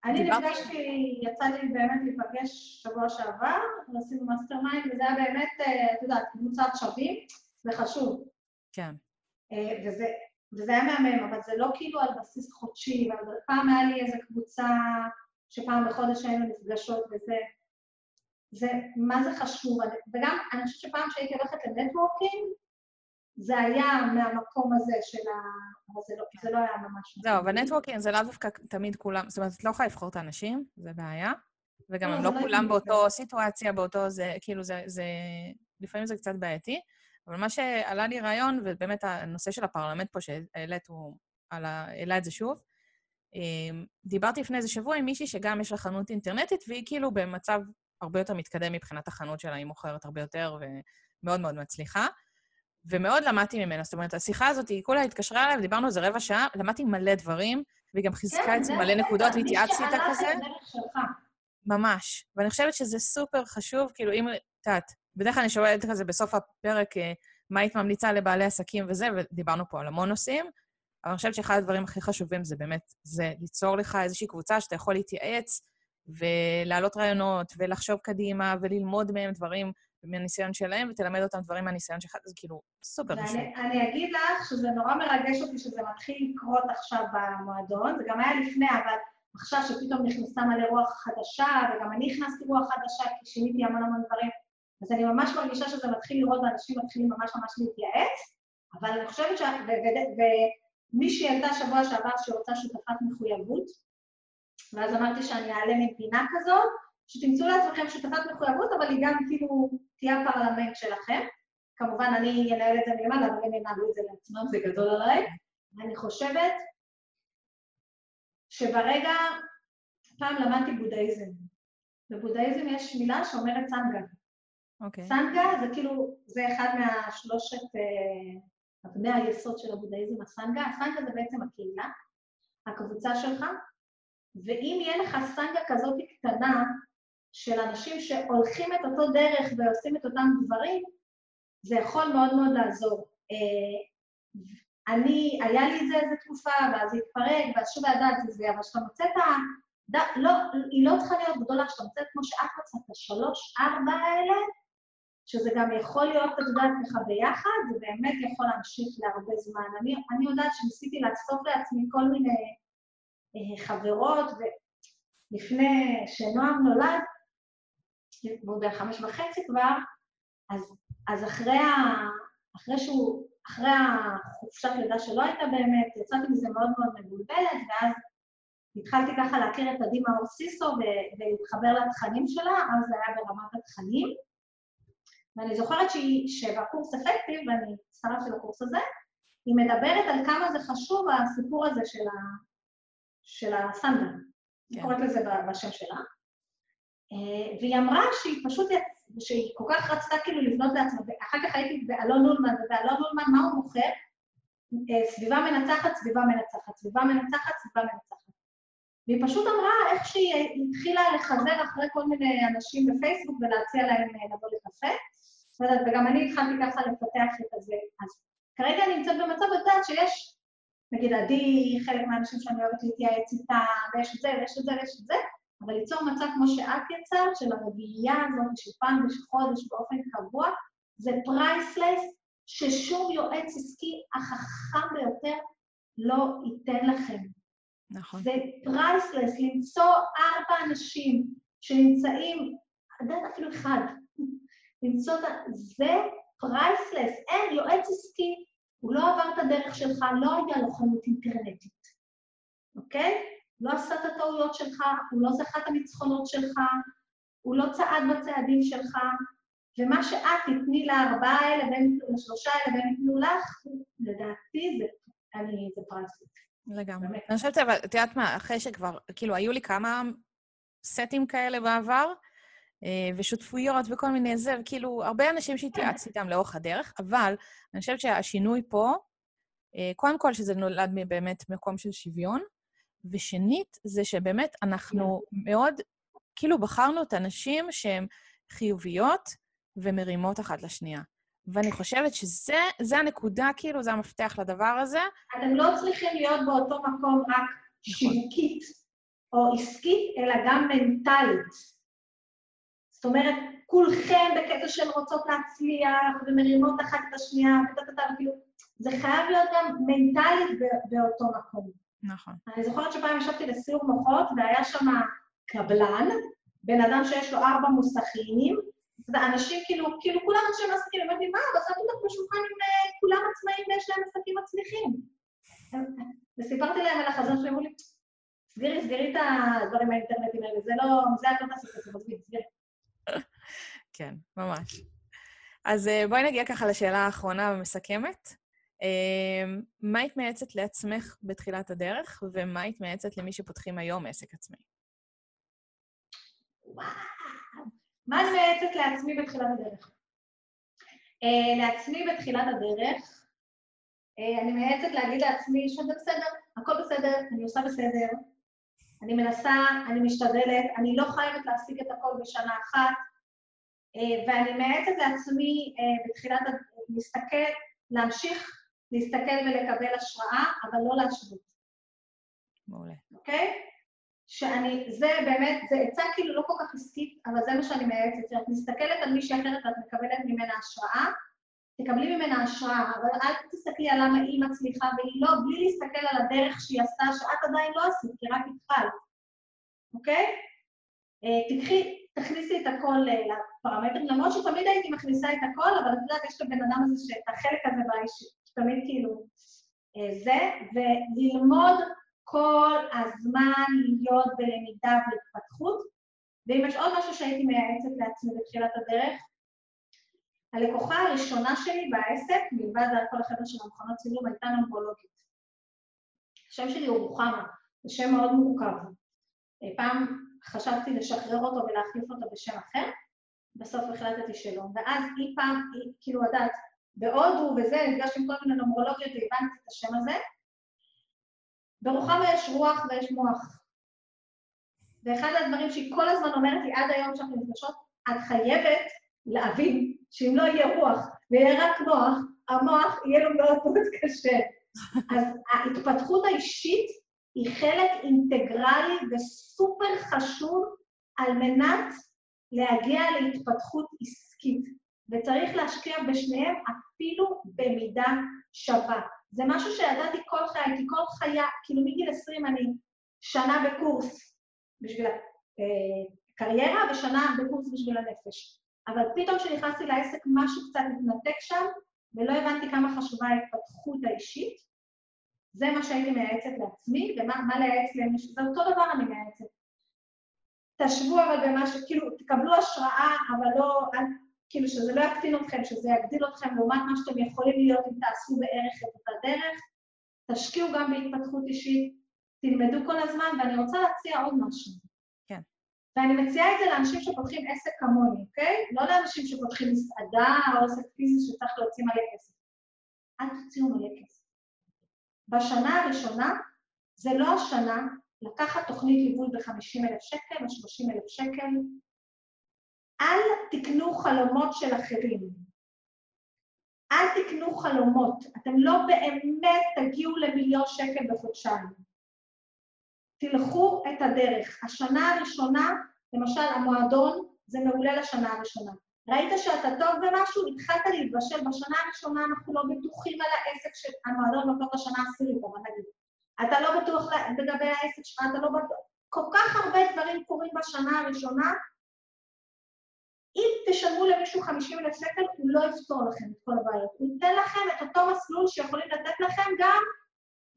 אני נפגשתי, יצא לי באמת להיפגש שבוע שעבר, ועשינו mastermind, וזה היה באמת, אה, את יודעת, קבוצת שווים, זה חשוב. כן. וזה, וזה היה מהמם, אבל זה לא כאילו על בסיס חודשי, אבל פעם היה לי איזו קבוצה שפעם בחודש היינו נפגשות וזה... זה, מה זה חשוב? וגם, אני חושבת שפעם שהייתי הולכת ל networking, זה היה מהמקום הזה של ה... אבל זה לא, זה לא היה ממש... זהו, אבל networking זה לאו דווקא תמיד כולם, זאת אומרת, את לא יכולה לבחור את האנשים, זה בעיה, וגם לא, הם לא, לא כולם באותו סיטואציה, באותו זה, כאילו זה, זה... לפעמים זה קצת בעייתי, אבל מה שעלה לי רעיון, ובאמת הנושא של הפרלמנט פה שהעלית, הוא העלה את זה שוב, דיברתי לפני איזה שבוע עם מישהי שגם יש לה חנות אינטרנטית, והיא כאילו במצב הרבה יותר מתקדם מבחינת החנות שלה, היא מוכרת הרבה יותר ומאוד מאוד מצליחה. ומאוד למדתי ממנה. זאת אומרת, השיחה הזאת, היא כולה התקשרה אליי ודיברנו על זה רבע שעה, למדתי מלא דברים, והיא גם חיזקה כן, את זה מלא נקודות, והתייעצתי איתה כזה. ממש. ואני חושבת שזה סופר חשוב, כאילו, אם, את יודעת, בדרך כלל אני שואלת כזה בסוף הפרק, אה, מה היית ממליצה לבעלי עסקים וזה, ודיברנו פה על המון נושאים, אבל אני חושבת שאחד הדברים הכי חשובים זה באמת, זה ליצור לך איזושהי קבוצה שאתה יכול להתייעץ ולהעלות רעיונות ולחשוב קדימה וללמוד מהם דברים מהניסיון שלהם, ותלמד אותם דברים מהניסיון שלך, זה כאילו סופר חשוב. אני אגיד לך שזה נורא מרגש אותי שזה מתחיל לקרות עכשיו במועדון, זה גם היה לפני, אבל עכשיו שפתאום נכנסה מלא רוח חדשה, וגם אני הכנסתי רוח חדשה כי שיניתי המון המון דברים, אז אני ממש מרגישה שזה מתחיל לראות ואנשים מתחילים ממש ממש להתייעץ, אבל אני חושבת ש... ומישהי הייתה שבוע שעבר שרוצה שותפת מחויבות, ואז אמרתי שאני אעלה מפינה כזאת, שתמצאו לעצמכם שותפת מחויבות, אבל היא גם כאילו תהיה הפרלמנט שלכם. כמובן, אני אנהל את זה מלמעלה, אבל הם ינהלו את זה לעצמם, זה גדול עליי. אני חושבת שברגע, פעם למדתי בודהיזם. בבודהיזם יש מילה שאומרת סנגה. אוקיי. Okay. סנגה זה כאילו, זה אחד מהשלושת אה, אבני היסוד של הבודהיזם, הסנגה. הסנגה זה בעצם הקהילה, הקבוצה שלך, ואם יהיה לך סנגה כזאת קטנה, של אנשים שהולכים את אותו דרך ועושים את אותם דברים, זה יכול מאוד מאוד לעזור. אה, אני, היה לי את זה איזה תקופה, ואז זה התפרק, ואז שוב ידעתי את זה, אבל כשאתה מוצא את ה... לא, היא לא צריכה להיות גדולה, כשאתה מוצא כמו שאת מצאת, השלוש, ארבע האלה, שזה גם יכול להיות, את יודעת, ככה ביחד, זה באמת יכול להמשיך להרבה זמן. אני, אני יודעת שניסיתי לאסוף לעצמי כל מיני אה, חברות, ולפני שנועם נולד, והוא בן חמש וחצי כבר, אז, אז אחרי, ה, אחרי שהוא, אחרי החופשת לידה שלא הייתה באמת, יצאתי מזה מאוד מאוד מבולבלת, ואז התחלתי ככה להכיר את עדי מאור סיסו ולהתחבר לתכנים שלה, אז זה היה ברמת התכנים. ואני זוכרת שהיא, שבקורס אפקטיב, ואני הצטרפתי לקורס הזה, היא מדברת על כמה זה חשוב הסיפור הזה של, ה, של הסנדה. כן. היא קוראת לזה בשם שלה. אה, והיא אמרה שהיא פשוט, שהיא כל כך רצתה כאילו לבנות לעצמה, ואחר כך הייתי באלון נולמן, ובאלון נולמן מה הוא מוכר? אה, סביבה מנצחת, סביבה מנצחת, סביבה מנצחת, סביבה מנצחת. והיא פשוט אמרה איך שהיא התחילה לחזר אחרי כל מיני אנשים בפייסבוק ולהציע להם אה, לבוא לקפה. וגם אני התחלתי ככה לפתח את הזה. אז כרגע אני נמצאת במצב לדעת שיש, נגיד עדי, חלק מהאנשים שאני אוהבת להתייעץ איתם, ויש את זה, ויש את זה, ויש את זה, אבל ליצור מצב כמו שאת יצרת, של הרביעייה הזאת, של פעם בחודש באופן קבוע, זה priceless ששום יועץ עסקי החכם ביותר לא ייתן לכם. נכון. זה priceless, למצוא ארבע אנשים שנמצאים, עדיין אפילו אחד, למצוא את ה... זה priceless, אין, יועץ עסקי, הוא לא עבר את הדרך שלך, לא הייתה לו חנות אינטרנטית, אוקיי? לא עשה את הטעויות שלך, הוא לא זכה את הניצחונות שלך, הוא לא צעד בצעדים שלך, ומה שאת תתני לארבעה האלה, לשלושה האלה, והם ייתנו לך, לדעתי זה, אני, זה פרנסית. לגמרי. אני חושבת, אבל את יודעת מה, אחרי שכבר, כאילו, היו לי כמה סטים כאלה בעבר, ושותפויות וכל מיני זה, וכאילו, הרבה אנשים שהתייעצתי איתם לאורך הדרך, אבל אני חושבת שהשינוי פה, אה, קודם כל שזה נולד באמת מקום של שוויון, ושנית, זה שבאמת אנחנו מאוד, כאילו בחרנו את הנשים שהן חיוביות ומרימות אחת לשנייה. ואני חושבת שזה הנקודה, כאילו, זה המפתח לדבר הזה. אתם לא צריכים להיות באותו מקום רק נכון. שיווקית או עסקית, אלא גם מנטלית. זאת אומרת, כולכם בקטע של רוצות להצליח ומרימות אחת את השנייה, וכאילו, זה חייב להיות גם מנטלית באותו מקום. נכון. אני זוכרת שפעם ישבתי לסיור מוחות, והיה שם קבלן, בן אדם שיש לו ארבע מוסכים, ואנשים כאילו, כאילו כולם אנשי עסקים, אמרתי, מה, בסוף אותך בשולחן עם אה, כולם עצמאים ויש להם עסקים מצליחים. וסיפרתי להם על החזון שלי, אמרו לי, סגרי, סגרי את הדברים האינטרנטיים האלה, זה לא, זה לא תעשי את זה, סגרי. כן, ממש. אז אה, בואי נגיע ככה לשאלה האחרונה ומסכמת. אמ, מה היית מייעצת לעצמך בתחילת הדרך, ומה היית מייעצת למי שפותחים היום עסק עצמאי? וואו. מה אני מייעצת לעצמי בתחילת הדרך? Uh, לעצמי בתחילת הדרך, uh, אני מייעצת להגיד לעצמי שזה בסדר, הכל בסדר, אני עושה בסדר, אני מנסה, אני משתדלת, אני לא חייבת להשיג את הכל בשנה אחת, ואני מייעצת לעצמי uh, בתחילת, להסתכל, להמשיך להסתכל ולקבל השראה, אבל לא להשוות. מעולה. אוקיי? שאני, זה באמת, זה עצה כאילו לא כל כך עסקית, אבל זה מה שאני מייעצת. כשאת מסתכלת על מישהי אחרת ואת מקבלת ממנה השראה, תקבלי ממנה השראה, אבל אל תסתכלי על למה היא מצליחה, והיא לא, בלי להסתכל על הדרך שהיא עשתה, שאת עדיין לא עשית, כי רק התחלת, אוקיי? אה, תקחי, תכניסי את הכל אה, לפרמטרים, למרות שתמיד הייתי מכניסה את הכל, אבל את יודעת, יש את הבן אדם הזה, שאת החלק הזה באישית. תמיד כאילו אה, זה, וללמוד כל הזמן להיות בלמידה והתפתחות. ואם יש עוד משהו שהייתי מייעצת לעצמי בתחילת הדרך, הלקוחה הראשונה שלי בעסק, מלבד כל החבר'ה של המכונות צילום, הייתה נומרולוגית. השם שלי הוא רוחמה, זה שם מאוד מורכב. פעם חשבתי לשחרר אותו ולהחליף אותו בשם אחר, בסוף החלטתי שלא. ואז היא פעם, היא, כאילו, יודעת, בהודו וזה, נפגשתי עם כל מיני נומרולוגיות והבנתי את השם הזה. ברוחמה יש רוח ויש מוח. ואחד הדברים שהיא כל הזמן אומרת לי עד היום שאנחנו נפגשות, את חייבת להבין שאם לא יהיה רוח ויהיה רק מוח, המוח יהיה לו מאוד מאוד קשה. אז ההתפתחות האישית היא חלק אינטגרלי וסופר חשוב על מנת להגיע להתפתחות עסקית, וצריך להשקיע בשניהם אפילו במידה שווה. זה משהו שידעתי כל חיי, כי כל חיה, כאילו מגיל 20 אני שנה בקורס בשביל הקריירה ושנה בקורס בשביל הנפש. אבל פתאום כשנכנסתי לעסק משהו קצת התנתק שם, ולא הבנתי כמה חשובה ההתפתחות האישית. זה מה שהייתי מייעצת לעצמי, ומה לייעץ למישהו, זה אותו דבר אני מייעצת. תשבו אבל במשהו, כאילו, תקבלו השראה, אבל לא, כאילו שזה לא יקטין אתכם, שזה יגדיל אתכם לעומת מה שאתם יכולים להיות אם תעשו בערך את אותה דרך. תשקיעו גם בהתפתחות אישית, תלמדו כל הזמן, ואני רוצה להציע עוד משהו. כן. ואני מציעה את זה לאנשים שפותחים עסק כמוני, אוקיי? לא לאנשים שפותחים מסעדה או עסק פיזי שצריך להוציא מלא כסף. אל תוציאו מלא כסף. בשנה הראשונה, זה לא השנה לקחת תוכנית ליווי ב-50,000 שקל או 30,000 שקל. אל תקנו חלומות של אחרים. אל תקנו חלומות. אתם לא באמת תגיעו למיליון שקל בחודשיים. תלכו את הדרך. השנה הראשונה, למשל המועדון, זה מעולה לשנה הראשונה. ראית שאתה טוב במשהו, התחלת להתבשל, בשנה הראשונה אנחנו לא בטוחים על העסק של המועדון טוב לשנה העשירית, אבל נגיד. אתה לא בטוח לגבי העסק שלך, אתה לא בטוח... כל כך הרבה דברים קורים בשנה הראשונה. אם תשלמו למישהו 50 אלף שקל, הוא לא יפתור לכם את כל הבעיות. הוא ייתן לכם את אותו מסלול שיכולים לתת לכם גם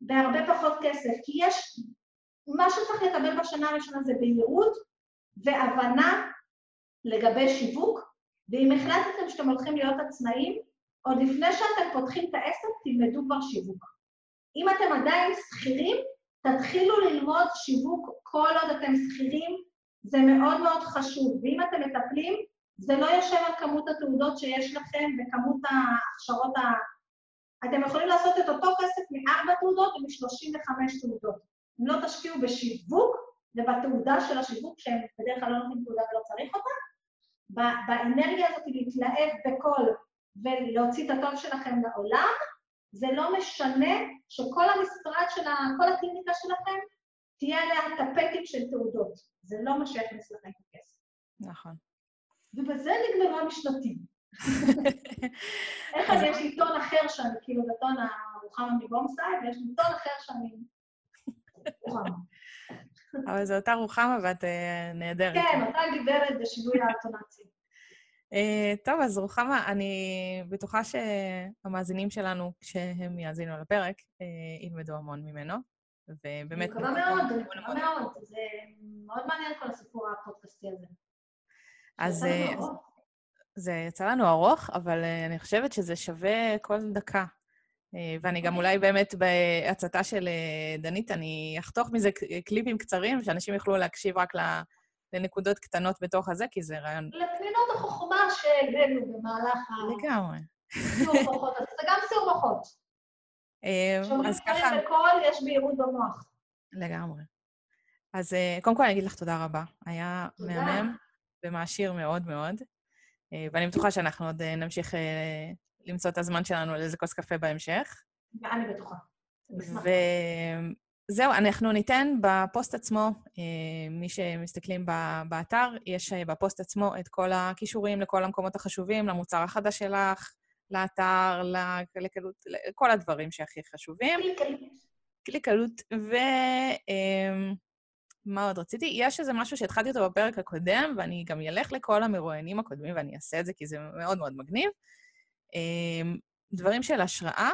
בהרבה פחות כסף, כי יש... מה שצריך לקבל בשנה הראשונה זה בהירות והבנה לגבי שיווק, ואם החלטתם שאתם הולכים להיות עצמאים, עוד לפני שאתם פותחים את העסק, תלמדו כבר שיווק. אם אתם עדיין שכירים, תתחילו ללמוד שיווק כל עוד אתם שכירים, זה מאוד מאוד חשוב. ואם אתם מטפלים, זה לא יושב על כמות התעודות שיש לכם וכמות ההכשרות ה... אתם יכולים לעשות את אותו כסף מארבע תעודות ומ-35 תעודות. אם לא תשקיעו בשיווק ובתעודה של השיווק, שהם בדרך כלל לא נותנים תעודה ולא צריך אותה, באנרגיה הזאת להתלהב בקול ולהוציא את הטוב שלכם לעולם, זה לא משנה שכל המשרד של ה... כל הקליניקה שלכם תהיה עליה טפטים של תעודות. זה לא מה שיכניס לכם את הכסף. נכון. ובזה נגמרו המשלטים. איך אני, יש לי טון אחר שאני, כאילו, זה טון הרוחמה מבומסאי, ויש לי טון אחר שאני... רוחמה. אבל זו אותה רוחמה ואת אה, נהדרת. כן, אותה גברת בשינוי האטונציה. אה, טוב, אז רוחמה, אני בטוחה שהמאזינים שלנו, כשהם יאזינו לפרק, אה, ילמדו המון ממנו, ובאמת... מקווה מאוד, אני מקווה מאוד. זה מאוד מעניין כל הסיפור הפודקאסטי הזה. אז זה יצא לנו ארוך, אבל אני חושבת שזה שווה כל דקה. ואני גם אולי באמת בהצתה של דנית, אני אחתוך מזה קליפים קצרים, שאנשים יוכלו להקשיב רק לנקודות קטנות בתוך הזה, כי זה רעיון... לפנינות החוכמה שהגענו במהלך ה... לגמרי. סיור מוחות, זה גם סיור מוחות. אז ככה... כשאומרים בקול, יש בהירות במוח. לגמרי. אז קודם כל אני אגיד לך תודה רבה. היה מהמם ומעשיר מאוד מאוד, ואני בטוחה שאנחנו עוד נמשיך למצוא את הזמן שלנו לאיזה כוס קפה בהמשך. אני בטוחה. זהו, אנחנו ניתן בפוסט עצמו, מי שמסתכלים באתר, יש בפוסט עצמו את כל הכישורים לכל המקומות החשובים, למוצר החדש שלך, לאתר, לקלות, לכל הדברים שהכי חשובים. קליקלות. ומה עוד רציתי? יש איזה משהו שהתחלתי אותו בפרק הקודם, ואני גם אלך לכל המרואיינים הקודמים ואני אעשה את זה, כי זה מאוד מאוד מגניב. דברים של השראה,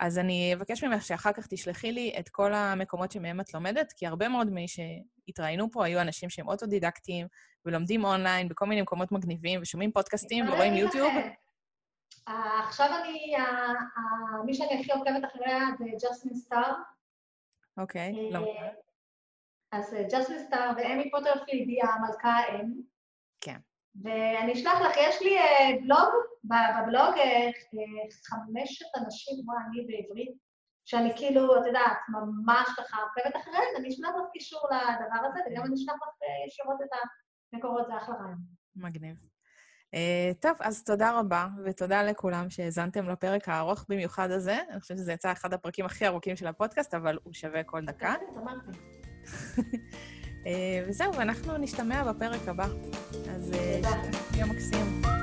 אז אני אבקש ממך שאחר כך תשלחי לי את כל המקומות שמהם את לומדת, כי הרבה מאוד מי שהתראיינו פה היו אנשים שהם אוטודידקטיים ולומדים אונליין בכל מיני מקומות מגניבים ושומעים פודקאסטים ורואים יוטיוב. עכשיו אני, מי שאני הכי עוקבת אחריה זה ג'סמין סטאר. אוקיי, לא. אז ג'סמין סטאר ואיימי פורטרפילד היא המלכה האם. כן. ואני אשלח לך, יש לי בלוג, בבלוג חמשת אנשים, כמו אני בעברית, שאני כאילו, את יודעת, ממש ככה עוקבת אחריהם, אני אשלח לך קישור לדבר הזה, וגם אני אשלח לך אה, ישירות את המקורות, זה אחלה רעיון. מגניב. Uh, טוב, אז תודה רבה, ותודה לכולם שהאזנתם לפרק הארוך במיוחד הזה. אני חושבת שזה יצא אחד הפרקים הכי ארוכים של הפודקאסט, אבל הוא שווה כל דקה. uh, וזהו, ואנחנו נשתמע בפרק הבא. אז uh, יום מקסים.